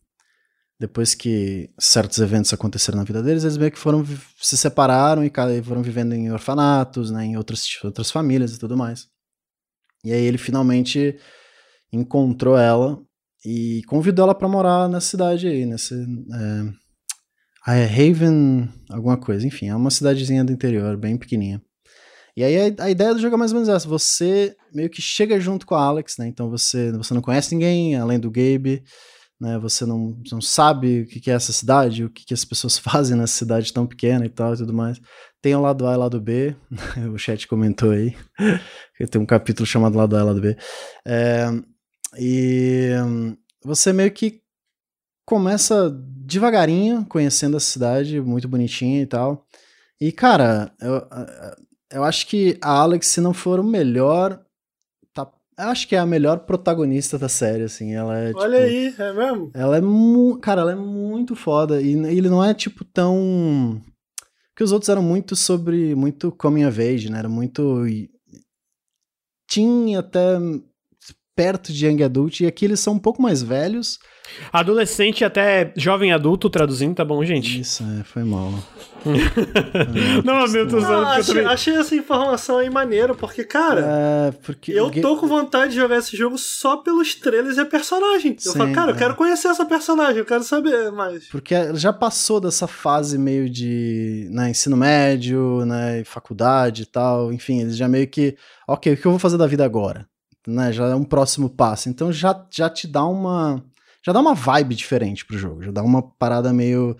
Depois que certos eventos aconteceram na vida deles, eles meio que foram se separaram e foram vivendo em orfanatos, né, em outras, outras famílias e tudo mais. E aí ele finalmente encontrou ela e convidou ela pra morar na cidade aí, nesse. É Haven, alguma coisa, enfim, é uma cidadezinha do interior, bem pequenininha. E aí a, a ideia do jogo é mais ou menos essa, você meio que chega junto com a Alex, né? Então você, você não conhece ninguém além do Gabe, né? Você não, não sabe o que, que é essa cidade, o que, que as pessoas fazem nessa cidade tão pequena e tal e tudo mais. Tem o lado A e o lado B, o chat comentou aí, tem um capítulo chamado lado A e lado B. É, e você meio que começa devagarinho conhecendo a cidade, muito bonitinha e tal. E, cara, eu, eu acho que a Alex, se não for o melhor. Tá, eu acho que é a melhor protagonista da série, assim. Ela é. Olha tipo, aí, é mesmo? Ela é mu Cara, ela é muito foda. E ele não é, tipo, tão. Porque os outros eram muito sobre. Muito coming of age, né? Era muito. Teen até perto de Young Adult. E aqui eles são um pouco mais velhos. Adolescente até jovem adulto, traduzindo, tá bom, gente? Isso, é, foi mal. Não, meu, tô usando Não, eu achei, também... achei essa informação aí maneira, porque, cara, É, porque. eu tô com vontade de jogar esse jogo só pelos trailers e a personagem. Eu Sim, falo, cara, eu é. quero conhecer essa personagem, eu quero saber mais. Porque já passou dessa fase meio de né, ensino médio, né, faculdade e tal, enfim, eles já meio que, ok, o que eu vou fazer da vida agora? Né, já é um próximo passo. Então já, já te dá uma. Já dá uma vibe diferente pro jogo, já dá uma parada meio.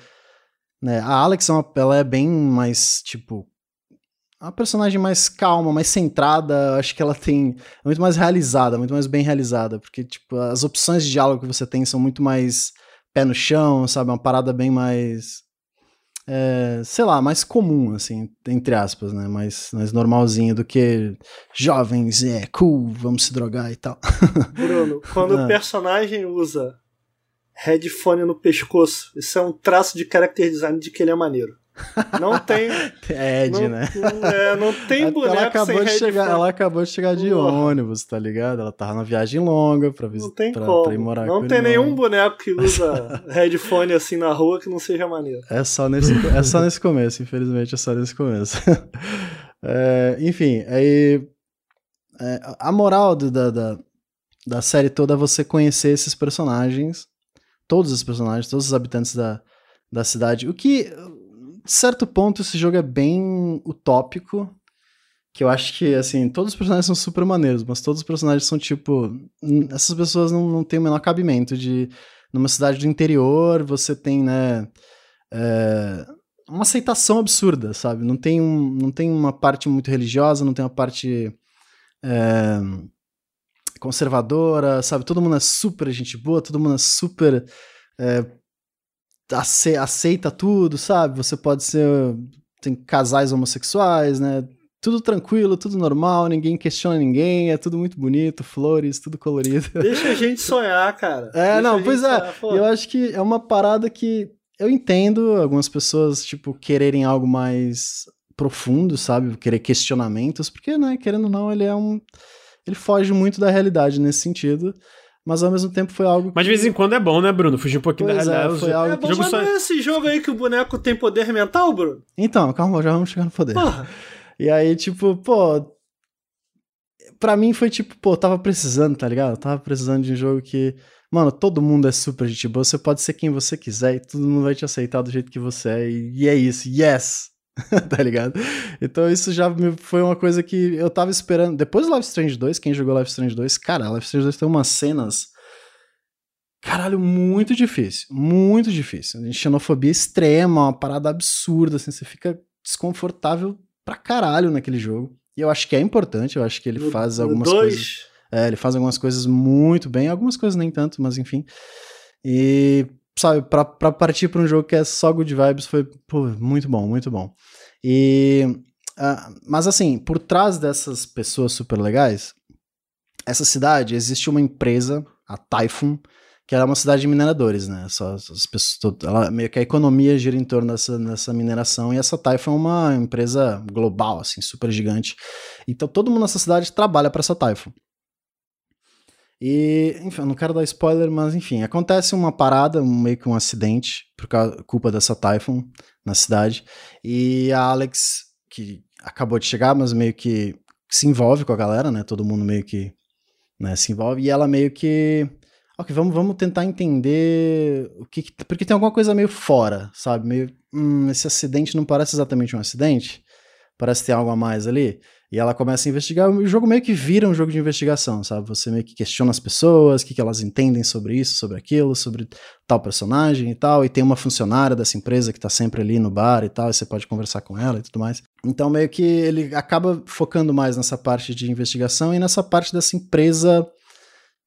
Né, a Alex é ela é bem mais, tipo. Uma personagem mais calma, mais centrada, acho que ela tem. é muito mais realizada, muito mais bem realizada, porque, tipo, as opções de diálogo que você tem são muito mais pé no chão, sabe? Uma parada bem mais. é, sei lá, mais comum, assim, entre aspas, né? Mais, mais normalzinho do que jovens, é cool, vamos se drogar e tal. Bruno, quando Ah. o personagem usa headphone no pescoço, isso é um traço de character design de que ele é maneiro. Não tem. É Ed, não, né? não- é, não tem ela, boneco acabou sem de chegar, ela acabou de chegar de Porra. ônibus, tá ligado? Ela tava na viagem longa pra visitar. tem pra, como. pra ir morar não tem nenhum boneco que usa headphone assim na rua que não seja maneiro. É só nesse, é só nesse começo, infelizmente, é só nesse começo. É, enfim, aí. é, a moral do- da, da, da série toda é você conhecer esses personagens, todos os personagens, todos os habitantes da, da cidade. O que, de certo ponto, esse jogo é bem utópico. Que eu acho que, assim, todos os personagens são super maneiros, mas todos os personagens são tipo. Essas pessoas não, não têm o menor cabimento de. Numa cidade do interior, você tem, né? é, uma aceitação absurda, sabe? Não tem, um, não tem uma parte muito religiosa, não tem uma parte é, conservadora, sabe? Todo mundo é super gente boa, todo mundo é super. é, ace- aceita tudo, sabe? Você pode ser. Tem casais homossexuais, né? Tudo tranquilo, tudo normal, ninguém questiona ninguém, é tudo muito bonito, flores, tudo colorido. Deixa a gente sonhar, cara. É, Deixa não, pois é. sonhar. Eu acho que é uma parada que eu entendo algumas pessoas, tipo, quererem algo mais profundo, sabe? Querer questionamentos, porque, né, querendo ou não, ele é um. Ele foge muito da realidade nesse sentido. Mas ao mesmo tempo foi algo. Mas de vez em quando é bom, né, Bruno? Fugir um pouquinho Pois da é, realidade. foi algo É que- bom, jogo mas só- não é esse jogo aí que o boneco tem poder mental, Bruno? Então, calma, já vamos chegar no poder. Porra. E aí, tipo, pô. Pra mim foi tipo, pô, eu tava precisando, tá ligado? Eu tava precisando de um jogo que. Mano, todo mundo é super gente boa. Você pode ser quem você quiser e todo mundo vai te aceitar do jeito que você é. E, e é isso. Yes! tá ligado? Então isso já me- foi uma coisa que eu tava esperando. Depois do Life Strange 2, quem jogou Life Strange 2, cara, Life Strange 2 tem umas cenas. Caralho, muito difícil. Muito difícil. Xenofobia extrema, uma parada absurda, assim, você fica desconfortável pra caralho naquele jogo. E eu acho que é importante, eu acho que ele No- faz algumas dois, coisas. É, ele faz algumas coisas muito bem, algumas coisas nem tanto, mas enfim. E, sabe, pra, pra partir pra um jogo que é só good vibes foi, pô, muito bom, muito bom. E. ah, mas assim, por trás dessas pessoas super legais, essa cidade existe uma empresa, a Typhoon, que era uma cidade de mineradores, né? Só as pessoas, ela, meio que a economia gira em torno dessa, dessa mineração e essa Typhoon é uma empresa global, assim, super gigante. Então todo mundo nessa cidade trabalha para essa Typhoon. E, enfim, eu não quero dar spoiler, mas enfim, acontece uma parada, meio que um acidente, por causa, culpa dessa Typhoon na cidade. E a Alex, que acabou de chegar, mas meio que se envolve com a galera, né? Todo mundo meio que né, se envolve. E ela meio que. Ok, vamos, vamos tentar entender o que, que- Porque tem alguma coisa meio fora, sabe? Meio. Hum, esse acidente não parece exatamente um acidente. Parece ter algo a mais ali. E ela começa a investigar. O jogo meio que vira um jogo de investigação, sabe? Você meio que questiona as pessoas, o que, que elas entendem sobre isso, sobre aquilo, sobre tal personagem e tal. E tem uma funcionária dessa empresa que tá sempre ali no bar e tal. E você pode conversar com ela e tudo mais. Então, meio que ele acaba focando mais nessa parte de investigação e nessa parte dessa empresa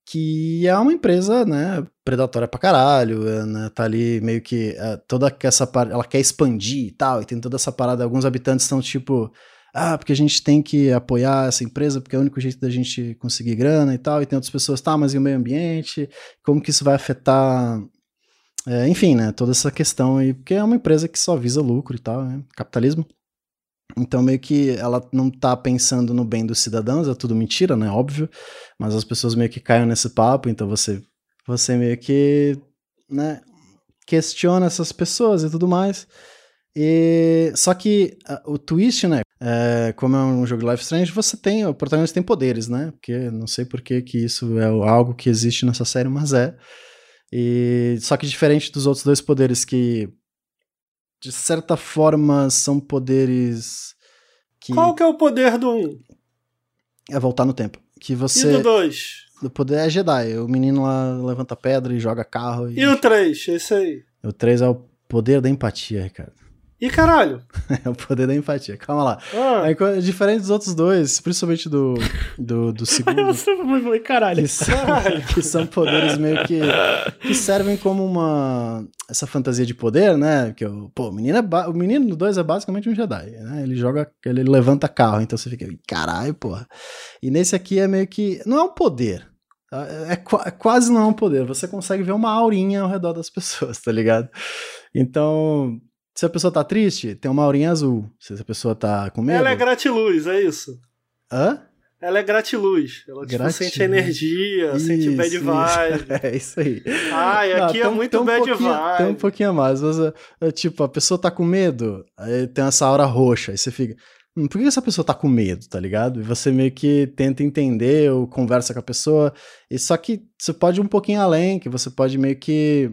que é uma empresa, né, predatória pra caralho, é, né, tá ali meio que é, toda essa parte, ela quer expandir e tal, e tem toda essa parada, alguns habitantes estão tipo, ah, porque a gente tem que apoiar essa empresa, porque é o único jeito da gente conseguir grana e tal, e tem outras pessoas, tá, mas e o meio ambiente? Como que isso vai afetar, é, enfim, né, toda essa questão aí, porque é uma empresa que só visa lucro e tal, né, capitalismo. Então, meio que ela não tá pensando no bem dos cidadãos, é tudo mentira, né? Óbvio. Mas as pessoas meio que caem nesse papo, então você, você meio que, né, questiona essas pessoas e tudo mais. E só que ah, o twist, né, é, como é um jogo de Life Strange, você tem, o protagonista tem poderes, né? Porque não sei por que que isso é algo que existe nessa série, mas é. E só que diferente dos outros dois poderes que de certa forma são poderes que Qual que é o poder do 1? é voltar no tempo. Que E você do 2? O poder é Jedi. O menino lá levanta pedra e joga carro. E, E o 3? Esse aí. o 3 é o poder da empatia, Ricardo. E caralho? É o poder da empatia. Calma lá. Ah, Aí, co- diferente dos outros dois, principalmente do, do, do segundo, Eu sempre falei, caralho. que são, que são poderes meio que. que servem como uma. essa fantasia de poder, né? Que o, pô, o menino, é ba- o menino do 2 é basicamente um Jedi, né? Ele joga. ele levanta carro, então você fica. caralho, porra. E nesse aqui é meio que. não é um poder. É, qua- quase não é um poder. Você consegue ver uma aurinha ao redor das pessoas, tá ligado? Então. Se a pessoa tá triste, tem uma aurinha azul. Se a pessoa tá com medo. ela é gratiluz, é isso? Hã? Ela é gratiluz. Ela tipo, Gratiluz. sente energia, sente Isso, bad isso. vibe. É isso aí. Ai, Não, aqui é tem um- muito um bad pouquinho- vibe. Tem um pouquinho a mais, mas é, é, tipo, a pessoa tá com medo, aí tem essa aura roxa, aí você fica. "Hum, por que essa pessoa tá com medo, tá ligado? E você meio que tenta entender ou conversa com a pessoa. E só que você pode ir um pouquinho além, que você pode meio que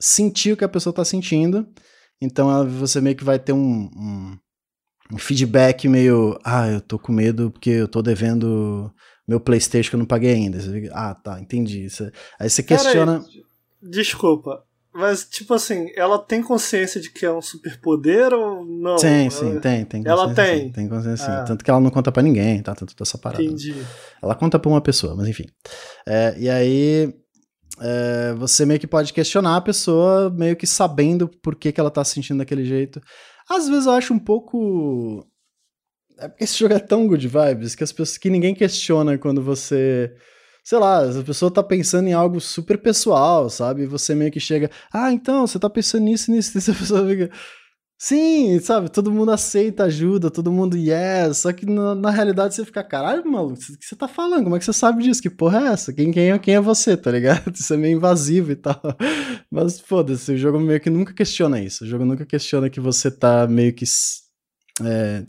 sentir o que a pessoa tá sentindo. Então você meio que vai ter um, um, um feedback meio. Ah, eu tô com medo porque eu tô devendo meu Playstation que eu não paguei ainda. Fica, ah, tá, entendi. Você- aí você questiona. Desculpa. Mas, tipo assim, ela tem consciência de que é um superpoder ou não? Sim, Ela- sim, tem, tem ela tem. sim, Tem consciência, sim. Ah. Tanto que ela não conta pra ninguém, tá? Tanto dessa parada. Entendi. Ela conta pra uma pessoa, mas enfim. É, e aí, é, você meio que pode questionar a pessoa, meio que sabendo por que, que ela tá se sentindo daquele jeito. Às vezes eu acho um pouco. É porque esse jogo é tão good vibes que as pessoas que ninguém questiona quando você sei lá, a pessoa tá pensando em algo super pessoal, sabe? Você meio que chega, ah, então, você tá pensando nisso, nisso, nisso, a pessoa fica, sim, sabe? Todo mundo aceita ajuda, todo mundo yes, só que na, na realidade você fica, caralho, maluco, o que você tá falando? Como é que você sabe disso? Que porra é essa? Quem, quem, é, quem é você, tá ligado? Isso é meio invasivo e tal. Mas foda-se, o jogo meio que nunca questiona isso. O jogo nunca questiona que você tá meio que. É,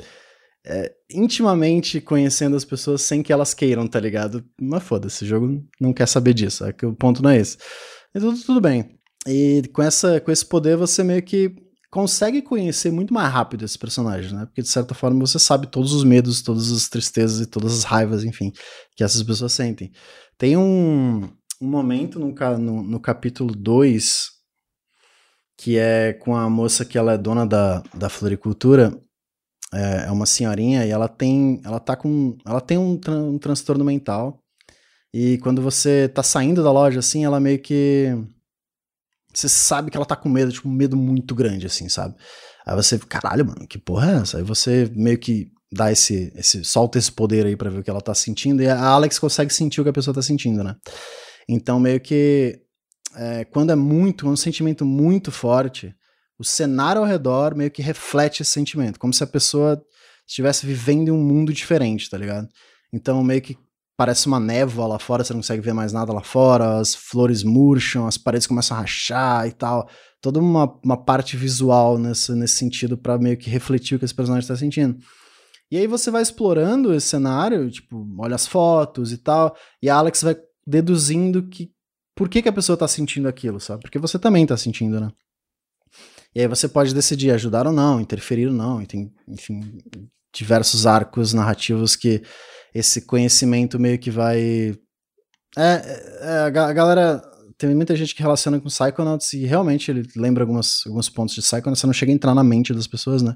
é, intimamente conhecendo as pessoas sem que elas queiram, tá ligado? Mas foda-se, o jogo não quer saber disso, é que o ponto não é esse. Então tudo bem. E com, essa, com esse poder você meio que consegue conhecer muito mais rápido esse personagem, né? Porque de certa forma você sabe todos os medos, todas as tristezas e todas as raivas, enfim, que essas pessoas sentem. Tem um, um momento no, no, no capítulo 2 que é com a moça que ela é dona da, da floricultura é, é uma senhorinha e ela tem, ela tá com, ela tem um, um transtorno mental. E quando você tá saindo da loja, assim, ela meio que. Você sabe que ela tá com medo, tipo, um medo muito grande, assim, sabe? Aí você, caralho, mano, que porra é essa? Aí você meio que dá esse, esse solta esse poder aí para ver o que ela tá sentindo, e a Alex consegue sentir o que a pessoa tá sentindo, né? Então, meio que. É, quando é muito, um sentimento muito forte, o cenário ao redor meio que reflete esse sentimento, como se a pessoa estivesse vivendo em um mundo diferente, tá ligado? Então meio que parece uma névoa lá fora, você não consegue ver mais nada lá fora, as flores murcham, as paredes começam a rachar e tal. Toda uma, uma parte visual nesse, nesse sentido para meio que refletir o que esse personagem está sentindo. E aí você vai explorando esse cenário, tipo, olha as fotos e tal, e a Alex vai deduzindo que por que, que a pessoa tá sentindo aquilo, sabe? Porque você também tá sentindo, né? E aí você pode decidir ajudar ou não, interferir ou não, e tem, enfim, diversos arcos narrativos que esse conhecimento meio que vai. É, é, a galera. Tem muita gente que relaciona com Psychonauts e realmente ele lembra algumas, alguns pontos de Psychonauts, você não chega a entrar na mente das pessoas, né?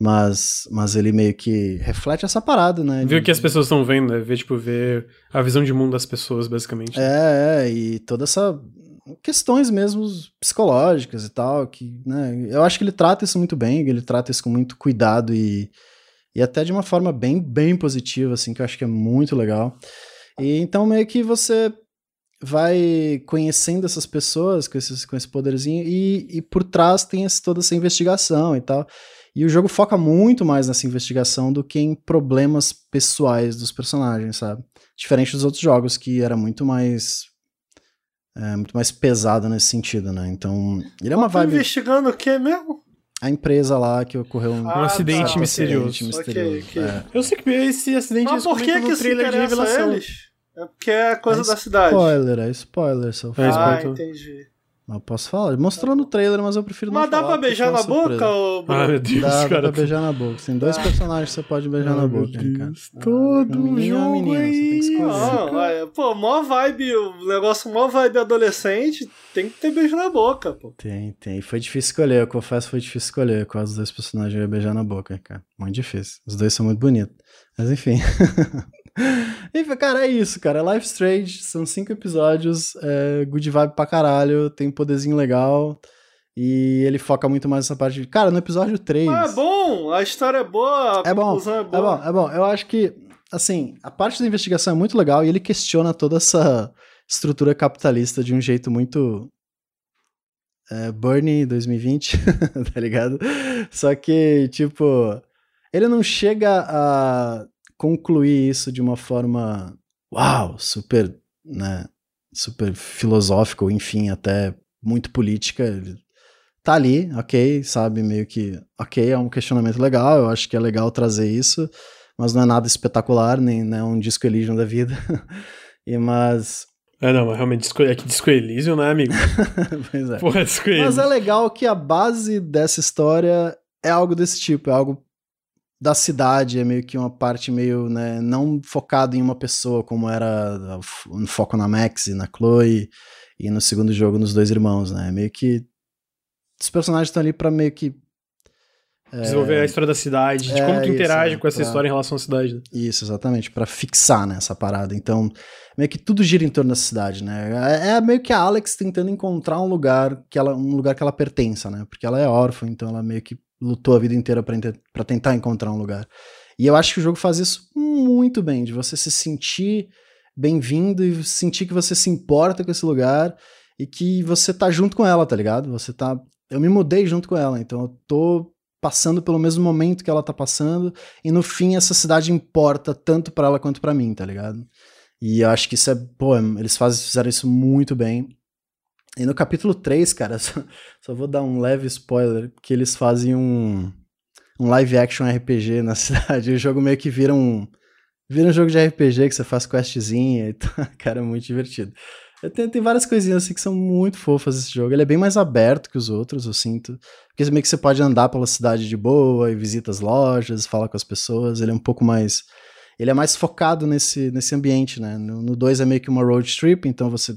Mas, mas ele meio que reflete essa parada, né? Ver o que as pessoas estão vendo, né? Ver, tipo, ver a visão de mundo das pessoas, basicamente. É, é, e toda essa questões mesmo psicológicas e tal, que, né, eu acho que ele trata isso muito bem, ele trata isso com muito cuidado e, e até de uma forma bem, bem positiva, assim, que eu acho que é muito legal. E então meio que você vai conhecendo essas pessoas com, esses, com esse poderzinho e, e por trás tem esse, toda essa investigação e tal. E o jogo foca muito mais nessa investigação do que em problemas pessoais dos personagens, sabe? Diferente dos outros jogos, que era muito mais é, muito mais pesado nesse sentido, né? Então, ele é uma vibe. investigando o que mesmo? A empresa lá que ocorreu um, ah, um acidente tá, misterioso. Acidente misterioso. Okay, okay. É. Eu sei que esse acidente Mas por que, que trailer de revelação. Eles? É porque é coisa é da cidade. Spoiler, é spoiler, seu é, Ah, entendi. Mas posso falar. Mostrou no trailer, mas eu prefiro mas não falar. Mas dá pra beijar na boca? Ou... Ah, meu Deus, dá, cara. Dá pra beijar na boca. Tem dois ah. personagens que você pode beijar ah, na boca, cara. Todo um jogo menina, aí. Você tem que escolher. Não, é, pô, mó vibe, o negócio mó vibe adolescente, tem que ter beijo na boca, pô. Tem, tem. Foi difícil escolher, eu confesso foi difícil escolher quais dos dois personagens eu ia beijar na boca, cara. Muito difícil. Os dois são muito bonitos. Mas enfim. Enfim, cara, é isso, cara. Life Strange, são cinco episódios, é, good vibe pra caralho, tem um poderzinho legal. E ele foca muito mais nessa parte de. Cara, no episódio 3. Ah, é bom, a história é boa, a é bom, é, boa. é bom, é bom. Eu acho que, assim, a parte da investigação é muito legal e ele questiona toda essa estrutura capitalista de um jeito muito. É, Bernie 2020, tá ligado? Só que, tipo, ele não chega a concluir isso de uma forma, uau, super, né, super filosófica, ou enfim, até muito política. Tá ali, ok, sabe, meio que, ok, é um questionamento legal, eu acho que é legal trazer isso, mas não é nada espetacular, nem né, um disco Elysium da vida. e mas é, não, mas realmente Disco, é que Disco Elysium, né, amigo? pois é. Porra, Disco Mas é legal que a base dessa história é algo desse tipo, é algo da cidade, é meio que uma parte meio, né, não focado em uma pessoa, como era um foco na Max e na Chloe, e no segundo jogo nos dois irmãos, né, meio que os personagens estão ali para meio que é, desenvolver é, a história da cidade, de é, como que interage isso, com essa pra, história em relação à cidade. Né? Isso, exatamente, para fixar né, essa parada. Então, meio que tudo gira em torno da cidade, né? É, é, meio que a Alex tentando encontrar um lugar que ela, um lugar que ela pertença, né? Porque ela é órfã, então ela meio que lutou a vida inteira para tentar encontrar um lugar. E eu acho que o jogo faz isso muito bem, de você se sentir bem-vindo e sentir que você se importa com esse lugar e que você tá junto com ela, tá ligado? Você tá. Eu me mudei junto com ela, então eu tô passando pelo mesmo momento que ela tá passando e no fim essa cidade importa tanto para ela quanto para mim, tá ligado? E eu acho que isso é, pô, eles fazem, fizeram isso muito bem. E no capítulo 3, cara, só, só vou dar um leve spoiler, que eles fazem um, um live action RPG na cidade. O jogo meio que vira um. Vira um jogo de RPG que você faz questzinha e tal. Cara, é muito divertido. Tem, tem várias coisinhas assim que são muito fofas esse jogo. Ele é bem mais aberto que os outros, eu sinto. Porque meio que você pode andar pela cidade de boa e visita as lojas, fala com as pessoas. Ele é um pouco mais. Ele é mais focado nesse, nesse ambiente, né? No 2 é meio que uma road trip, então você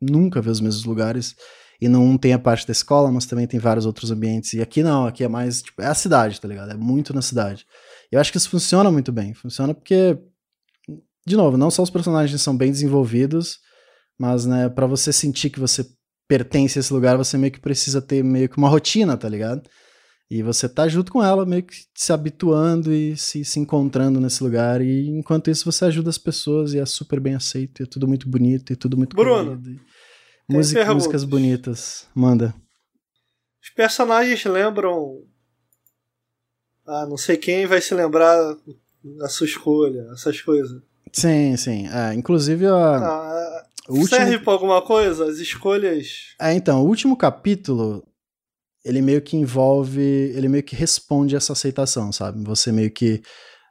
nunca vê os mesmos lugares. E no 1 um tem a parte da escola, mas também tem vários outros ambientes. E aqui não, aqui é mais, tipo, é a cidade, tá ligado? É muito na cidade. Eu acho que isso funciona muito bem. Funciona porque, de novo, não só os personagens são bem desenvolvidos, mas, né, para você sentir que você pertence a esse lugar, você meio que precisa ter meio que uma rotina, tá ligado? E você tá junto com ela, meio que se habituando e se, se encontrando nesse lugar. E enquanto isso, você ajuda as pessoas e é super bem aceito. E é tudo muito bonito e tudo muito Bruno, Música, músicas bonitas. Manda. Os personagens lembram. Ah, não sei quem vai se lembrar da sua escolha, essas coisas. Sim, sim. É, inclusive a. Ah, último... Serve pra alguma coisa? As escolhas. É, então, o último capítulo ele meio que envolve, ele meio que responde essa aceitação, sabe? Você meio que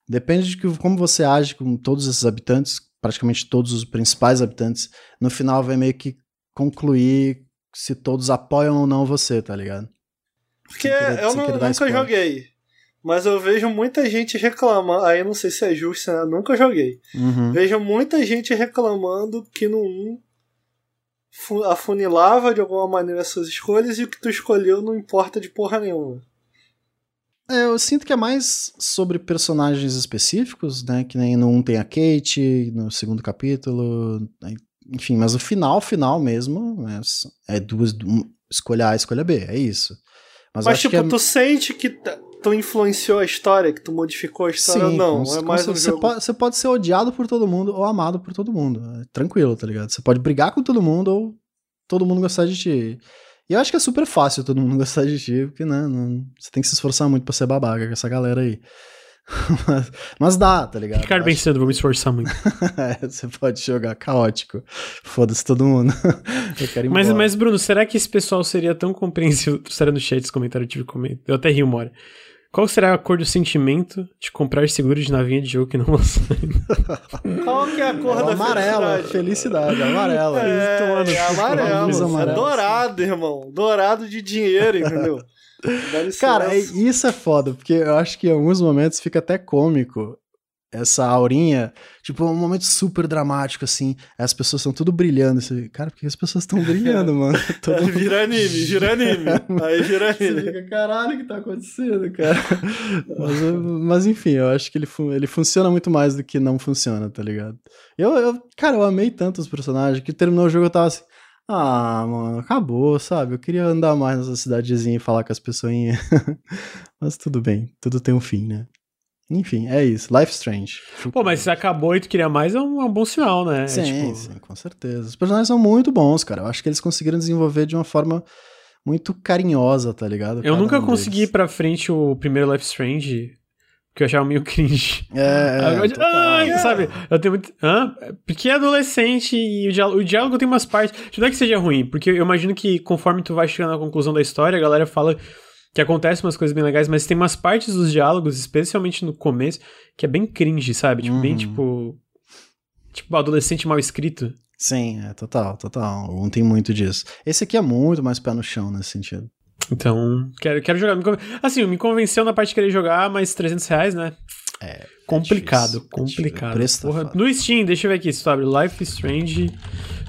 depende de que, como você age com todos esses habitantes, praticamente todos os principais habitantes, no final vai meio que concluir se todos apoiam ou não você, tá ligado? Porque querer, eu não, nunca spoiler. joguei. Mas eu vejo muita gente reclamando. Aí não sei se é justo, né? Eu nunca joguei. Uhum. Vejo muita gente reclamando que no 1 afunilava de alguma maneira as suas escolhas e o que tu escolheu não importa de porra nenhuma. É, eu sinto que é mais sobre personagens específicos, né? Que nem no 1 um tem a Kate, no segundo capítulo, né, enfim, mas o final, final mesmo, né, é duas, um, escolha A, escolha B, é isso. Mas, mas tipo, é... tu sente que tu influenciou a história, que tu modificou a história Sim, ou não? é mais um você, jogo... pode, você pode ser odiado por todo mundo ou amado por todo mundo. É tranquilo, tá ligado? Você pode brigar com todo mundo ou todo mundo gostar de ti. E eu acho que é super fácil todo mundo gostar de ti, porque, né, não, você tem que se esforçar muito pra ser babaca com essa galera aí. mas, mas, dá, tá ligado? Ficar bem cedo, vou me esforçar muito. é, você pode jogar caótico. Foda-se todo mundo. mas, mas, Bruno, será que esse pessoal seria tão compreensivo? Será no chat esse comentário, eu tive comentário. Eu até ri uma hora. Qual será a cor do sentimento de comprar seguro de navinha de jogo que não lançou Qual que é a cor é da amarela, felicidade? Amarela. É, é, é amarelo. É dourado, irmão. Dourado de dinheiro, entendeu? Cara, isso é foda, porque eu acho que em alguns momentos fica até cômico essa aurinha, tipo, um momento super dramático, assim, as pessoas estão tudo brilhando, assim, cara, por que as pessoas estão brilhando, mano? Todo... É, vira anime, vira anime, aí vira anime. Você fica, caralho, o que tá acontecendo, cara? Mas, mas, enfim, eu acho que ele, ele funciona muito mais do que não funciona, tá ligado? Eu, eu, cara, eu amei tanto os personagens, que terminou o jogo eu tava assim, ah, mano, acabou, sabe? Eu queria andar mais nessa cidadezinha e falar com as pessoinhas. mas tudo bem, tudo tem um fim, né? Enfim, é isso. Life Strange. Pô, mas se acabou e tu queria mais, é um, é um bom sinal, né? É sim, é, tipo... sim, com certeza. Os personagens são muito bons, cara. Eu acho que eles conseguiram desenvolver de uma forma muito carinhosa, tá ligado? Eu nunca um consegui deles. ir pra frente o primeiro Life Strange, porque eu achava meio cringe. É, é Ai, é. sabe? Eu tenho muito... Hã? Porque é adolescente e o diálogo, o diálogo tem umas partes... Não é que seja ruim, porque eu imagino que conforme tu vai chegando à conclusão da história, a galera fala que acontece umas coisas bem legais, mas tem umas partes dos diálogos, especialmente no começo, que é bem cringe, sabe? Tipo, uhum. bem tipo. Tipo, adolescente mal escrito. Sim, é total, total. Não tem muito disso. Esse aqui é muito mais pé no chão nesse sentido. Então, quero, quero jogar. Assim, me convenceu na parte de querer jogar, mas 300 reais, né? É. Complicado, é complicado. Tá Porra, no Steam, deixa eu ver aqui se tu abre Life Strange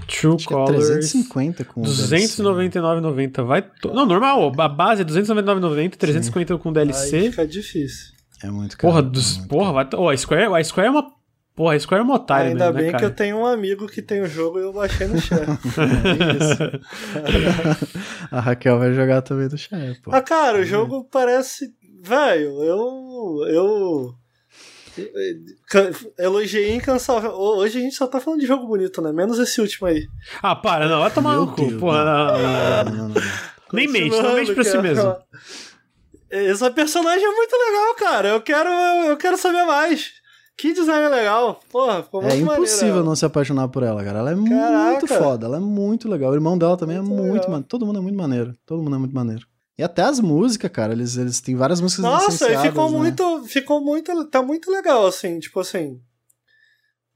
True Acho Colors. 350 com 299,90. Vai. To... Não, normal. A base é 299,90, 350 Sim. com DLC. Aí fica difícil. É muito caro. Porra, dos... muito porra vai. Oh, a, Square, a Square é uma. Porra, a Square é uma otária Ainda mesmo, né, bem né, que eu tenho um amigo que tem o jogo e eu baixei no chat. a Raquel vai jogar também no chat, pô. Ah, cara, o jogo parece. Velho, eu. Eu Elogiei incansável. Hoje a gente só tá falando de jogo bonito, né? Menos esse último aí. Ah, para, não. Vai tomar no cu, porra. Não, não, não, Nem mente, não mente pra si mesmo. Essa personagem é muito legal, cara. Eu quero, eu quero saber mais. Que design legal. Porra, ficou muito É impossível maneiro, não se apaixonar por ela, cara. Ela é Caraca. muito foda, ela é muito legal. O irmão dela também é muito é muito maneiro. Todo mundo é muito maneiro. Todo mundo é muito maneiro. E até as músicas, cara, eles, eles têm várias músicas Nossa, e ficou né? muito, ficou muito, tá muito legal, assim, tipo assim,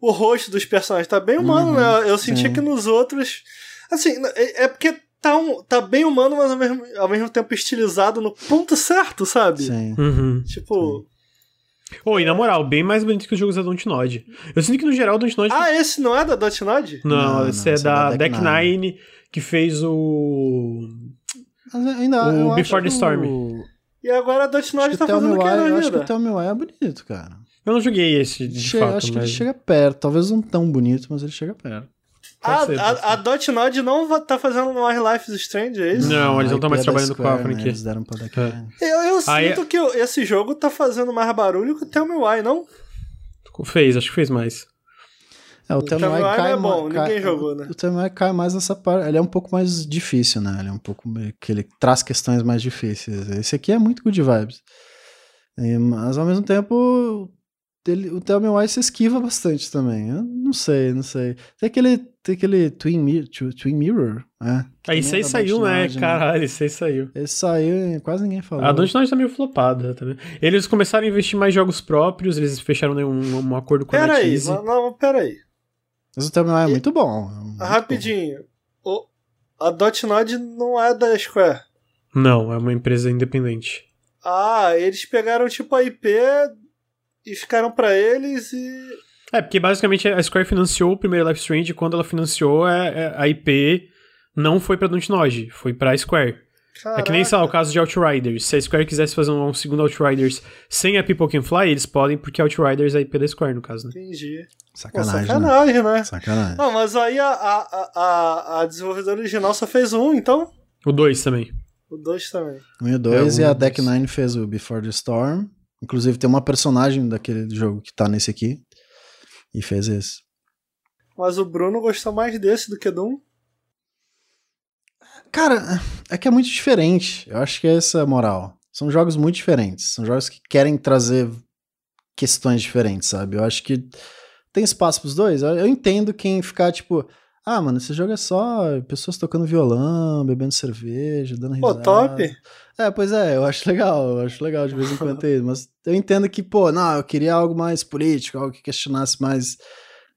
o rosto dos personagens tá bem humano, uhum, né? Eu senti sim. que nos outros, assim, é, é porque tá, um, tá bem humano, mas ao mesmo, ao mesmo tempo estilizado no ponto certo, sabe? Sim. Uhum, tipo... Sim. Oh, e na moral, bem mais bonito que os jogos da Dontnod. Eu sinto que no geral o Dontnod... Ah, esse não é da Dontnod? Não, não, esse não, é esse da, é da Deck. Nine, que fez o... Ainda, o Before the Storm. E agora a Dontnod tá fazendo o que Eu acho que o Tell Me Why é bonito, cara. Eu não joguei esse, de chega, fato. Acho mas... que ele chega perto. Talvez não tão bonito, mas ele chega perto. Ah, ser, a, a Dotnod não tá fazendo mais Life is Strange, é isso? Não, eles não estão mais trabalhando Square, com a franquia. Né? Eles deram pra daqui. É. Eu, eu sinto que esse jogo tá fazendo mais barulho que o Tell Me Why, não? Fez, acho que fez mais. É, o Tell Me Why cai, é bom, cai, ninguém jogou, né? O Why cai mais nessa parte, ele é um pouco mais difícil, né? Ele é um pouco, que ele traz questões mais difíceis. Esse aqui é muito good vibes. Mas ao mesmo tempo ele, o Why se esquiva bastante também. Eu não sei, não sei. Tem aquele, tem aquele Twin, Twin Mirror, né? Ah, isso aí saiu, né? né? Caralho, isso aí saiu. Esse saiu e quase ninguém falou. A Dontnod tá meio flopada também. Eles começaram a investir mais jogos próprios, eles fecharam né, um, um acordo com pera a Pera aí, não, pera aí. Mas o Why é muito bom. É muito Rapidinho. Bom. O, a Dotnod não é da Square. Não, é uma empresa independente. Ah, eles pegaram tipo a IP e ficaram para eles e. É, porque basicamente a Square financiou o primeiro Life Strange e quando ela financiou a, é, é, a IP não foi pra Dontnod, foi pra Square. Caraca. É que nem, sei lá, o caso de Outriders. Se a Square quisesse fazer um, segundo Outriders sem a People Can Fly, eles podem, porque Outriders é a IP da Square, no caso, né? Entendi. Sacanagem, Pô, sacanagem né? né? Sacanagem. Não, mas aí a, a, a, a desenvolvedora original só fez um, então? O 2 também. O 2 também. Um e o 2, é, e a Deck Nine fez o Before the Storm. Inclusive tem uma personagem daquele jogo que tá nesse aqui. E fez esse. Mas o Bruno gostou mais desse do que do 1? Cara, é que é muito diferente. Eu acho que é essa a moral. São jogos muito diferentes. São jogos que querem trazer questões diferentes, sabe? Eu acho que tem espaço pros dois. Eu entendo quem ficar, tipo, ah, mano, esse jogo é só pessoas tocando violão, bebendo cerveja, dando risada. Pô, top! É, pois é, eu acho legal, eu acho legal de vez em quando ter mas eu entendo que, pô, não, eu queria algo mais político, algo que questionasse mais,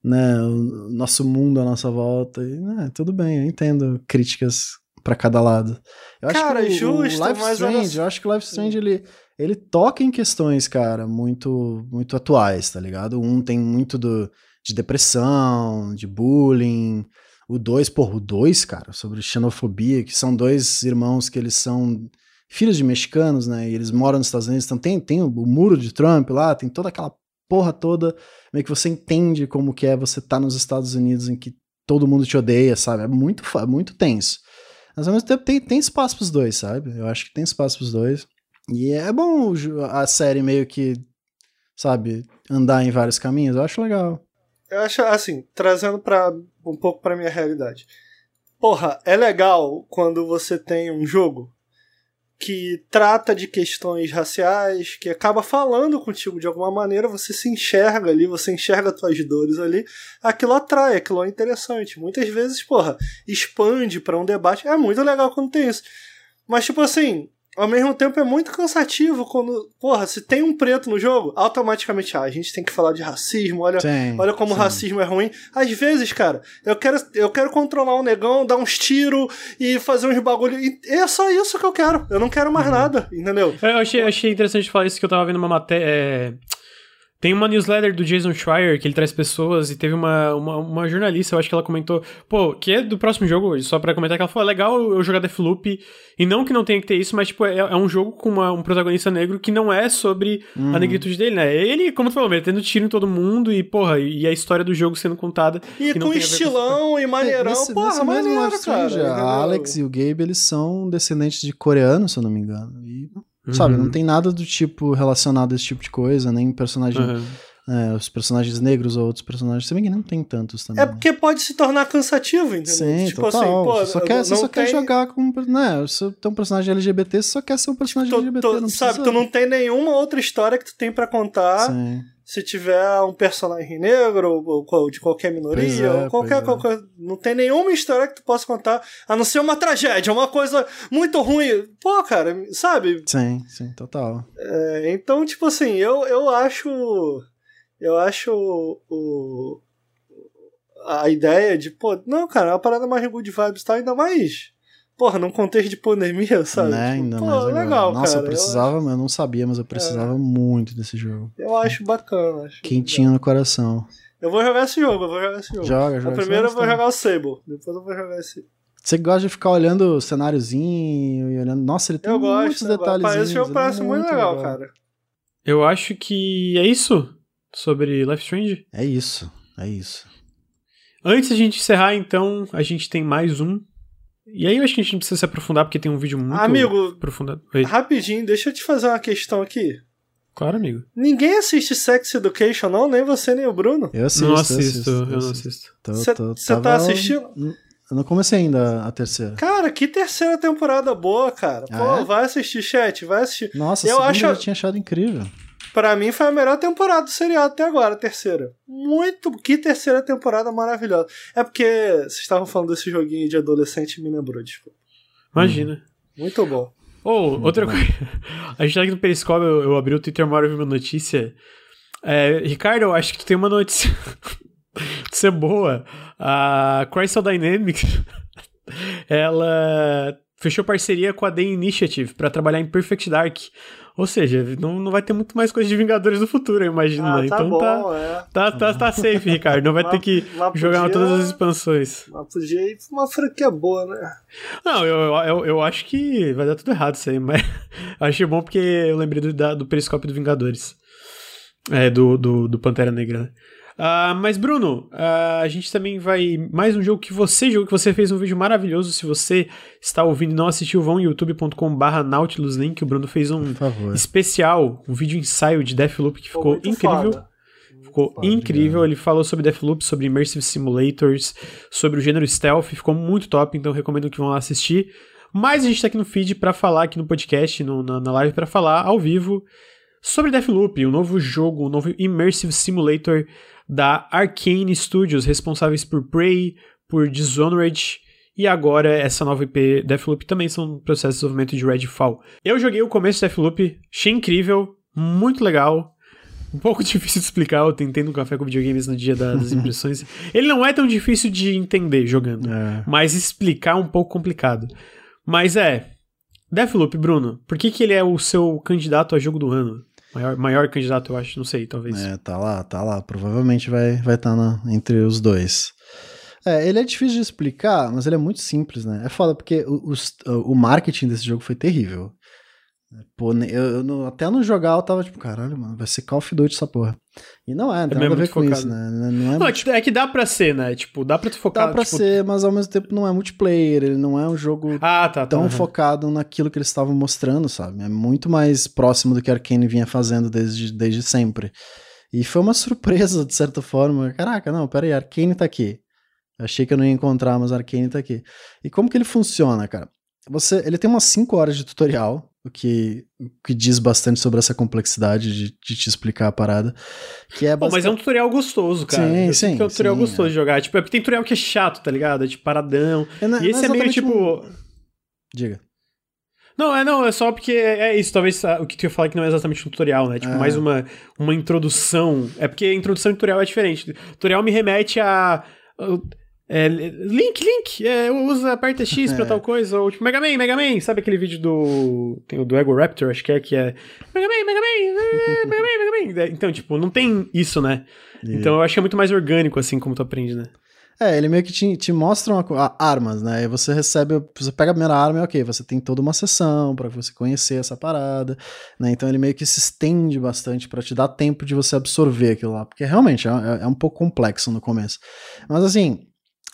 né, o nosso mundo à nossa volta, e, né, tudo bem, eu entendo críticas para cada lado. Eu cara, acho que o, justo, o Life Strange, eu acho que o Life Strange, ele, ele toca em questões, cara, muito, muito atuais, tá ligado? Um tem muito do, de depressão, de bullying, o 2, porra, o 2, cara, sobre xenofobia, que são dois irmãos que eles são filhos de mexicanos, né? E eles moram nos Estados Unidos, então tem, tem o, o muro de Trump lá, tem toda aquela porra toda, meio que você entende como que é você tá nos Estados Unidos em que todo mundo te odeia, sabe? É muito, é muito tenso. Mas ao mesmo tempo tem, tem espaço pros dois, sabe? Eu acho que tem espaço pros dois. E é bom a série meio que, sabe, andar em vários caminhos, eu acho legal. Eu acho, assim, trazendo para um pouco pra minha realidade. Porra, é legal quando você tem um jogo que trata de questões raciais, que acaba falando contigo de alguma maneira, você se enxerga ali, você enxerga as tuas dores ali, aquilo atrai, aquilo é interessante. Muitas vezes, porra, expande para um debate. É muito legal quando tem isso. Mas, tipo assim, ao mesmo tempo é muito cansativo quando, porra, se tem um preto no jogo, automaticamente, ah, a gente tem que falar de racismo, olha, sim, olha como o racismo é ruim. Às vezes, cara, eu quero, eu quero controlar um negão, dar uns tiros e fazer uns bagulho. E é só isso que eu quero. Eu não quero mais uhum. nada, entendeu? Eu achei, achei interessante falar isso que eu tava vendo uma matéria. É tem uma newsletter do Jason Schreier que ele traz pessoas e teve uma, uma, uma, jornalista, eu acho que ela comentou, pô, que é do próximo jogo, só para comentar que ela falou, é legal eu jogar Deathloop, e não que não tenha que ter isso, mas tipo, é, é um jogo com uma, um protagonista negro que não é sobre uhum. a negritude dele, né? Ele, como tu falou, metendo tiro em todo mundo e, porra, e a história do jogo sendo contada. E com estilão e maneirão, nesse, porra, nesse maneiro, cara. A Alex e o Gabe, eles são descendentes de coreanos, se eu não me engano, e Uhum. Sabe, não tem nada do tipo relacionado a esse tipo de coisa, nem personagem. Uhum. é, os personagens negros ou outros personagens. Se bem que não tem tantos também. É porque pode se tornar cansativo, entendeu? Sim, tipo total. assim, pô, você só quer, você só tem... quer jogar com. Né, você tem um personagem LGBT, você só quer ser um personagem tu, LGBT. Tu, não sabe, tu não tem nenhuma outra história que tu tem para contar. Sim se tiver um personagem negro ou, de qualquer minoria, é, ou qualquer, é. qualquer, Não tem nenhuma história que tu possa contar, a não ser uma tragédia, uma coisa muito ruim. Pô, cara, sabe? Sim, sim, total. É, então, tipo assim, eu, eu acho. Eu acho o, a ideia de, pô, não, cara, é uma parada mais good vibes, tá? Ainda mais porra, num contexto de pandemia, sabe? Né, tipo, ainda pô, mais legal, legal Nossa, cara. eu precisava, eu, eu não sabia, mas eu precisava é. muito desse jogo. Eu acho bacana. Acho Quentinho no coração. Eu vou jogar esse jogo, eu vou jogar esse jogo. Joga, joga. Primeiro eu vou jogar o Sable, depois eu vou jogar esse. Você gosta de ficar olhando o cenáriozinho e olhando. Nossa, ele tem eu muitos gosto, detalhes. Esse jogo parece muito, muito legal, legal, cara. Eu acho que é isso sobre Life Strange. É isso, é isso. Antes de a gente encerrar, então, a gente tem mais um e aí eu acho que a gente não precisa se aprofundar porque tem um vídeo muito amigo, aprofundado. Oi. Rapidinho, deixa eu te fazer uma questão aqui. Claro, amigo. Ninguém assiste Sex Education, não? Nem você, nem o Bruno? Eu assisto. Não assisto, eu, eu não assisto. Você tá assistindo? Eu não comecei ainda a terceira. Cara, que terceira temporada boa, cara. Ah, Pô, é? vai assistir, chat, vai assistir. Nossa, eu acho... eu tinha achado incrível. Para mim foi a melhor temporada do seriado até agora, a terceira. Muito. Que terceira temporada maravilhosa. É porque vocês estavam falando desse joguinho de adolescente e me lembrou, desculpa. Imagina. Hum. Muito bom. Ou, oh, outra coisa. A gente tá aqui no Periscope, eu, eu abri o Twitter uma hora e vi uma notícia. É, Ricardo, eu acho que tu tem uma notícia. notícia boa. A Crystal Dynamics. ela fechou parceria com a The Initiative para trabalhar em Perfect Dark, ou seja, não, não vai ter muito mais coisa de Vingadores no futuro, eu imagino. Ah, né? tá então bom, tá, é. tá, tá, tá safe, Ricardo. Não vai ter que jogar podia, todas as expansões. Mas podia ir pra uma franquia boa, né? Não, eu, eu, eu acho que vai dar tudo errado isso aí, mas achei bom porque eu lembrei do, da, do periscópio do Vingadores. É, do, do, do Pantera Negra, né? Uh, mas, Bruno, uh, a gente também vai. Mais um jogo que você jogou, que você fez um vídeo maravilhoso. Se você está ouvindo e não assistiu, vão youtube.com/barra Nautilus Link. O Bruno fez um especial, um vídeo ensaio de Deathloop que ficou incrível. Foda. Ficou Foda, incrível. Né? Ele falou sobre Deathloop, sobre Immersive Simulators, sobre o gênero stealth. Ficou muito top, então recomendo que vão lá assistir. Mas a gente está aqui no feed para falar, aqui no podcast, no, na, na live, para falar ao vivo sobre Deathloop, o um novo jogo, um novo Immersive Simulator da Arkane Studios, responsáveis por Prey, por Dishonored e agora essa nova IP Deathloop também são processos de desenvolvimento de Redfall. Eu joguei o começo de Deathloop, achei incrível, muito legal. Um pouco difícil de explicar, eu tentei no café com videogames no dia das impressões. Ele não é tão difícil de entender jogando, é. mas explicar é um pouco complicado. Mas é, Deathloop, Bruno, por que, que ele é o seu candidato a jogo do ano? Maior, maior candidato, eu acho, não sei, talvez. É, tá lá, tá lá. Provavelmente vai estar vai tá entre os dois. É, ele é difícil de explicar, mas ele é muito simples, né? É foda porque o, o, o marketing desse jogo foi terrível. Pô, eu, eu, até no jogar eu tava tipo, caralho, mano, vai ser Call of Duty essa porra. E não é, não tem é nada a ver com isso, né? Não, é, não, muito... é, que dá pra ser, né? Tipo, dá pra tu focar. Dá pra tipo... ser, mas ao mesmo tempo não é multiplayer, ele não é um jogo ah, tá, tá tão tá, focado naquilo que eles estavam mostrando, sabe? É muito mais próximo do que a Arkane vinha fazendo desde, desde sempre. E foi uma surpresa, de certa forma. Caraca, não, pera aí, Arkane tá aqui. Eu achei que eu não ia encontrar, mas Arkane tá aqui. E como que ele funciona, cara? Você, ele tem umas 5 horas de tutorial, o que, o que diz bastante sobre essa complexidade de, de te explicar a parada. Que é Pô, mas é um tutorial gostoso, cara. Sim, Eu sim. É um tutorial sim, gostoso é. de jogar. Tipo, é porque tem tutorial que é chato, tá ligado? É tipo paradão. É, não, e esse é, meio tipo. Um... Diga. Não, é não, é só porque é isso, talvez o que tu ia falar que não é exatamente um tutorial, né? Tipo, é. mais uma, uma introdução. É porque introdução e tutorial é diferente. tutorial me remete a. É, link, link, é, usa, aperta X pra é. tal coisa, ou tipo, Mega Man, Mega Man, sabe aquele vídeo do. Tem o do Ego Raptor, acho que é, que é. Mega Man, Mega Man, eh, Mega Man, Mega Man. É, então, tipo, não tem isso, né? Yeah. Então eu acho que é muito mais orgânico, assim, como tu aprende, né? É, ele meio que te, te mostra uma, a, armas, né? E você recebe, você pega a primeira arma e ok, você tem toda uma sessão para você conhecer essa parada, né? Então ele meio que se estende bastante para te dar tempo de você absorver aquilo lá, porque realmente é, é, é um pouco complexo no começo. Mas assim,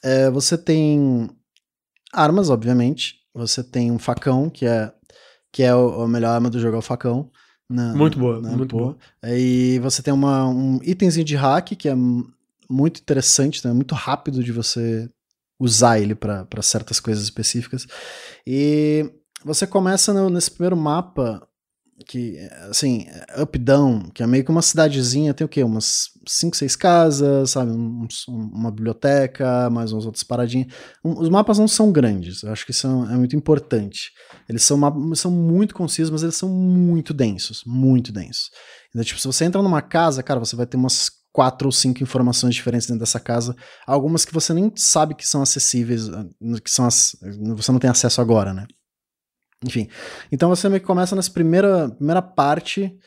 é, você tem armas, obviamente. Você tem um facão, que é, que é a melhor arma do jogo, é o facão. Não, muito boa, não, muito pô. boa. E você tem uma, um itemzinho de hack que é muito interessante, né? muito rápido de você usar ele para certas coisas específicas. E você começa no, nesse primeiro mapa que, assim, up down, que é meio que uma cidadezinha, tem o quê? Umas 5, 6 casas, sabe? Um, uma biblioteca, mais umas outras paradinhas. Um, os mapas não são grandes, eu acho que isso é muito importante. Eles são, são muito concisos, mas eles são muito densos, muito densos. Então, tipo, se você entra numa casa, cara, você vai ter umas quatro ou cinco informações diferentes dentro dessa casa, algumas que você nem sabe que são acessíveis, que são você não tem acesso agora, né? Enfim. Então você meio que começa nessa primeira, primeira parte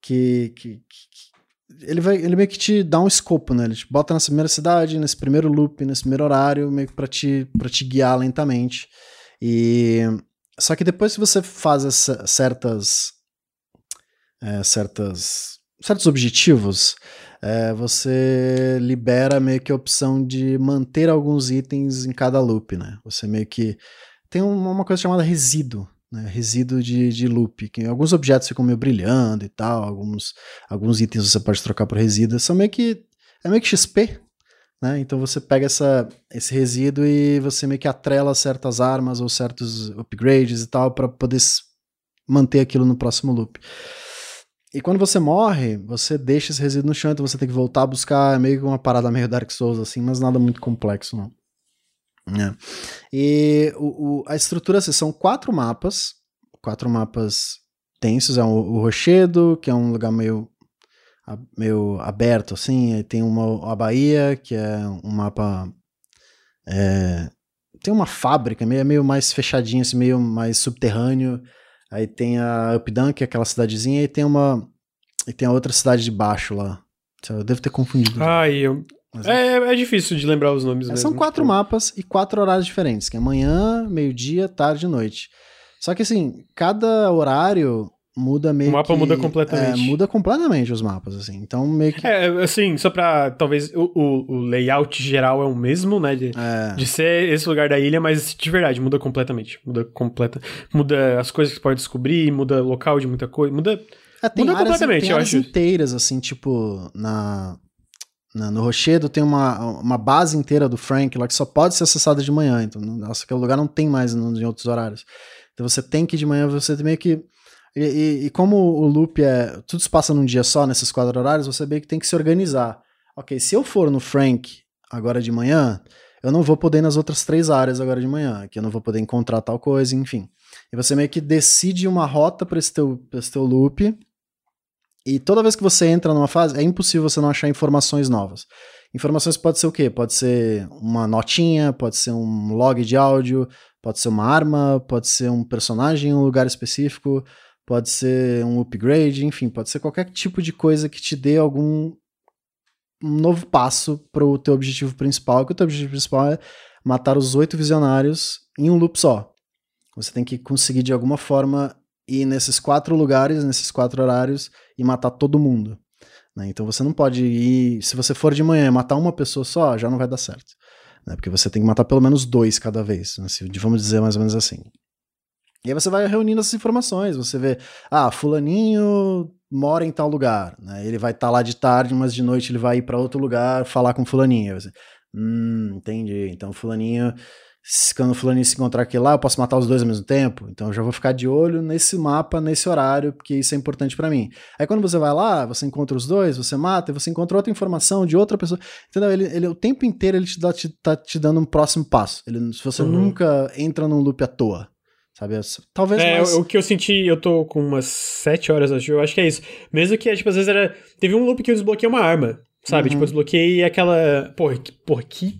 que, que, que, ele, vai, ele meio que te dá um escopo, né? Ele te bota nessa primeira cidade, nesse primeiro loop, nesse primeiro horário, meio que pra te, pra te guiar lentamente. E. Só que depois que você faz essa, certas. É, certas. certos objetivos, é, você libera meio que a opção de manter alguns itens em cada loop, né? Você meio que tem uma coisa chamada resíduo, né, resíduo de, de loop, que alguns objetos ficam meio brilhando e tal, alguns, alguns itens você pode trocar por resíduo, são meio que, é meio que XP, né, então você pega essa, esse resíduo e você meio que atrela certas armas ou certos upgrades e tal, para poder manter aquilo no próximo loop. E quando você morre, você deixa esse resíduo no chão, então você tem que voltar a buscar, é meio que uma parada meio Dark Souls assim, mas nada muito complexo não. É. E o, o, a estrutura assim, são quatro mapas, quatro mapas tensos. É o, o Rochedo, que é um lugar meio, meio aberto, assim. Aí tem uma, a Bahia, que é um mapa. É, tem uma fábrica, meio, meio mais fechadinho, assim, meio mais subterrâneo. Aí tem a Updan, que é aquela cidadezinha, e tem uma. E tem a outra cidade de baixo lá. Eu devo ter confundido. Ah, eu, é, é difícil de lembrar os nomes é, mesmo. São quatro tipo... mapas e quatro horários diferentes, que é manhã, meio-dia, tarde e noite. Só que assim, cada horário muda meio O mapa que, muda completamente. É, muda completamente os mapas, assim. Então meio que... É, assim, só pra... Talvez o, o, o layout geral é o mesmo, né? De, é. de ser esse lugar da ilha, mas de verdade, muda completamente. Muda completa... Muda as coisas que você pode descobrir, muda local de muita coisa, muda... É, tem muda áreas, completamente, tem áreas acho. inteiras, assim, tipo, na... Na, no Rochedo tem uma, uma base inteira do Frank lá que só pode ser acessada de manhã. Então, nossa, aquele lugar não tem mais em outros horários. Então você tem que ir de manhã, você meio que. E, e, e, como o loop é. Tudo se passa num dia só, nesses quatro horários, você meio que tem que se organizar. Ok, se eu for no Frank agora de manhã, eu não vou poder ir nas outras três áreas agora de manhã, que eu não vou poder encontrar tal coisa, enfim. E você meio que decide uma rota para esse, teu, esse teu loop e toda vez que você entra numa fase, é impossível você não achar informações novas. Informações pode ser o quê? Pode ser uma notinha, pode ser um log de áudio, pode ser uma arma, pode ser um personagem em um lugar específico, pode ser um upgrade, enfim, pode ser qualquer tipo de coisa que te dê algum um novo passo para o teu objetivo principal, que o teu objetivo principal é matar os oito visionários em um loop só. Você tem que conseguir de alguma forma ir nesses quatro lugares, nesses quatro horários e matar todo mundo. Né? Então você não pode ir. Se você for de manhã e matar uma pessoa só, já não vai dar certo. Né? Porque você tem que matar pelo menos dois cada vez. Né? Vamos dizer mais ou menos assim. E aí você vai reunindo essas informações. Você vê, ah, fulaninho mora em tal lugar. Né? Ele vai estar tá lá de tarde, mas de noite ele vai ir para outro lugar falar com fulaninho. Você, hum, entendi. Então fulaninho quando o fulaninho se encontrar aqui lá, eu posso matar os dois ao mesmo tempo. Então eu já vou ficar de olho nesse mapa, nesse horário, porque isso é importante para mim. Aí quando você vai lá, você encontra os dois, você mata, e você encontra outra informação de outra pessoa. Entendeu? Ele, ele o tempo inteiro ele te dá, te, tá te dando um próximo passo. Ele, se você uhum. nunca entra num loop à toa. Sabe? Talvez é, mais... o que eu senti, eu tô com umas sete horas, acho, eu acho que é isso. Mesmo que, tipo, às vezes era. Teve um loop que eu desbloqueei uma arma, sabe? Uhum. Tipo, eu desbloqueei aquela. Porra, que, porra, que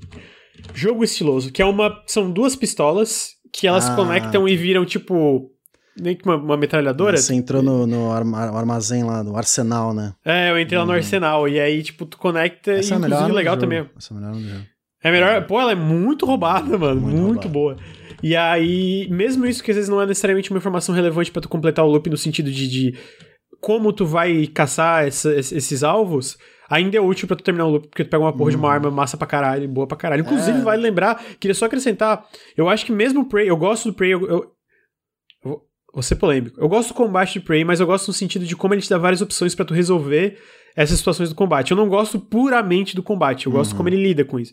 Jogo estiloso, que é uma. São duas pistolas que elas ah. conectam e viram, tipo. Nem que uma, uma metralhadora. Você entrou no, no armazém lá, no arsenal, né? É, eu entrei lá no hum. arsenal. E aí, tipo, tu conecta Essa e é inclusive legal também. Essa é melhor no jogo. É melhor. Pô, ela é muito roubada, mano. Muito, muito boa. E aí, mesmo isso que às vezes não é necessariamente uma informação relevante para tu completar o loop no sentido de, de como tu vai caçar essa, esses alvos, ainda é útil pra tu terminar o loop, porque tu pega uma porra de uma uhum. arma massa pra caralho, boa pra caralho. Inclusive, é. vale lembrar, queria só acrescentar, eu acho que mesmo o Prey, eu gosto do Prey, eu, eu, eu vou ser polêmico. Eu gosto do combate de Prey, mas eu gosto no sentido de como ele te dá várias opções para tu resolver essas situações do combate. Eu não gosto puramente do combate, eu gosto uhum. como ele lida com isso.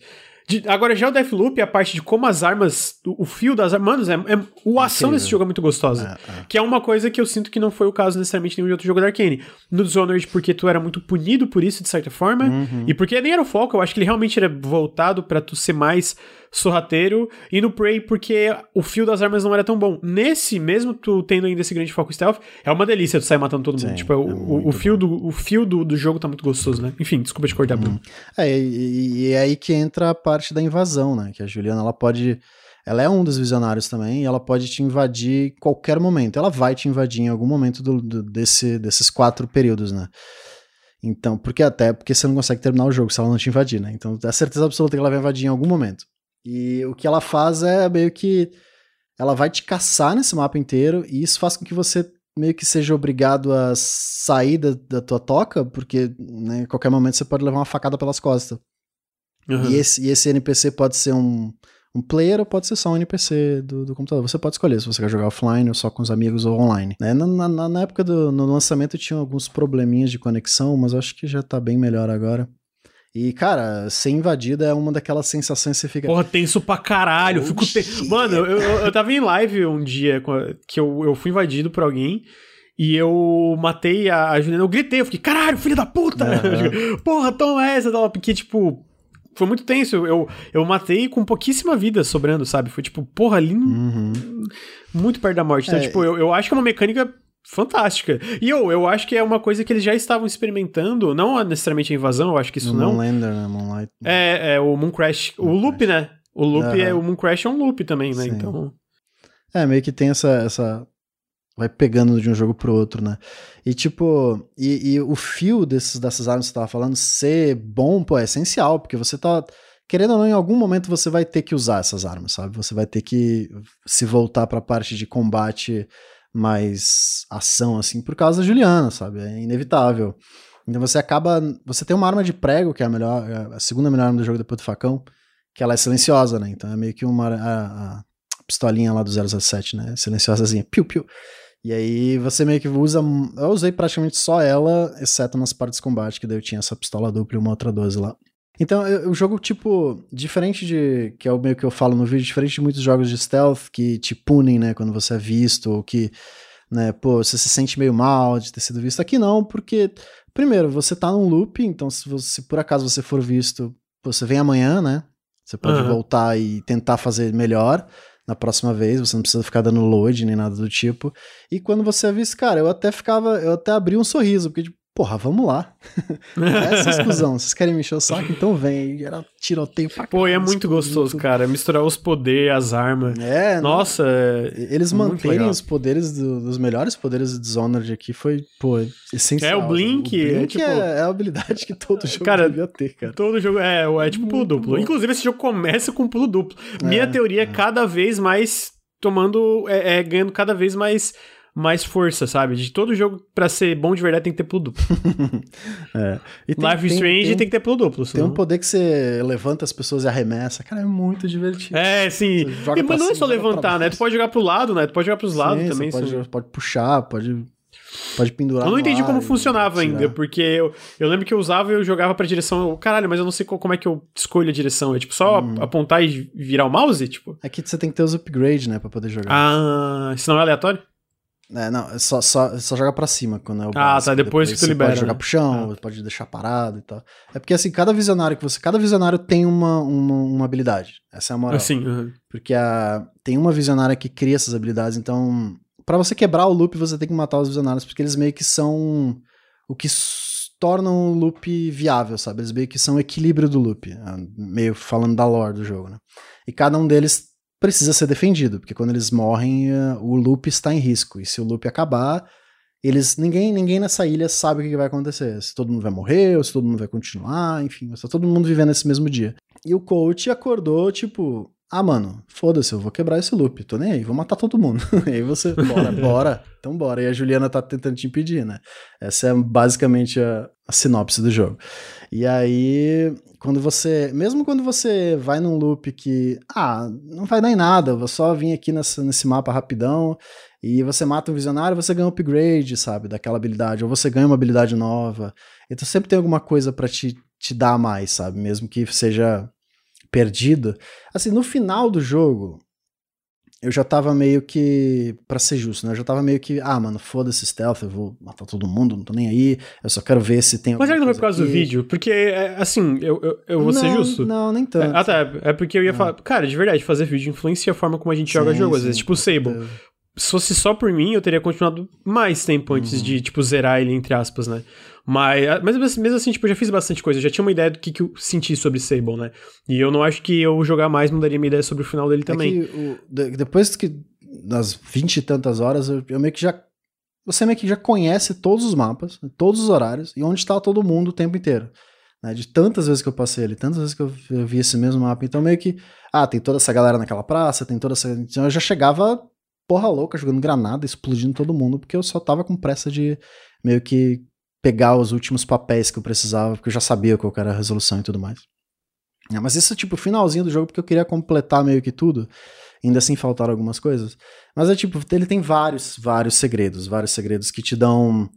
De, agora, já o Deathloop, a parte de como as armas, o, o fio das armas, mano, é, é, o ação desse jogo é muito gostosa. É, é. Que é uma coisa que eu sinto que não foi o caso necessariamente em nenhum outro jogo da Arkane. No Dishonored, porque tu era muito punido por isso, de certa forma, uhum. e porque nem era o foco, eu acho que ele realmente era voltado para tu ser mais sorrateiro, e no Prey porque o fio das armas não era tão bom. Nesse, mesmo tu tendo ainda esse grande foco stealth, é uma delícia tu sair matando todo mundo. Sim, tipo, é o, o, fio, do, o fio do, do jogo tá muito gostoso, né? Enfim, desculpa te cortar, Bruno. Hum. É, e, e é aí que entra a parte da invasão, né? Que a Juliana, ela pode... Ela é um dos visionários também, e ela pode te invadir qualquer momento. Ela vai te invadir em algum momento do, do, desse, desses quatro períodos, né? Então, porque até porque você não consegue terminar o jogo se ela não te invadir, né? Então, é certeza absoluta que ela vai invadir em algum momento. E o que ela faz é meio que ela vai te caçar nesse mapa inteiro e isso faz com que você meio que seja obrigado a sair da, da tua toca, porque né, em qualquer momento você pode levar uma facada pelas costas. Uhum. E, esse, e esse NPC pode ser um, um player ou pode ser só um NPC do, do, computador. Você pode escolher se você quer jogar offline ou só com os amigos ou online. Né? Na, na, na, época do no lançamento tinha alguns probleminhas de conexão, mas acho que já tá bem melhor agora. E, cara, ser invadida é uma daquelas sensações que você fica. Porra, tenso pra caralho. Fico te... Mano, eu, eu, eu tava em live um dia que eu, eu fui invadido por alguém. E eu matei a, a Juliana, eu gritei, eu fiquei, caralho, filho da puta! Uhum. Porra, toma essa, porque, tipo, foi muito tenso. Eu, eu matei com pouquíssima vida sobrando, sabe? Foi tipo, porra, ali. Uhum. Muito perto da morte. Então, é, tipo, eu, eu acho que é uma mecânica fantástica. E eu, eu acho que é uma coisa que eles já estavam experimentando, não necessariamente a invasão, eu acho que isso no não. Moonlander, né? Moonlight. É, é o Mooncrash. Moon o loop, Crash. né? O loop uhum. é. O Mooncrash é um loop também, né? Sim. Então. É, meio que tem essa, essa. Vai pegando de um jogo pro outro, né? E tipo, e, e o fio desses, dessas armas que você tava falando ser bom, pô, é essencial, porque você tá querendo ou não, em algum momento você vai ter que usar essas armas, sabe? Você vai ter que se voltar para a parte de combate mais ação, assim, por causa da Juliana, sabe? É inevitável. Então você acaba. Você tem uma arma de prego, que é a melhor, é a segunda melhor arma do jogo depois do facão, que ela é silenciosa, né? Então é meio que uma. A, a pistolinha lá do 007, né? Silenciosazinha, piu, piu. E aí você meio que usa. Eu usei praticamente só ela, exceto nas partes de combate, que daí eu tinha essa pistola dupla e uma outra 12 lá. Então, o jogo, tipo, diferente de. que é o meio que eu falo no vídeo, diferente de muitos jogos de stealth que te punem, né, quando você é visto, ou que, né, pô, você se sente meio mal de ter sido visto. Aqui não, porque, primeiro, você tá num loop, então se, você, se por acaso você for visto, você vem amanhã, né? Você pode uhum. voltar e tentar fazer melhor na próxima vez, você não precisa ficar dando load nem nada do tipo. E quando você é visto, cara, eu até ficava, eu até abri um sorriso, porque, tipo, porra, vamos lá. Essa exclusão, vocês querem me encher o saco? Então vem. Era tiroteio pra Pô, e é muito gostoso, cara. Misturar os poderes, as armas. É. Nossa, é Eles manterem os poderes do, dos melhores poderes do Dishonored aqui foi, pô, essencial. É, o Blink. O Blink é, tipo... é, é, a habilidade que todo jogo cara, devia ter, cara. Todo jogo é, é tipo pulo duplo. Bom. Inclusive, esse jogo começa com pulo duplo. Minha é, teoria é, é cada vez mais tomando. É, é ganhando cada vez mais mais força, sabe? De todo jogo, para ser bom de verdade, tem que ter pulo duplo. é. E tem, Life tem, Strange tem, tem, que ter pulo duplo. Senão... Tem um poder que você levanta as pessoas e arremessa. Cara, é muito divertido. É, sim. E, mas não é só levantar, né? Tu pode jogar pro lado, né? Tu pode jogar pros lados sim, também. Pode, pode puxar, pode Pode pendurar. Eu não entendi como funcionava ainda, porque eu, eu lembro que eu usava e eu jogava pra direção. Eu, caralho, mas eu não sei como é que eu escolho a direção. É tipo só hum. apontar e virar o mouse? Tipo? É que você tem que ter os upgrades, né, pra poder jogar. Ah, senão é aleatório? É, não, é só, só, só joga pra cima quando é o Ah, tá, depois, depois que tu libera. Pode jogar né? pro chão, ah. pode deixar parado e tal. É porque assim, cada visionário que você. Cada visionário tem uma, uma, uma habilidade. Essa é a moral. Assim, uhum. Porque a, tem uma visionária que cria essas habilidades, então. para você quebrar o loop, você tem que matar os visionários, porque eles meio que são o que tornam o loop viável, sabe? Eles meio que são o equilíbrio do loop. Meio falando da lore do jogo, né? E cada um deles precisa ser defendido, porque quando eles morrem, uh, o loop está em risco. E se o loop acabar, eles ninguém ninguém nessa ilha sabe o que vai acontecer. Se todo mundo vai morrer, ou se todo mundo vai continuar, enfim, está todo mundo vivendo esse mesmo dia. E o coach acordou, tipo, ah, mano, foda-se, eu vou quebrar esse loop, tô nem aí, vou matar todo mundo. e aí você, bora, bora, então bora. E a Juliana tá tentando te impedir, né? Essa é basicamente a, a sinopse do jogo. E aí, quando você. Mesmo quando você vai num loop que. Ah, não vai dar em nada, vou só vir aqui nessa, nesse mapa rapidão. E você mata um visionário, você ganha um upgrade, sabe, daquela habilidade, ou você ganha uma habilidade nova. Então sempre tem alguma coisa para te, te dar mais, sabe, mesmo que seja perdido. Assim, no final do jogo, eu já tava meio que, para ser justo, né? Eu já tava meio que, ah, mano, foda-se stealth, eu vou matar todo mundo, não tô nem aí, eu só quero ver se tem Mas é que não foi por causa aqui. do vídeo, porque, é, assim, eu, eu, eu vou não, ser justo. Não, nem tanto. É, ah, tá, é porque eu ia não. falar, cara, de verdade, fazer vídeo influencia a forma como a gente sim, joga jogo, às vezes, tipo o Sable. Se fosse só por mim, eu teria continuado mais tempo antes uhum. de, tipo, zerar ele, entre aspas, né? Mas, mas mesmo assim, tipo, eu já fiz bastante coisa, eu já tinha uma ideia do que, que eu senti sobre Sable, né? E eu não acho que eu jogar mais mudaria minha ideia sobre o final dele também. É que o, depois que das vinte e tantas horas, eu, eu, meio que já. Você meio que já conhece todos os mapas, todos os horários, e onde está todo mundo o tempo inteiro. Né? De tantas vezes que eu passei ali, tantas vezes que eu, eu vi esse mesmo mapa. Então, meio que. Ah, tem toda essa galera naquela praça, tem toda essa. Então, eu já chegava porra louca, jogando granada, explodindo todo mundo, porque eu só tava com pressa de meio que pegar os últimos papéis que eu precisava, porque eu já sabia qual era a resolução e tudo mais. É, mas isso é tipo o finalzinho do jogo, porque eu queria completar meio que tudo. Ainda assim faltaram algumas coisas. Mas é tipo, ele tem vários, vários segredos, vários segredos que te dão.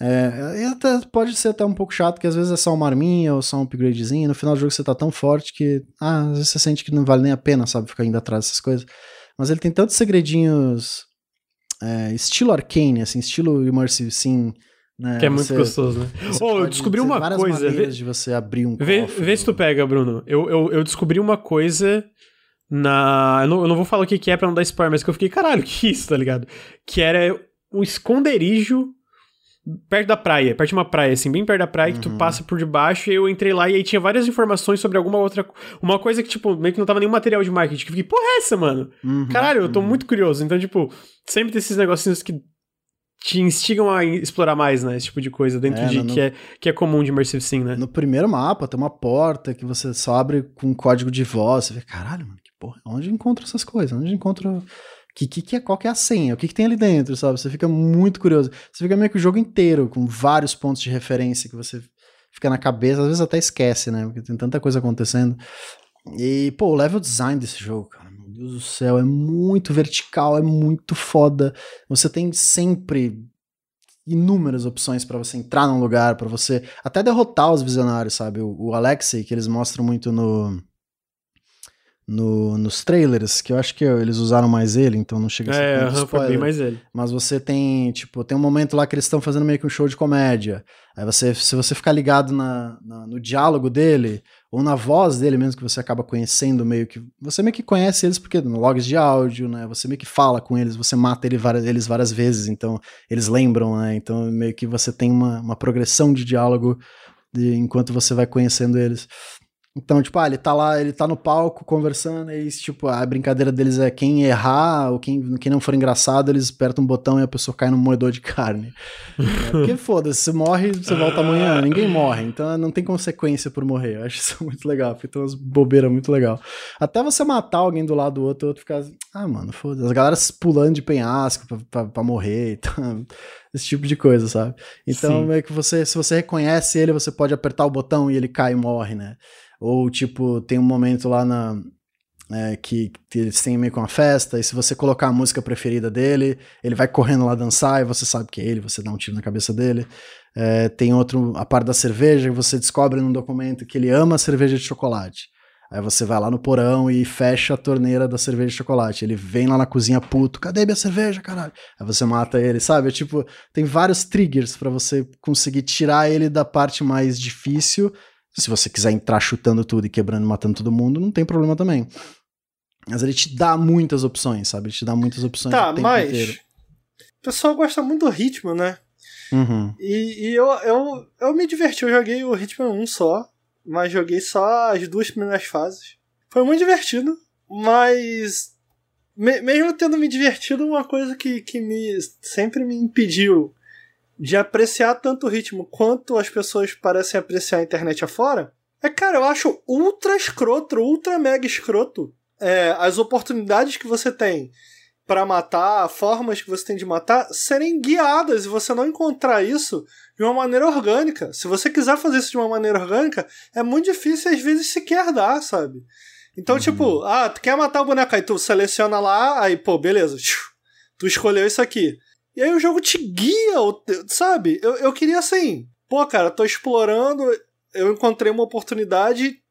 É, até, pode ser até um pouco chato, que às vezes é só uma arminha ou só um upgradezinho. No final do jogo você tá tão forte que. Ah, às vezes você sente que não vale nem a pena, sabe, ficar indo atrás dessas coisas. Mas ele tem tantos segredinhos. É, estilo arcane, assim, estilo immersive sim. Né? Que é muito você, gostoso, né? Oh, eu descobri uma coisa. Vê, de você abrir um vê, cofre, vê se tu pega, Bruno. Eu, eu, eu descobri uma coisa na. Eu não, eu não vou falar o que, que é pra não dar spoiler, mas que eu fiquei, caralho, que isso, tá ligado? Que era um esconderijo perto da praia, perto de uma praia, assim, bem perto da praia, uhum. que tu uhum. passa por debaixo, e eu entrei lá e aí tinha várias informações sobre alguma outra. Uma coisa que, tipo, meio que não tava nenhum material de marketing. Que eu fiquei, porra, é essa, mano? Uhum, Caralho, eu tô uhum. muito curioso. Então, tipo, sempre tem esses negocinhos que te instigam a explorar mais, né? Esse tipo de coisa dentro é, de no, que, é, que é comum de Immersive Sim, né? No primeiro mapa tem uma porta que você só abre com um código de voz. Você vê, caralho, mano, que porra, onde encontra essas coisas? Onde encontra. Que, que, que é, qual que é a senha? O que, que tem ali dentro, sabe? Você fica muito curioso. Você fica meio que o jogo inteiro, com vários pontos de referência que você fica na cabeça, às vezes até esquece, né? Porque tem tanta coisa acontecendo. E, pô, o level design desse jogo, cara, Deus do céu, é muito vertical, é muito foda. Você tem sempre inúmeras opções para você entrar num lugar, para você até derrotar os visionários, sabe? O, o Alexei, que eles mostram muito no, no, nos trailers, que eu acho que eles usaram mais ele, então não chega a ser é, uhum, foi bem mais ele. Mas você tem, tipo, tem um momento lá que eles estão fazendo meio que um show de comédia. Aí você, se você ficar ligado na, na, no diálogo dele, ou na voz dele mesmo, que você acaba conhecendo meio que. Você meio que conhece eles porque logs de áudio, né? Você meio que fala com eles, você mata ele várias, eles várias vezes, então eles lembram, né? Então meio que você tem uma, uma progressão de diálogo de, enquanto você vai conhecendo eles. Então, tipo, ah, ele tá lá, ele tá no palco conversando, e tipo, a brincadeira deles é quem errar ou quem, quem não for engraçado, eles apertam um botão e a pessoa cai no moedor de carne. é, porque foda-se, você morre, você volta amanhã, ninguém morre, então não tem consequência por morrer. Eu acho isso muito legal, porque tem umas bobeiras muito legal. Até você matar alguém do lado do outro, o outro ficar, ah, mano, foda-se. As galera pulando de penhasco pra, pra, pra morrer, então esse tipo de coisa, sabe? Então, Sim. meio que você, se você reconhece ele, você pode apertar o botão e ele cai e morre, né? Ou, tipo, tem um momento lá na. É, que, que, eles têm meio que uma festa, e se você colocar a música preferida dele, ele vai correndo lá dançar e você sabe que é ele, você dá um tiro na cabeça dele. É, tem outro, a parte da cerveja, que você descobre num documento que ele ama cerveja de chocolate. Aí você vai lá no porão e fecha a torneira da cerveja de chocolate. Ele vem lá na cozinha puto, cadê minha cerveja, caralho? Aí você mata ele, sabe? É, tipo, tem vários triggers para você conseguir tirar ele da parte mais difícil se você quiser entrar chutando tudo e quebrando e matando todo mundo, não tem problema também. Mas ele te dá muitas opções, sabe? Ele te dá muitas opções. Tá, mas. Inteiro. O pessoal gosta muito do ritmo, né? Uhum. E, e eu, eu, eu me diverti. Eu joguei o ritmo 1 só, mas joguei só as duas primeiras fases. Foi muito divertido, mas. Me, mesmo tendo me divertido, uma coisa que, que me sempre me impediu de apreciar tanto o ritmo quanto as pessoas parecem apreciar a internet afora, é, cara, eu acho ultra escroto, ultra mega escroto é, as oportunidades que você tem para matar, formas que você tem de matar, serem guiadas e você não encontrar isso de uma maneira orgânica. Se você quiser fazer isso de uma maneira orgânica, é muito difícil às vezes sequer dar, sabe? Então, uhum. tipo, ah, tu quer matar o boneco, aí tu seleciona lá, aí, pô, beleza, tu escolheu isso aqui. E aí o jogo te guia, sabe? Eu, eu queria assim, pô, cara, tô explorando, eu encontrei uma oportunidade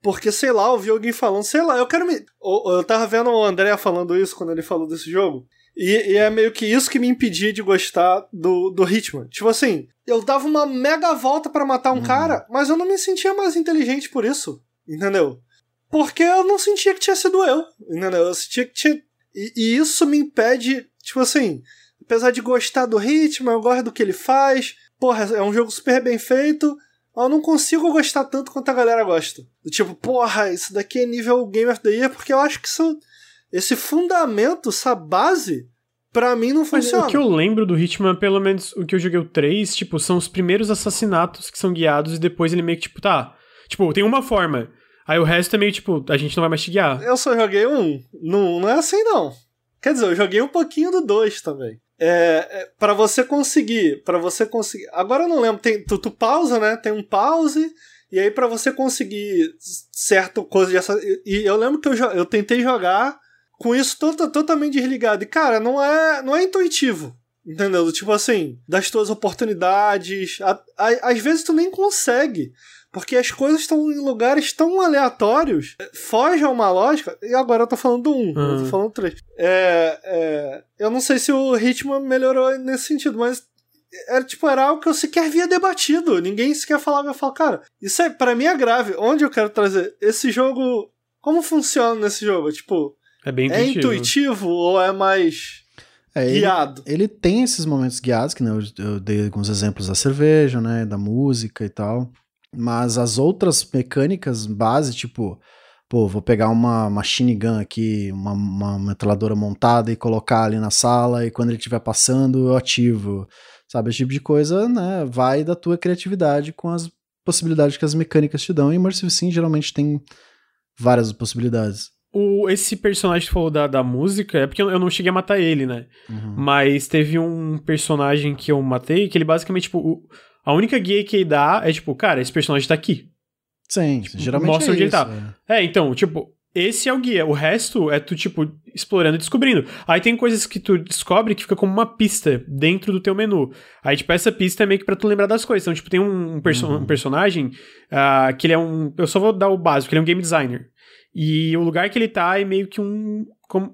porque, sei lá, eu vi alguém falando, sei lá, eu quero me. Eu, eu tava vendo o André falando isso quando ele falou desse jogo. E, e, é meio que isso que me impedia de gostar do, do Hitman. Tipo assim, eu dava uma mega volta para matar um uhum. cara, mas eu não me sentia mais inteligente por isso. Entendeu? Porque eu não sentia que tinha sido eu. Entendeu? Eu sentia que tinha. E, e isso me impede, tipo assim, apesar de gostar do Hitman, eu gosto do que ele faz. Porra, é um jogo super bem feito. Eu não consigo gostar tanto quanto a galera gosta. Do tipo, porra, isso daqui é nível Game of the Year, porque eu acho que isso esse fundamento, essa base, pra mim não funciona. Mas o que eu lembro do Hitman, pelo menos o que eu joguei o 3, tipo, são os primeiros assassinatos que são guiados e depois ele meio que, tipo, tá. Tipo, tem uma forma. Aí o resto é meio tipo, a gente não vai mais te guiar. Eu só joguei um. Não, não é assim, não. Quer dizer, eu joguei um pouquinho do 2 também. É, é para você conseguir, para você conseguir. Agora eu não lembro, tem, tu, tu pausa, né? Tem um pause e aí para você conseguir certa coisa de e eu lembro que eu, eu tentei jogar com isso tota, totalmente desligado. E, cara, não é, não é intuitivo. Entendeu? Tipo assim, das tuas oportunidades. A, a, às vezes tu nem consegue. Porque as coisas estão em lugares tão aleatórios, foge a uma lógica. E agora eu tô falando um, uhum. eu tô falando três. É, é, eu não sei se o ritmo melhorou nesse sentido, mas era tipo, era algo que eu sequer via debatido. Ninguém sequer falava. Eu falo, cara, isso é, para mim é grave. Onde eu quero trazer? Esse jogo. Como funciona nesse jogo? Tipo, é bem intuitivo. É intuitivo ou é mais é, guiado? Ele, ele, tem esses momentos guiados, que né, eu, eu, dei alguns exemplos da cerveja, né, da música e tal. Mas as outras mecânicas base, tipo, pô, vou pegar uma machine gun aqui, uma, uma metralhadora montada e colocar ali na sala e quando ele estiver passando eu ativo. Sabe, esse tipo de coisa, né, vai da tua criatividade com as possibilidades que as mecânicas te dão. E Immersive Sim geralmente tem várias possibilidades. O, esse personagem que falou da, da música é porque eu, não cheguei a matar ele, né? Uhum. Mas teve um personagem que eu matei que ele basicamente, tipo, o, a única guia que ele dá é tipo, cara, esse personagem tá aqui. Sim, tipo, geralmente mostra é onde isso, ele tá. É. é, então, tipo, esse é o guia. O resto é tu, tipo, explorando e descobrindo. Aí tem coisas que tu descobre que fica como uma pista dentro do teu menu. Aí, tipo, essa pista é meio que pra tu lembrar das coisas. Então, tipo, tem um, um, perso uhum. um personagem uh, que ele é um. Eu só vou dar o básico, ele é um game designer. E o lugar que ele tá é meio que um.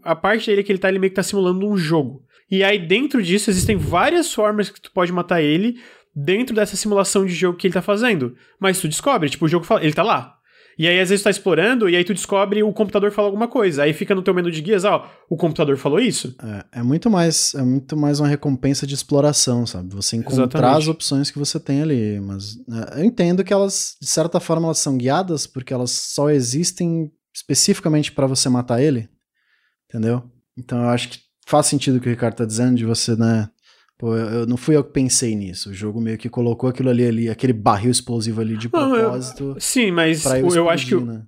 A parte dele que ele tá, ele meio que tá simulando um jogo. E aí, dentro disso, existem várias formas que tu pode matar ele dentro dessa simulação de jogo que ele tá fazendo. Mas tu descobre, tipo, o jogo fala, ele tá lá. E aí, às vezes, tu tá explorando, e aí tu descobre o computador fala alguma coisa. Aí fica no teu menu de guias, ó, o computador falou isso. É, é muito mais é muito mais uma recompensa de exploração, sabe? Você encontrar Exatamente. as opções que você tem ali. Mas é, eu entendo que elas, de certa forma, elas são guiadas, porque elas só existem especificamente para você matar ele, entendeu? Então eu acho que faz sentido o que o Ricardo tá dizendo de você, né? Pô, eu, eu não fui eu que pensei nisso. O jogo meio que colocou aquilo ali, ali aquele barril explosivo ali de propósito. eu, sim, mas eu, acho que né?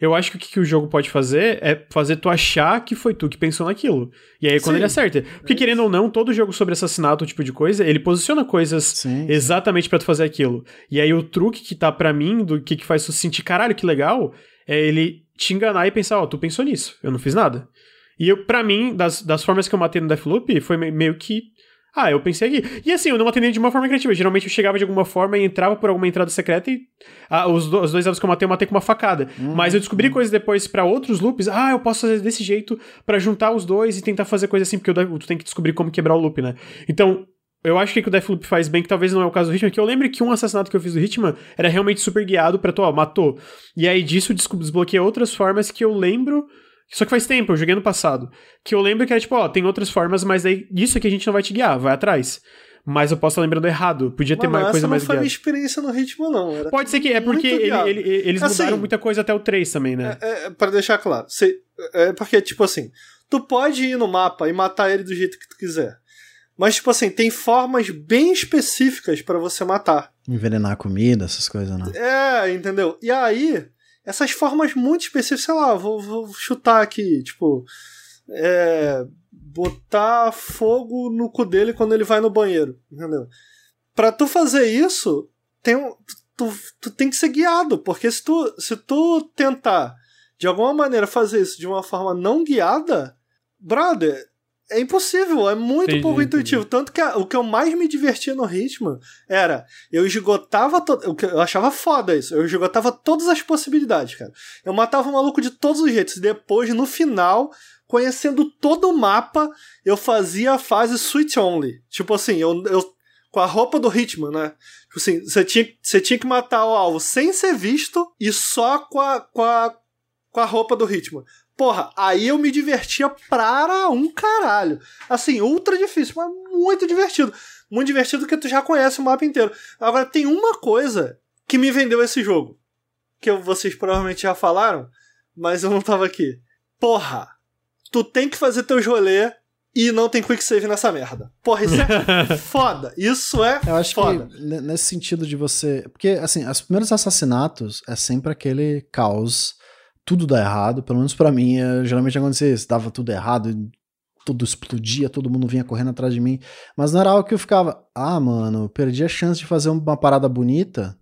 Eu acho que o que o jogo pode fazer é fazer tu achar que foi tu que pensou naquilo. E aí, quando Sim. ele acerta. Porque, querendo ou não, todo jogo sobre assassinato, tipo de coisa, ele posiciona coisas Sim. exatamente para tu fazer aquilo. E aí, o truque que tá para mim, do que, que faz tu sentir, caralho, que legal, é ele te enganar e pensar, ó, oh, tu pensou nisso, eu não fiz nada. E eu, pra mim, das, das formas que eu matei no Deathloop, foi meio que. Ah, eu pensei aqui. E assim, eu não matei de uma forma criativa. Geralmente eu chegava de alguma forma e entrava por alguma entrada secreta e. Ah, os, do, os dois alvos que eu matei, eu matei com uma facada. Uhum, Mas eu descobri coisas depois para outros loops. Ah, eu posso fazer desse jeito para juntar os dois e tentar fazer coisa assim, porque tu tem que descobrir como quebrar o loop, né? Então, eu acho que o que o Deathloop faz bem, que talvez não é o caso do Hitman, que eu lembro que um assassinato que eu fiz do Hitman era realmente super guiado pra tu, ó, matou. E aí disso desbloqueei outras formas que eu lembro. Só que faz tempo, eu joguei no passado. Que eu lembro que era tipo, ó, tem outras formas, mas aí isso aqui a gente não vai te guiar, vai atrás. Mas eu posso estar lembrando errado. Podia ter mais coisa mais guiada. não foi minha experiência no ritmo, não. Era Pode ser que é porque ele, ele, eles assim, mudaram muita coisa até o 3 também, né? É, é, pra deixar claro. Você, é porque, tipo assim, tu pode ir no mapa e matar ele do jeito que tu quiser. Mas, tipo assim, tem formas bem específicas para você matar. Envenenar a comida, essas coisas, né? É, entendeu? E aí, essas formas muito específicas, sei lá, vou, vou chutar aqui, tipo. É, botar fogo no cu dele quando ele vai no banheiro, entendeu? Pra tu fazer isso, tem tu, tu tem que ser guiado, porque se tu, se tu tentar de alguma maneira fazer isso de uma forma não guiada, brother, é impossível, é muito entendi, pouco intuitivo. Entendi. Tanto que a, o que eu mais me divertia no ritmo era eu esgotava. To, eu achava foda isso. Eu esgotava todas as possibilidades, cara. Eu matava o maluco de todos os jeitos. Depois, no final, conhecendo todo o mapa, eu fazia a fase Sweet Only. Tipo assim, eu, eu com a roupa do Hitman, né? Tipo assim, você tinha, você tinha que matar o alvo sem ser visto e só com a, com a, com a roupa do Hitman. Porra, aí eu me divertia para um caralho. Assim, ultra difícil, mas muito divertido. Muito divertido porque tu já conhece o mapa inteiro. Agora, tem uma coisa que me vendeu esse jogo. Que vocês provavelmente já falaram, mas eu não tava aqui. Porra, tu tem que fazer teu rolê e não tem quick save nessa merda. Porra, isso é foda. Isso é Eu acho foda. que nesse sentido de você. Porque, assim, os primeiros assassinatos é sempre aquele caos tudo dá errado, pelo menos para mim, é, geralmente acontecia isso, dava tudo errado, tudo explodia, todo mundo vinha correndo atrás de mim, mas não era algo que eu ficava, ah, mano, perdi a chance de fazer uma parada bonita,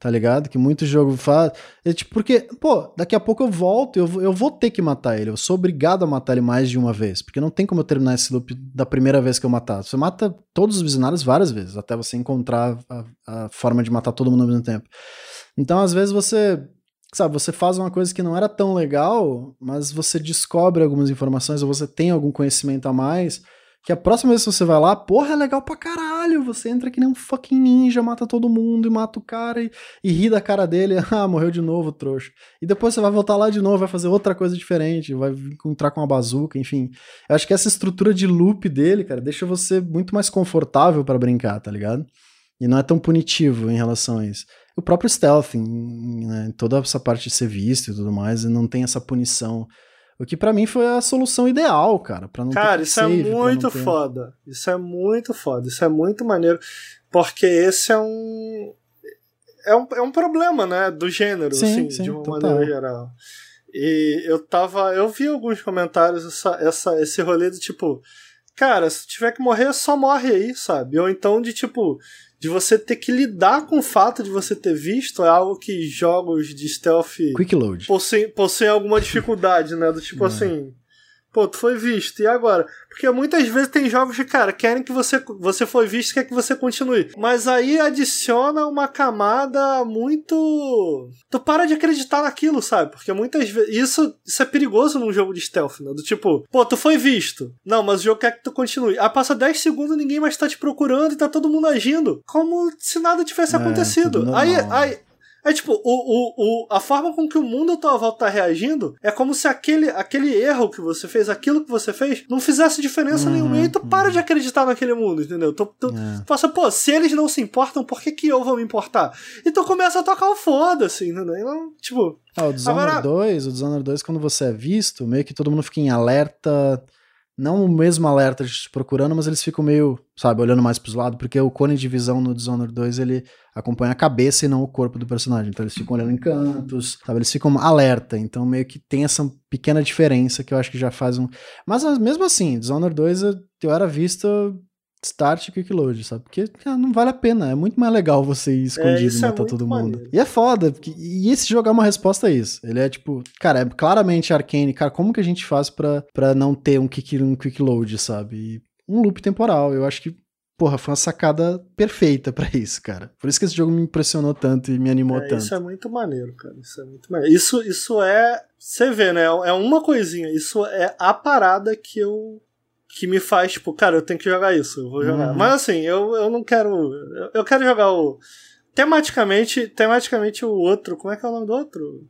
tá ligado? Que muito jogo faz, é, tipo, porque, pô, daqui a pouco eu volto, eu, eu vou ter que matar ele, eu sou obrigado a matar ele mais de uma vez, porque não tem como eu terminar esse loop da primeira vez que eu matar, você mata todos os visionários várias vezes, até você encontrar a, a forma de matar todo mundo ao mesmo tempo. Então, às vezes você sabe, você faz uma coisa que não era tão legal, mas você descobre algumas informações ou você tem algum conhecimento a mais, que a próxima vez que você vai lá, porra, é legal pra caralho, você entra que nem um fucking ninja, mata todo mundo e mata o cara e, e ri da cara dele, ah, morreu de novo, trouxa. E depois você vai voltar lá de novo, vai fazer outra coisa diferente, vai encontrar com uma bazuca, enfim. Eu acho que essa estrutura de loop dele, cara, deixa você muito mais confortável para brincar, tá ligado? E não é tão punitivo em relação a isso o próprio stealth, né, toda essa parte de ser visto e tudo mais, e não tem essa punição. O que para mim foi a solução ideal, cara, para não Cara, ter isso é save, é muito ter... foda. Isso é muito foda. Isso é muito maneiro, porque esse é um é um, é um problema, né, do gênero, sim, assim, sim, de uma total. maneira geral. E eu tava, eu vi alguns comentários essa, essa esse rolê do tipo, cara, se tiver que morrer, só morre aí, sabe? Ou então de tipo, de você ter que lidar com o fato de você ter visto é algo que jogos de stealth Quick load. Possuem, possuem alguma dificuldade, né? Do tipo é. assim. Pô, tu foi visto, e agora? Porque muitas vezes tem jogos que, cara, querem que você, você foi visto quer que você continue. Mas aí adiciona uma camada muito. Tu para de acreditar naquilo, sabe? Porque muitas vezes. Isso, isso é perigoso num jogo de stealth, né? Do tipo, pô, tu foi visto. Não, mas o jogo quer que tu continue. Aí passa 10 segundos ninguém mais tá te procurando e tá todo mundo agindo. Como se nada tivesse é, acontecido. Aí, aí, é tipo, o, o, o, a forma com que o mundo à tua volta tá reagindo é como se aquele, aquele erro que você fez, aquilo que você fez, não fizesse diferença uhum, nenhuma. E aí tu uhum. para de acreditar naquele mundo, entendeu? Tu, tu, é. tu pô, se eles não se importam, por que, que eu vou me importar? E tu começa a tocar o foda-se, entendeu? Então, tipo. Ah, o Dishonored agora... 2, o Dishonored 2, quando você é visto, meio que todo mundo fica em alerta não o mesmo alerta de te procurando, mas eles ficam meio, sabe, olhando mais pros lados, porque o cone de visão no Dishonored 2, ele acompanha a cabeça e não o corpo do personagem. Então eles ficam olhando em cantos, sabe, eles ficam alerta. Então meio que tem essa pequena diferença que eu acho que já faz um... Mas mesmo assim, Dishonored 2 eu, eu era visto Start e Quick Load, sabe? Porque cara, não vale a pena. É muito mais legal você ir escondido é, e matar é todo mundo. Maneiro. E é foda. Porque, e esse jogo é uma resposta a isso. Ele é tipo, cara, é claramente arcane. Cara, como que a gente faz pra, pra não ter um quick, um quick Load, sabe? E um loop temporal. Eu acho que, porra, foi uma sacada perfeita para isso, cara. Por isso que esse jogo me impressionou tanto e me animou é, tanto. Isso é muito maneiro, cara. Isso é muito maneiro. Isso, isso é. Você vê, né? É uma coisinha. Isso é a parada que eu que me faz, tipo, cara, eu tenho que jogar isso, eu vou jogar. Uhum. Mas assim, eu, eu não quero. Eu, eu quero jogar o. Tematicamente, tematicamente o outro. Como é que é o nome do outro?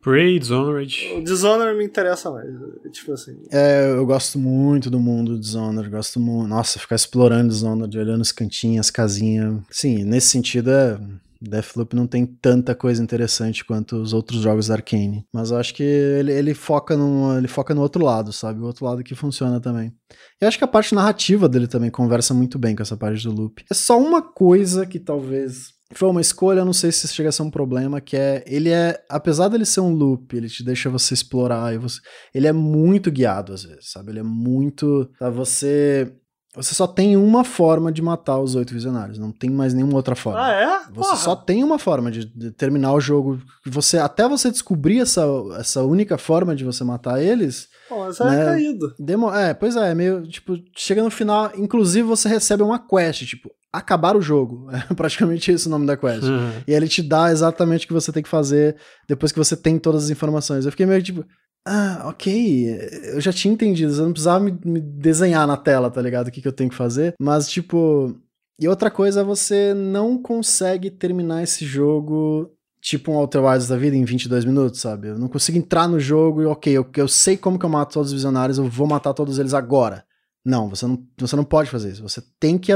Prey, Dishonored. O Dishonored me interessa mais. Tipo assim. É, eu gosto muito do mundo do Dishonored. Gosto muito. Nossa, ficar explorando Dishonored, olhando os cantinhos, as casinhas. Sim, nesse sentido é Deathloop não tem tanta coisa interessante quanto os outros jogos da Arkane. Mas eu acho que ele, ele, foca no, ele foca no outro lado, sabe? O outro lado que funciona também. E acho que a parte narrativa dele também conversa muito bem com essa parte do loop. É só uma coisa que talvez foi uma escolha, não sei se chega a ser um problema, que é, ele é, apesar dele ser um loop, ele te deixa você explorar, você, ele é muito guiado às vezes, sabe? Ele é muito, tá, você você só tem uma forma de matar os oito visionários, não tem mais nenhuma outra forma. Ah, é? Você Porra. só tem uma forma de, de, terminar o jogo. Você Até você descobrir essa, essa única forma de você matar eles, Pô, mas né? é caído. Demo... É, pois é, meio, tipo, chega no final, inclusive você recebe uma quest, tipo, acabar o jogo. É praticamente isso o nome da quest. Uhum. E ele te dá exatamente o que você tem que fazer depois que você tem todas as informações. Eu fiquei meio tipo, ah, ok, eu já tinha entendido, eu não precisava me, me desenhar na tela, tá ligado? O que, que eu tenho que fazer. Mas, tipo. E outra coisa, é você não consegue terminar esse jogo tipo um Outer Wilds da vida em 22 minutos, sabe? Eu não consigo entrar no jogo e, ok, eu, eu sei como que eu mato todos os visionários, eu vou matar todos eles agora. Não, você não, você não pode fazer isso. Você tem que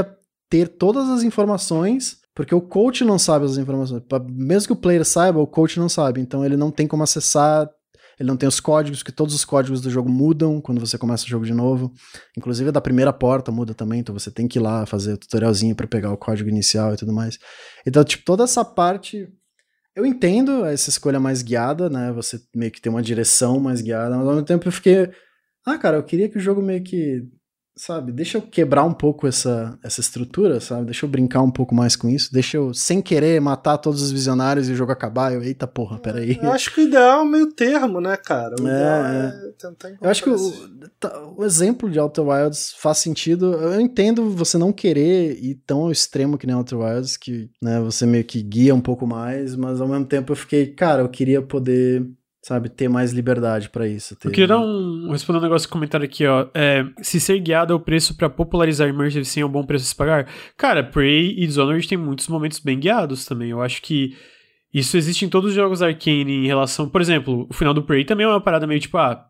ter todas as informações, porque o coach não sabe as informações. Mesmo que o player saiba, o coach não sabe. Então ele não tem como acessar ele não tem os códigos, que todos os códigos do jogo mudam quando você começa o jogo de novo. Inclusive da primeira porta muda também, então você tem que ir lá fazer o tutorialzinho para pegar o código inicial e tudo mais. Então, tipo, toda essa parte eu entendo essa escolha mais guiada, né? Você meio que tem uma direção mais guiada, mas ao mesmo tempo eu fiquei. Ah, cara, eu queria que o jogo meio que sabe, deixa eu quebrar um pouco essa, essa estrutura, sabe? Deixa eu brincar um pouco mais com isso. Deixa eu, sem querer, matar todos os visionários e o jogo acabar. Eu, eita porra, peraí. Eu acho que o ideal é o meio termo, né, cara? O é, é, é tentar Eu acho que o, tá, o, exemplo de Outer Wilds faz sentido. Eu entendo você não querer ir tão ao extremo que nem Outer Wilds, que né, você meio que guia um pouco mais, mas ao mesmo tempo eu fiquei, cara, eu queria poder sabe, ter mais liberdade para isso. Ter... Eu queria dar um, responder um negócio comentário aqui, ó. É, se ser guiado é o preço para popularizar Immersive Sim é um bom preço a se pagar? Cara, Prey e Dishonored tem muitos momentos bem guiados também. Eu acho que isso existe em todos os jogos Arcane em relação... Por exemplo, o final do Prey também é uma parada meio tipo, ah,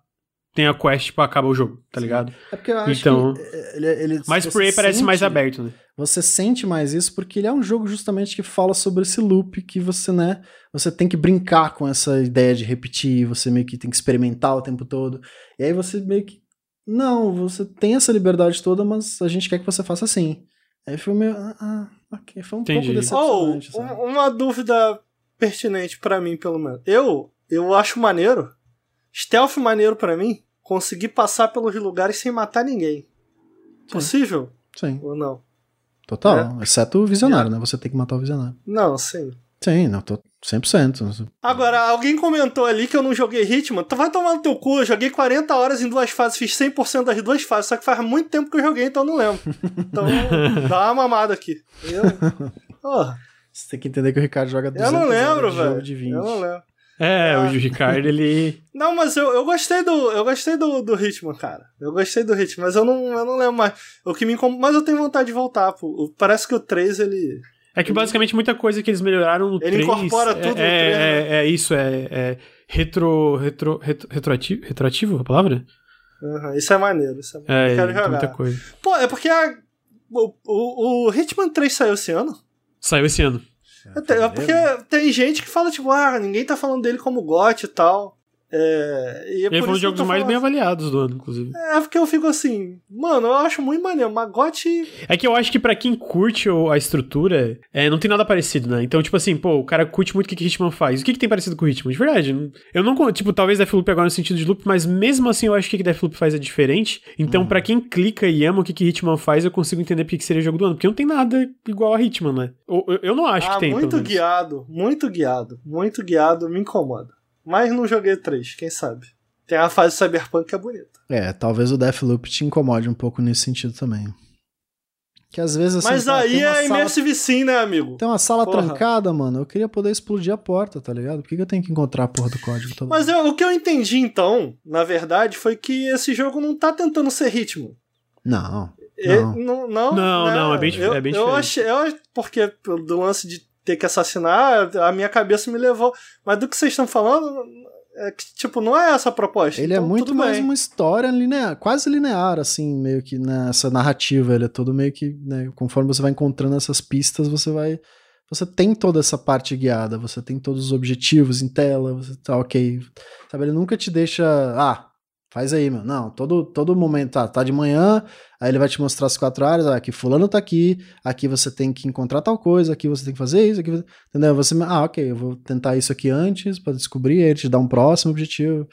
tem a quest, tipo, acaba o jogo, tá ligado? É porque eu acho então, que ele, ele, Mas Prey parece mais aberto, né? Você sente mais isso porque ele é um jogo justamente que fala sobre esse loop que você, né, você tem que brincar com essa ideia de repetir, você meio que tem que experimentar o tempo todo. E aí você meio que não, você tem essa liberdade toda, mas a gente quer que você faça assim. Aí foi meio ah, ah ok, foi um Entendi. pouco decepcionante. Oh, uma dúvida pertinente para mim, pelo menos. Eu eu acho maneiro, stealth maneiro para mim, conseguir passar pelos lugares sem matar ninguém. Sim. Possível? Sim. Ou não? Total, é. exceto o visionário, é. né? Você tem que matar o visionário. Não, sim. Sim, não, tô 100%. Agora, alguém comentou ali que eu não joguei Hitman. Tu vai tomar no teu cu, eu joguei 40 horas em duas fases, fiz 100% das duas fases, só que faz muito tempo que eu joguei, então eu não lembro. Então, dá uma mamada aqui. Eu... Oh. Você tem que entender que o Ricardo joga 200 Eu não lembro, velho. Eu não lembro. É, ah. o Ricardo, ele. Não, mas eu, eu gostei do. Eu gostei do, do ritmo, cara. Eu gostei do ritmo, mas eu não, eu não lembro mais. O que me incom... Mas eu tenho vontade de voltar, pô. Parece que o 3, ele. É que basicamente muita coisa que eles melhoraram no ele 3. Ele incorpora tudo é, no 3. É, né? é, isso, é, é retro, retro, retro, retroativo, retroativo a palavra? Uhum, isso é maneiro. Isso é maneiro. É, quero jogar. muita coisa. Pô, é porque a, o, o, o Hitman 3 saiu esse ano? Saiu esse ano. É, porque tem gente que fala, tipo, ah, ninguém tá falando dele como GOT e tal. É, e é ele foi um dos jogos mais bem avaliados do ano, inclusive. É, porque eu fico assim, mano, eu acho muito maneiro. Magote. É que eu acho que para quem curte a estrutura, é, não tem nada parecido, né? Então, tipo assim, pô, o cara curte muito o que, que Hitman faz. O que, que tem parecido com o Hitman? De verdade, eu não. Tipo, talvez Deathloop agora no sentido de loop, mas mesmo assim eu acho que o que Deathloop faz é diferente. Então, uhum. para quem clica e ama o que, que Hitman faz, eu consigo entender porque que seria jogo do ano. Porque não tem nada igual a Hitman, né? Eu, eu, eu não acho ah, que tem. Muito guiado, muito guiado, muito guiado, me incomoda. Mas não joguei 3, quem sabe? Tem a fase Cyberpunk que é bonita. É, talvez o Deathloop te incomode um pouco nesse sentido também. Que às vezes assim, Mas aí é Immersive Sim, né, amigo? Tem uma sala porra. trancada, mano. Eu queria poder explodir a porta, tá ligado? Por que, que eu tenho que encontrar a porra do código todo Mas eu, o que eu entendi então, na verdade, foi que esse jogo não tá tentando ser ritmo. Não. Não, não, não, não, né? não é bem, eu, é bem eu Achei, eu, porque do lance de ter que assassinar, a minha cabeça me levou. Mas do que vocês estão falando, é que, tipo, não é essa a proposta. Ele é então, é muito mais bem. uma história linear, quase linear, assim, meio que nessa narrativa. Ele é todo meio que, né, conforme você vai encontrando essas pistas, você vai. Você tem toda essa parte guiada, você tem todos os objetivos em tela, você tá ok. Sabe, ele nunca te deixa. Ah, faz aí, meu. Não, todo, todo momento, tá, tá de manhã, aí ele vai te mostrar as quatro áreas, ah, aqui fulano tá aqui, aqui você tem que encontrar tal coisa, aqui você tem que fazer isso, aqui você... entendeu? Você, ah, ok, eu vou tentar isso aqui antes para descobrir, aí ele te dá um próximo objetivo.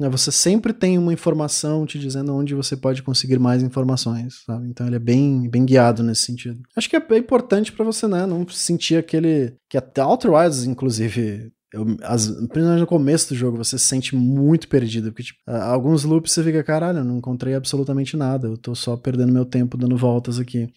Né, você sempre tem uma informação te dizendo onde você pode conseguir mais informações, sabe? Então ele é bem, bem guiado nesse sentido. Acho que é importante para você, né, não sentir aquele que até Outer Wilds, inclusive, eu, as, principalmente no começo do jogo, você se sente muito perdido. Porque, tipo, alguns loops você fica, caralho, eu não encontrei absolutamente nada. Eu tô só perdendo meu tempo dando voltas aqui.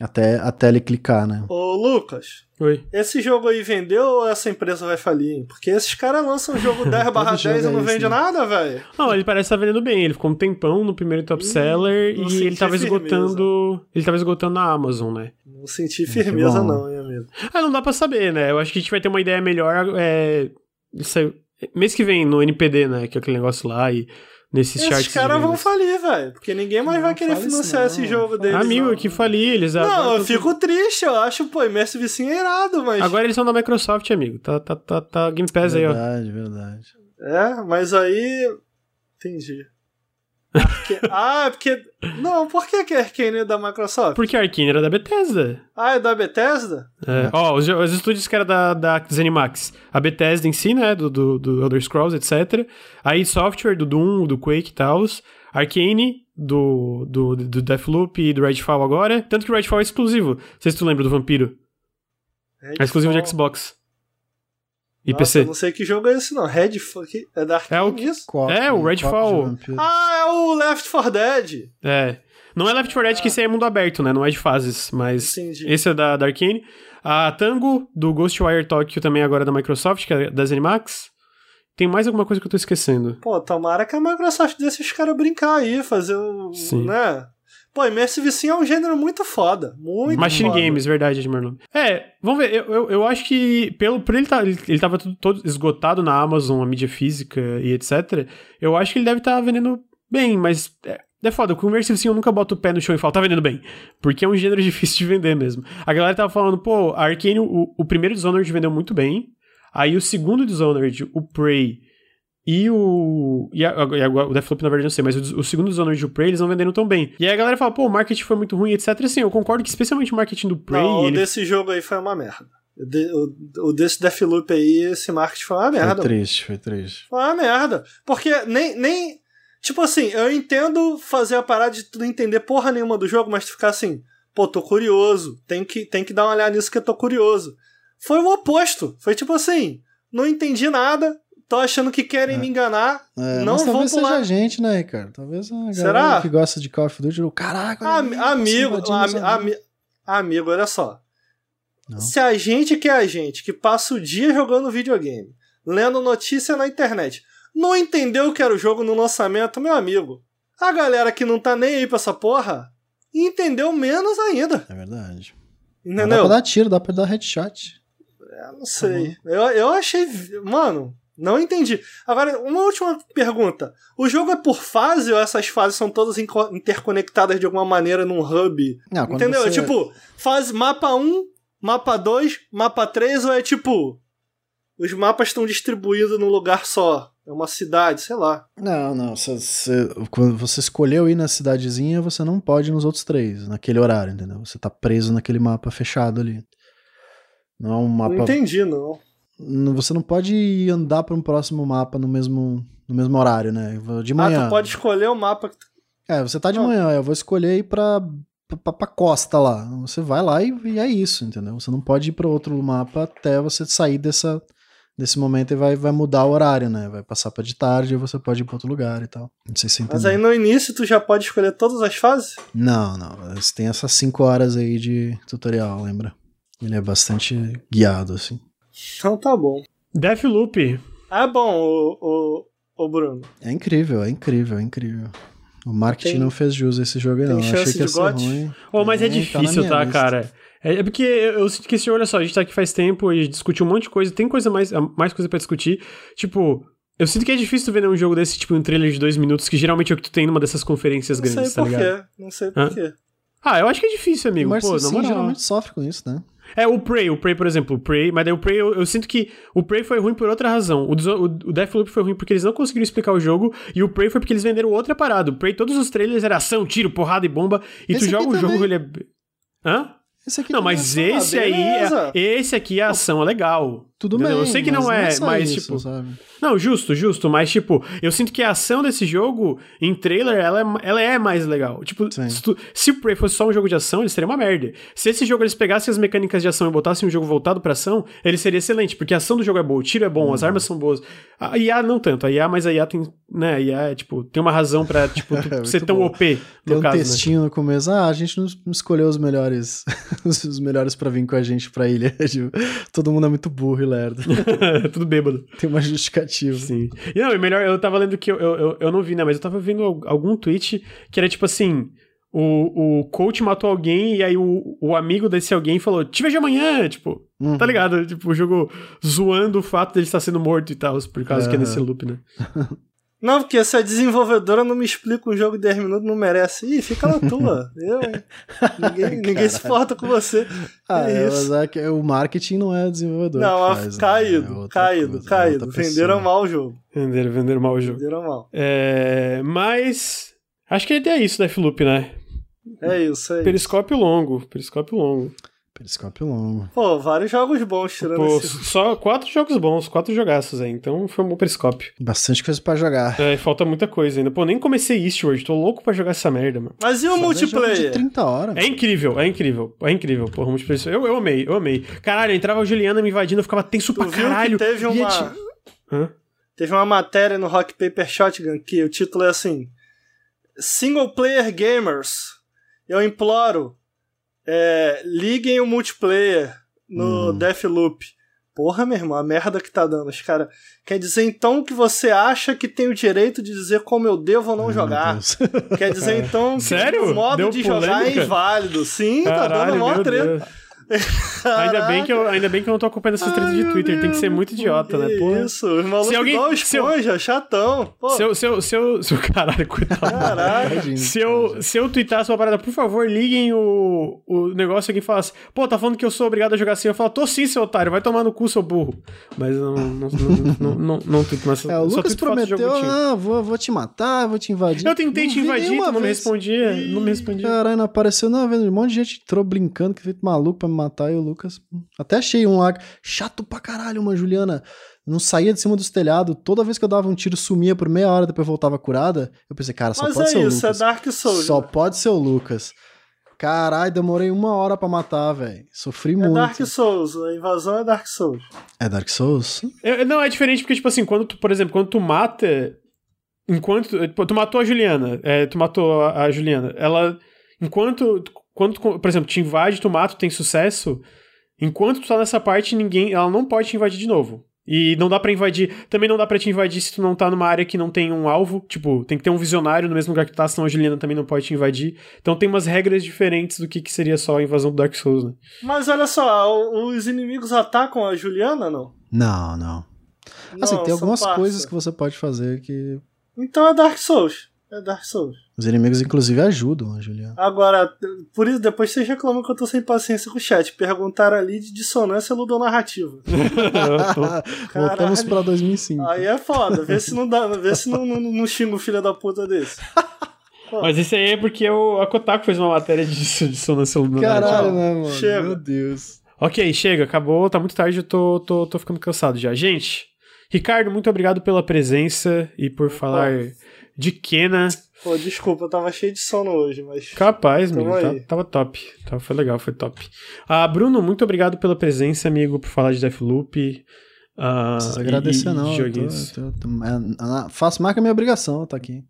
Até, até ele clicar, né? Ô, Lucas. Oi. Esse jogo aí vendeu ou essa empresa vai falir? Porque esses caras lançam um jogo 10 barra 10 e não é vende né? nada, velho. Não, ele parece estar tá vendendo bem. Ele ficou um tempão no primeiro top seller hum, e ele tava esgotando. Ele tava esgotando na Amazon, né? Não senti firmeza, não, hein, Ah, não dá pra saber, né? Eu acho que a gente vai ter uma ideia melhor. É, mês que vem no NPD, né? Que é aquele negócio lá e nesses Esses charts. Esses caras vão falir, velho. Porque ninguém mais não vai querer financiar esse jogo deles. Amigo, não. que falir, eles Não, eu fico triste, eu acho, pô, Immersive Sim é irado, mas. Agora eles são da Microsoft, amigo. Tá, tá, tá, tá Game Pass verdade, aí, ó. Verdade, verdade. É, mas aí. Entendi. Porque... ah, porque. Não, por que, que a Arkane é da Microsoft? Porque a Arkane era da Bethesda. Ah, é da Bethesda? É. Ó, os, os, estúdios que era da, da Zenimax. A Bethesda em si, né? Do, do, do Elder Scrolls, etc. A id Software, do Doom, do Quake e tal. Arkane, do, do, do Deathloop e do Redfall agora. Tanto que o Redfall é exclusivo. Não sei se tu lembra do Vampiro. Redfall. É exclusivo de Xbox. E Nossa, PC. Eu não sei que jogo é esse, não. Redfall. É da é o isso? é, o Redfall. Ah, é o Left 4 Dead. É. Não é Left 4 Dead que esse é mundo aberto, né? Não é de fases, mas Entendi. esse é da, da Arkane. A Tango, do Ghostwire Tokyo, também agora da Microsoft, que é da ZeniMax. Tem mais alguma coisa que eu tô esquecendo? Pô, tomara que a Microsoft deixe os caras brincar aí, fazer o. Sim. né? Pô, Immersive Sim é um gênero muito foda. Muito Machine foda. Games, verdade, Edmarlon. É, vamos ver. Eu, eu, eu, acho que, pelo, por ele, tá, ele, ele tava todo, todo, esgotado na Amazon, a mídia física e etc. Eu acho que ele deve estar tá vendendo bem, mas. É, é foda, com o Immersive Sim eu nunca boto o pé no chão e falo, tá vendendo bem. Porque é um gênero difícil de vender mesmo. A galera tava falando, pô, a Arkane, o, o primeiro Dishonored vendeu muito bem. Aí o segundo Dishonored, o Prey e o. E, a, e a, o Deathloop, na verdade, não sei, mas o, o segundo Dishonored e o Prey, eles não vendendo tão bem. E aí a galera fala, pô, o marketing foi muito ruim, etc. Assim, eu concordo que especialmente o marketing do Prey. Não, ele... o desse jogo aí foi uma merda. O, o desse Deathloop aí, esse marketing foi uma merda. Foi triste, foi triste. Foi uma merda. Porque nem. nem tipo assim, eu entendo fazer a parada de tu não entender porra nenhuma do jogo, mas tu ficar assim, pô, tô curioso. Tem que, tem que dar uma olhada nisso que eu tô curioso. Foi o oposto. Foi tipo assim, não entendi nada, tô achando que querem é. me enganar. É, não mas vou talvez pular. seja a gente, né, Ricardo? Talvez a galera Será? que gosta de Call of Duty, caraca, Am amigo, ami ami amigo, olha só. Não. Se a gente que é a gente, que passa o dia jogando videogame, lendo notícia na internet, não entendeu o que era o jogo no lançamento, meu amigo, a galera que não tá nem aí pra essa porra, entendeu menos ainda. É verdade. Entendeu? dá pra dar tiro, dá pra dar headshot. É, não sei. Tá eu, eu achei. Mano, não entendi. Agora, uma última pergunta. O jogo é por fase ou essas fases são todas interconectadas de alguma maneira num hub? Não, Entendeu? Você... É tipo, fase mapa 1, mapa 2, mapa 3 ou é tipo. Os mapas estão distribuídos num lugar só? É uma cidade, sei lá. Não, não. Você, quando você escolheu ir na cidadezinha, você não pode ir nos outros três, naquele horário, entendeu? Você tá preso naquele mapa fechado ali. Não é um mapa. Não entendi, não você não pode andar para um próximo mapa no mesmo, no mesmo horário, né? De manhã. Ah, tu pode escolher o mapa que tu... É, você tá de não. manhã, eu vou escolher ir pra, pra, pra costa lá. Você vai lá e, e é isso, entendeu? Você não pode ir para outro mapa até você sair dessa, desse momento e vai, vai mudar o horário, né? Vai passar para de tarde e você pode ir para outro lugar e tal. Não sei se entendeu. Mas aí no início tu já pode escolher todas as fases? Não, não. Você tem essas 5 horas aí de tutorial, lembra? Ele é bastante guiado, assim. Então tá bom. Deathloop. Ah, bom, o, o, o Bruno. É incrível, é incrível, é incrível. O marketing tem, não fez jus a esse jogo aí, não. Achei que ia ser ruim. Oh, mas é, é difícil, tá, tá cara? É, é porque eu sinto que esse olha só, a gente tá aqui faz tempo e discutiu um monte de coisa, tem coisa mais, mais coisa para discutir. Tipo, eu sinto que é difícil tu ver um jogo desse, tipo, um trailer de dois minutos, que geralmente é o que tu tem numa dessas conferências não grandes, tá ligado? Não sei por quê, não sei por quê. Ah, eu acho que é difícil, amigo. Mas Pô, sim, geralmente sofre com isso, né? É, o Prey, o Prey, por exemplo, o Prey, mas daí o Prey, eu, eu, sinto que o Prey foi ruim por outra razão. O, o, o Deathloop foi ruim porque eles não conseguiram explicar o jogo, e o Prey foi porque eles venderam outra parada. O Prey, todos os trailers era ação, tiro, porrada e bomba, e esse tu joga o jogo, ele é... Hã? Esse aqui não, mas é esse aí, é, esse aqui a ação é legal. Tudo bem. Eu sei que não é, só mas isso, tipo. sabe? Não, justo, justo. Mas, tipo, eu sinto que a ação desse jogo, em trailer, ela é, ela é mais legal. Tipo, Sim. se, tu- se o Prey fosse só um jogo de ação, ele seria uma merda. Se esse jogo eles pegassem as mecânicas de ação e botassem um jogo voltado pra ação, ele seria excelente, porque a ação do jogo é boa, o tiro é bom, as Uhum. armas são boas. A IA não tanto, a IA, mas a IA tem, né, a IA é, tipo, tem uma razão pra, tipo, É ser tão bom. OP, Tem no um caso, né? textinho no começo. Ah, a gente não não escolheu os melhores os os melhores pra vir com a gente pra ilha. Tipo, Todo mundo é muito burro e lerdo. Tudo bêbado. Tem uma justificativa. Sim. E não, e melhor, eu tava lendo que eu, eu, eu, eu não vi, né? Mas eu tava vendo al- algum tweet que era tipo assim: o, o coach matou alguém e aí o, o amigo desse alguém falou: Te vejo amanhã. Tipo, Uhum. tá ligado? Tipo, o jogo zoando o fato dele estar sendo morto e tal, por causa que é nesse loop, né? Não, porque se a desenvolvedora não me explica um jogo de 10 minutos, não merece. Ih, fica na tua. Eu, hein? Ninguém, ninguém se importa com você. Ah, é é, isso. mas é que o marketing não é desenvolvedor. Não, que a- faz, né? É caído, caído, coisa, é caído. Venderam mal o jogo. Venderam, venderam mal o jogo. Venderam mal. É, mas. Acho que é isso, Deathloop, né? É isso aí. Periscópio longo. Periscópio longo. Periscópio longo. Pô, vários jogos bons tirando Pô, esse. só quatro jogos bons, quatro jogaços aí. Então foi um bom periscópio. Bastante coisa pra jogar. É, falta muita coisa ainda. Pô, nem comecei Eastward, tô louco pra jogar essa merda, mano. Mas e o Só é jogo de multiplayer? 30 horas. É incrível, é incrível, é incrível. Porra, multiplayer. Eu, eu amei, eu amei. Caralho, entrava a Juliana me invadindo, eu ficava tenso Tu pra viu caralho. que teve uma. ati- Hã? Teve uma matéria no Rock Paper Shotgun que o título é assim: Single Player Gamers. Eu imploro, é, liguem o multiplayer no Hum. Deathloop. Porra, meu irmão, a merda que tá dando. Os cara quer dizer então que você acha que tem o direito de dizer como eu devo ou não jogar? Quer dizer então que Sério? o modo Deu de jogar é polêmica? inválido. Sim, tá Caralho, dando mó treta. Deus. Ainda bem, que eu, ainda bem que eu não tô acompanhando essas tretas Ai, de Twitter, tem que ser muito idiota, né? Porra. Isso, os malucos Se alguém- igual o se eu- esponja, chatão. Pô, Seu, seu, seu, seu caralho, coitado. caralho. Se eu, se eu tweetasse uma parada, por favor, liguem o, o negócio, alguém falasse, pô, tá falando que eu sou obrigado a jogar assim. Eu falo, tô sim, seu otário, vai tomar no cu, seu burro. Mas eu não, não, não, não, não, não tweeto, mas É, o só Lucas prometeu, ah, vou, vou te matar, vou te invadir. Eu tentei Não te invadir, tu não me respondia, não me respondia. Caralho, não apareceu não, vendo um monte de gente entrou brincando, que feito maluco pra me matar, e o Lucas. Até achei um lá, chato pra caralho, uma Juliana. Não saía de cima dos telhados, toda vez que eu dava um tiro, sumia por meia hora, depois voltava curada. Eu pensei, cara, só Mas pode é ser o isso, Lucas. é Dark Souls. Só né? pode ser o Lucas. Caralho, demorei uma hora pra matar, velho. Sofri É muito. Dark Souls, a invasão é Dark Souls. É Dark Souls? É, não, é diferente porque, tipo assim, quando tu, por exemplo, quando tu mata. Enquanto. Tu, tu matou a Juliana. é, tu matou a, a Juliana. Ela. Enquanto. Quando, por exemplo, te invade, tu mata, tu tem sucesso. Enquanto tu tá nessa parte, ninguém. Ela não pode te invadir de novo. E não dá pra invadir. Também não dá pra te invadir se tu não tá numa área que não tem um alvo. Tipo, tem que ter um visionário no mesmo lugar que tu tá, senão a Juliana também não pode te invadir. Então tem umas regras diferentes do que, que seria só a invasão do Dark Souls, né? Mas olha só, os inimigos atacam a Juliana, não? Não, não. Assim, Não, tem algumas parça. coisas que você pode fazer que. Então é Dark Souls. É Dark Souls. Os inimigos, inclusive, ajudam a Juliana. Agora, por isso, depois vocês reclamam que eu tô sem paciência com o chat. Perguntaram ali de dissonância ludonarrativa. Voltamos pra 2005. Aí é foda. Vê se não dá, vê se não, não, não xinga o filho da puta desse. Mas isso aí é porque o, a Kotaku fez uma matéria disso, de sonância lunar. Caralho, né, mano? Chega. Meu Deus. Ok, chega, acabou, tá muito tarde, eu tô, tô, tô ficando cansado já. Gente, Ricardo, muito obrigado pela presença e por falar de Kena. Pô, desculpa, eu tava cheio de sono hoje, mas. Capaz, Tamo amigo, tá- tava top. Tava, foi legal, foi top. Ah, Bruno, muito obrigado pela presença, amigo, por falar de Deathloop. Ah, Não precisa e- agradecer, e não. eu tô- joguinhos. tô- tô- é- é- faço mais que a minha obrigação, tá aqui.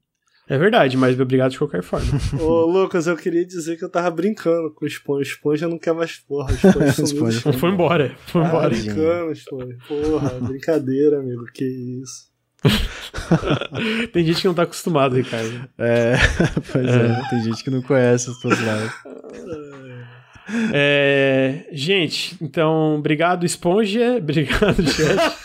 É verdade, mas obrigado de qualquer forma. Ô, Lucas, eu queria dizer que eu tava brincando com o Esponja. O Esponja não quer mais porra. O Esponja foi embora, foi embora. Tadinho. brincando, Esponja. Porra, brincadeira, amigo. Que isso. Tem gente que não tá acostumado, Ricardo. É, pois é. tem gente que não conhece os teus lados. É, gente, então, obrigado, Esponja. Obrigado, chat.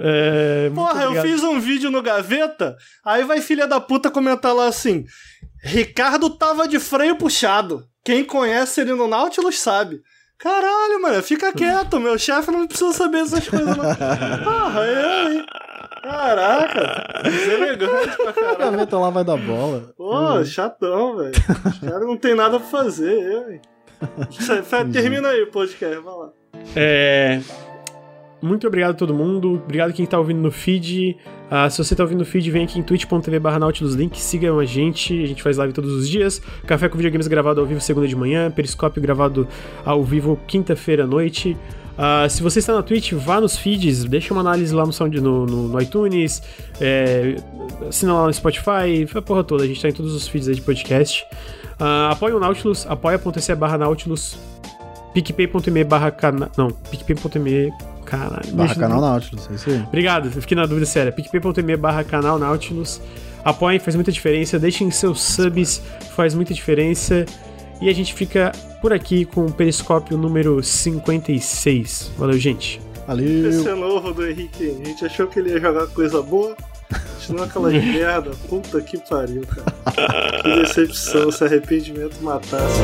É, Porra, eu obrigado. fiz um vídeo no Gaveta, aí vai filha da puta comentar lá assim: Ricardo tava de freio puxado. Quem conhece ele no Nautilus sabe. Caralho, mano, fica quieto, meu chefe não precisa saber essas coisas, não. Porra, eu, hein? Caraca, deselegante pra A caralho. gaveta lá vai dar bola. Pô, chatão, velho. Os caras não tem nada pra fazer, eu, hein? Termina aí o podcast, vai lá. É, muito obrigado a todo mundo. Obrigado quem tá ouvindo no feed. Uh, se você tá ouvindo no feed, vem aqui em twitch.tv barra Nautilus Link, sigam a gente. A gente faz live todos os dias. Café com videogames gravado ao vivo segunda de manhã. Periscópio gravado ao vivo quinta-feira à noite. Uh, se você está na Twitch, vá nos feeds, deixa uma análise lá no, sound, no, no, no iTunes, é, assina lá no Spotify, a porra toda, a gente está em todos os feeds aí de podcast. Uh, apoie o Nautilus, apoia.se barra Nautilus, picpay.me barra canal. Não, picpay.me. Caralho. Barra canal Nautilus, é isso aí. Obrigado, fiquei na dúvida séria. picpay.me barra canal Nautilus. Apoiem, faz muita diferença. Deixem seus subs, faz muita diferença. E a gente fica por aqui com o periscópio número 56. Valeu, gente. Valeu. Esse é novo do Henrique. A gente achou que ele ia jogar coisa boa. Continua aquela merda. Puta que pariu, cara. Que decepção, se arrependimento matasse.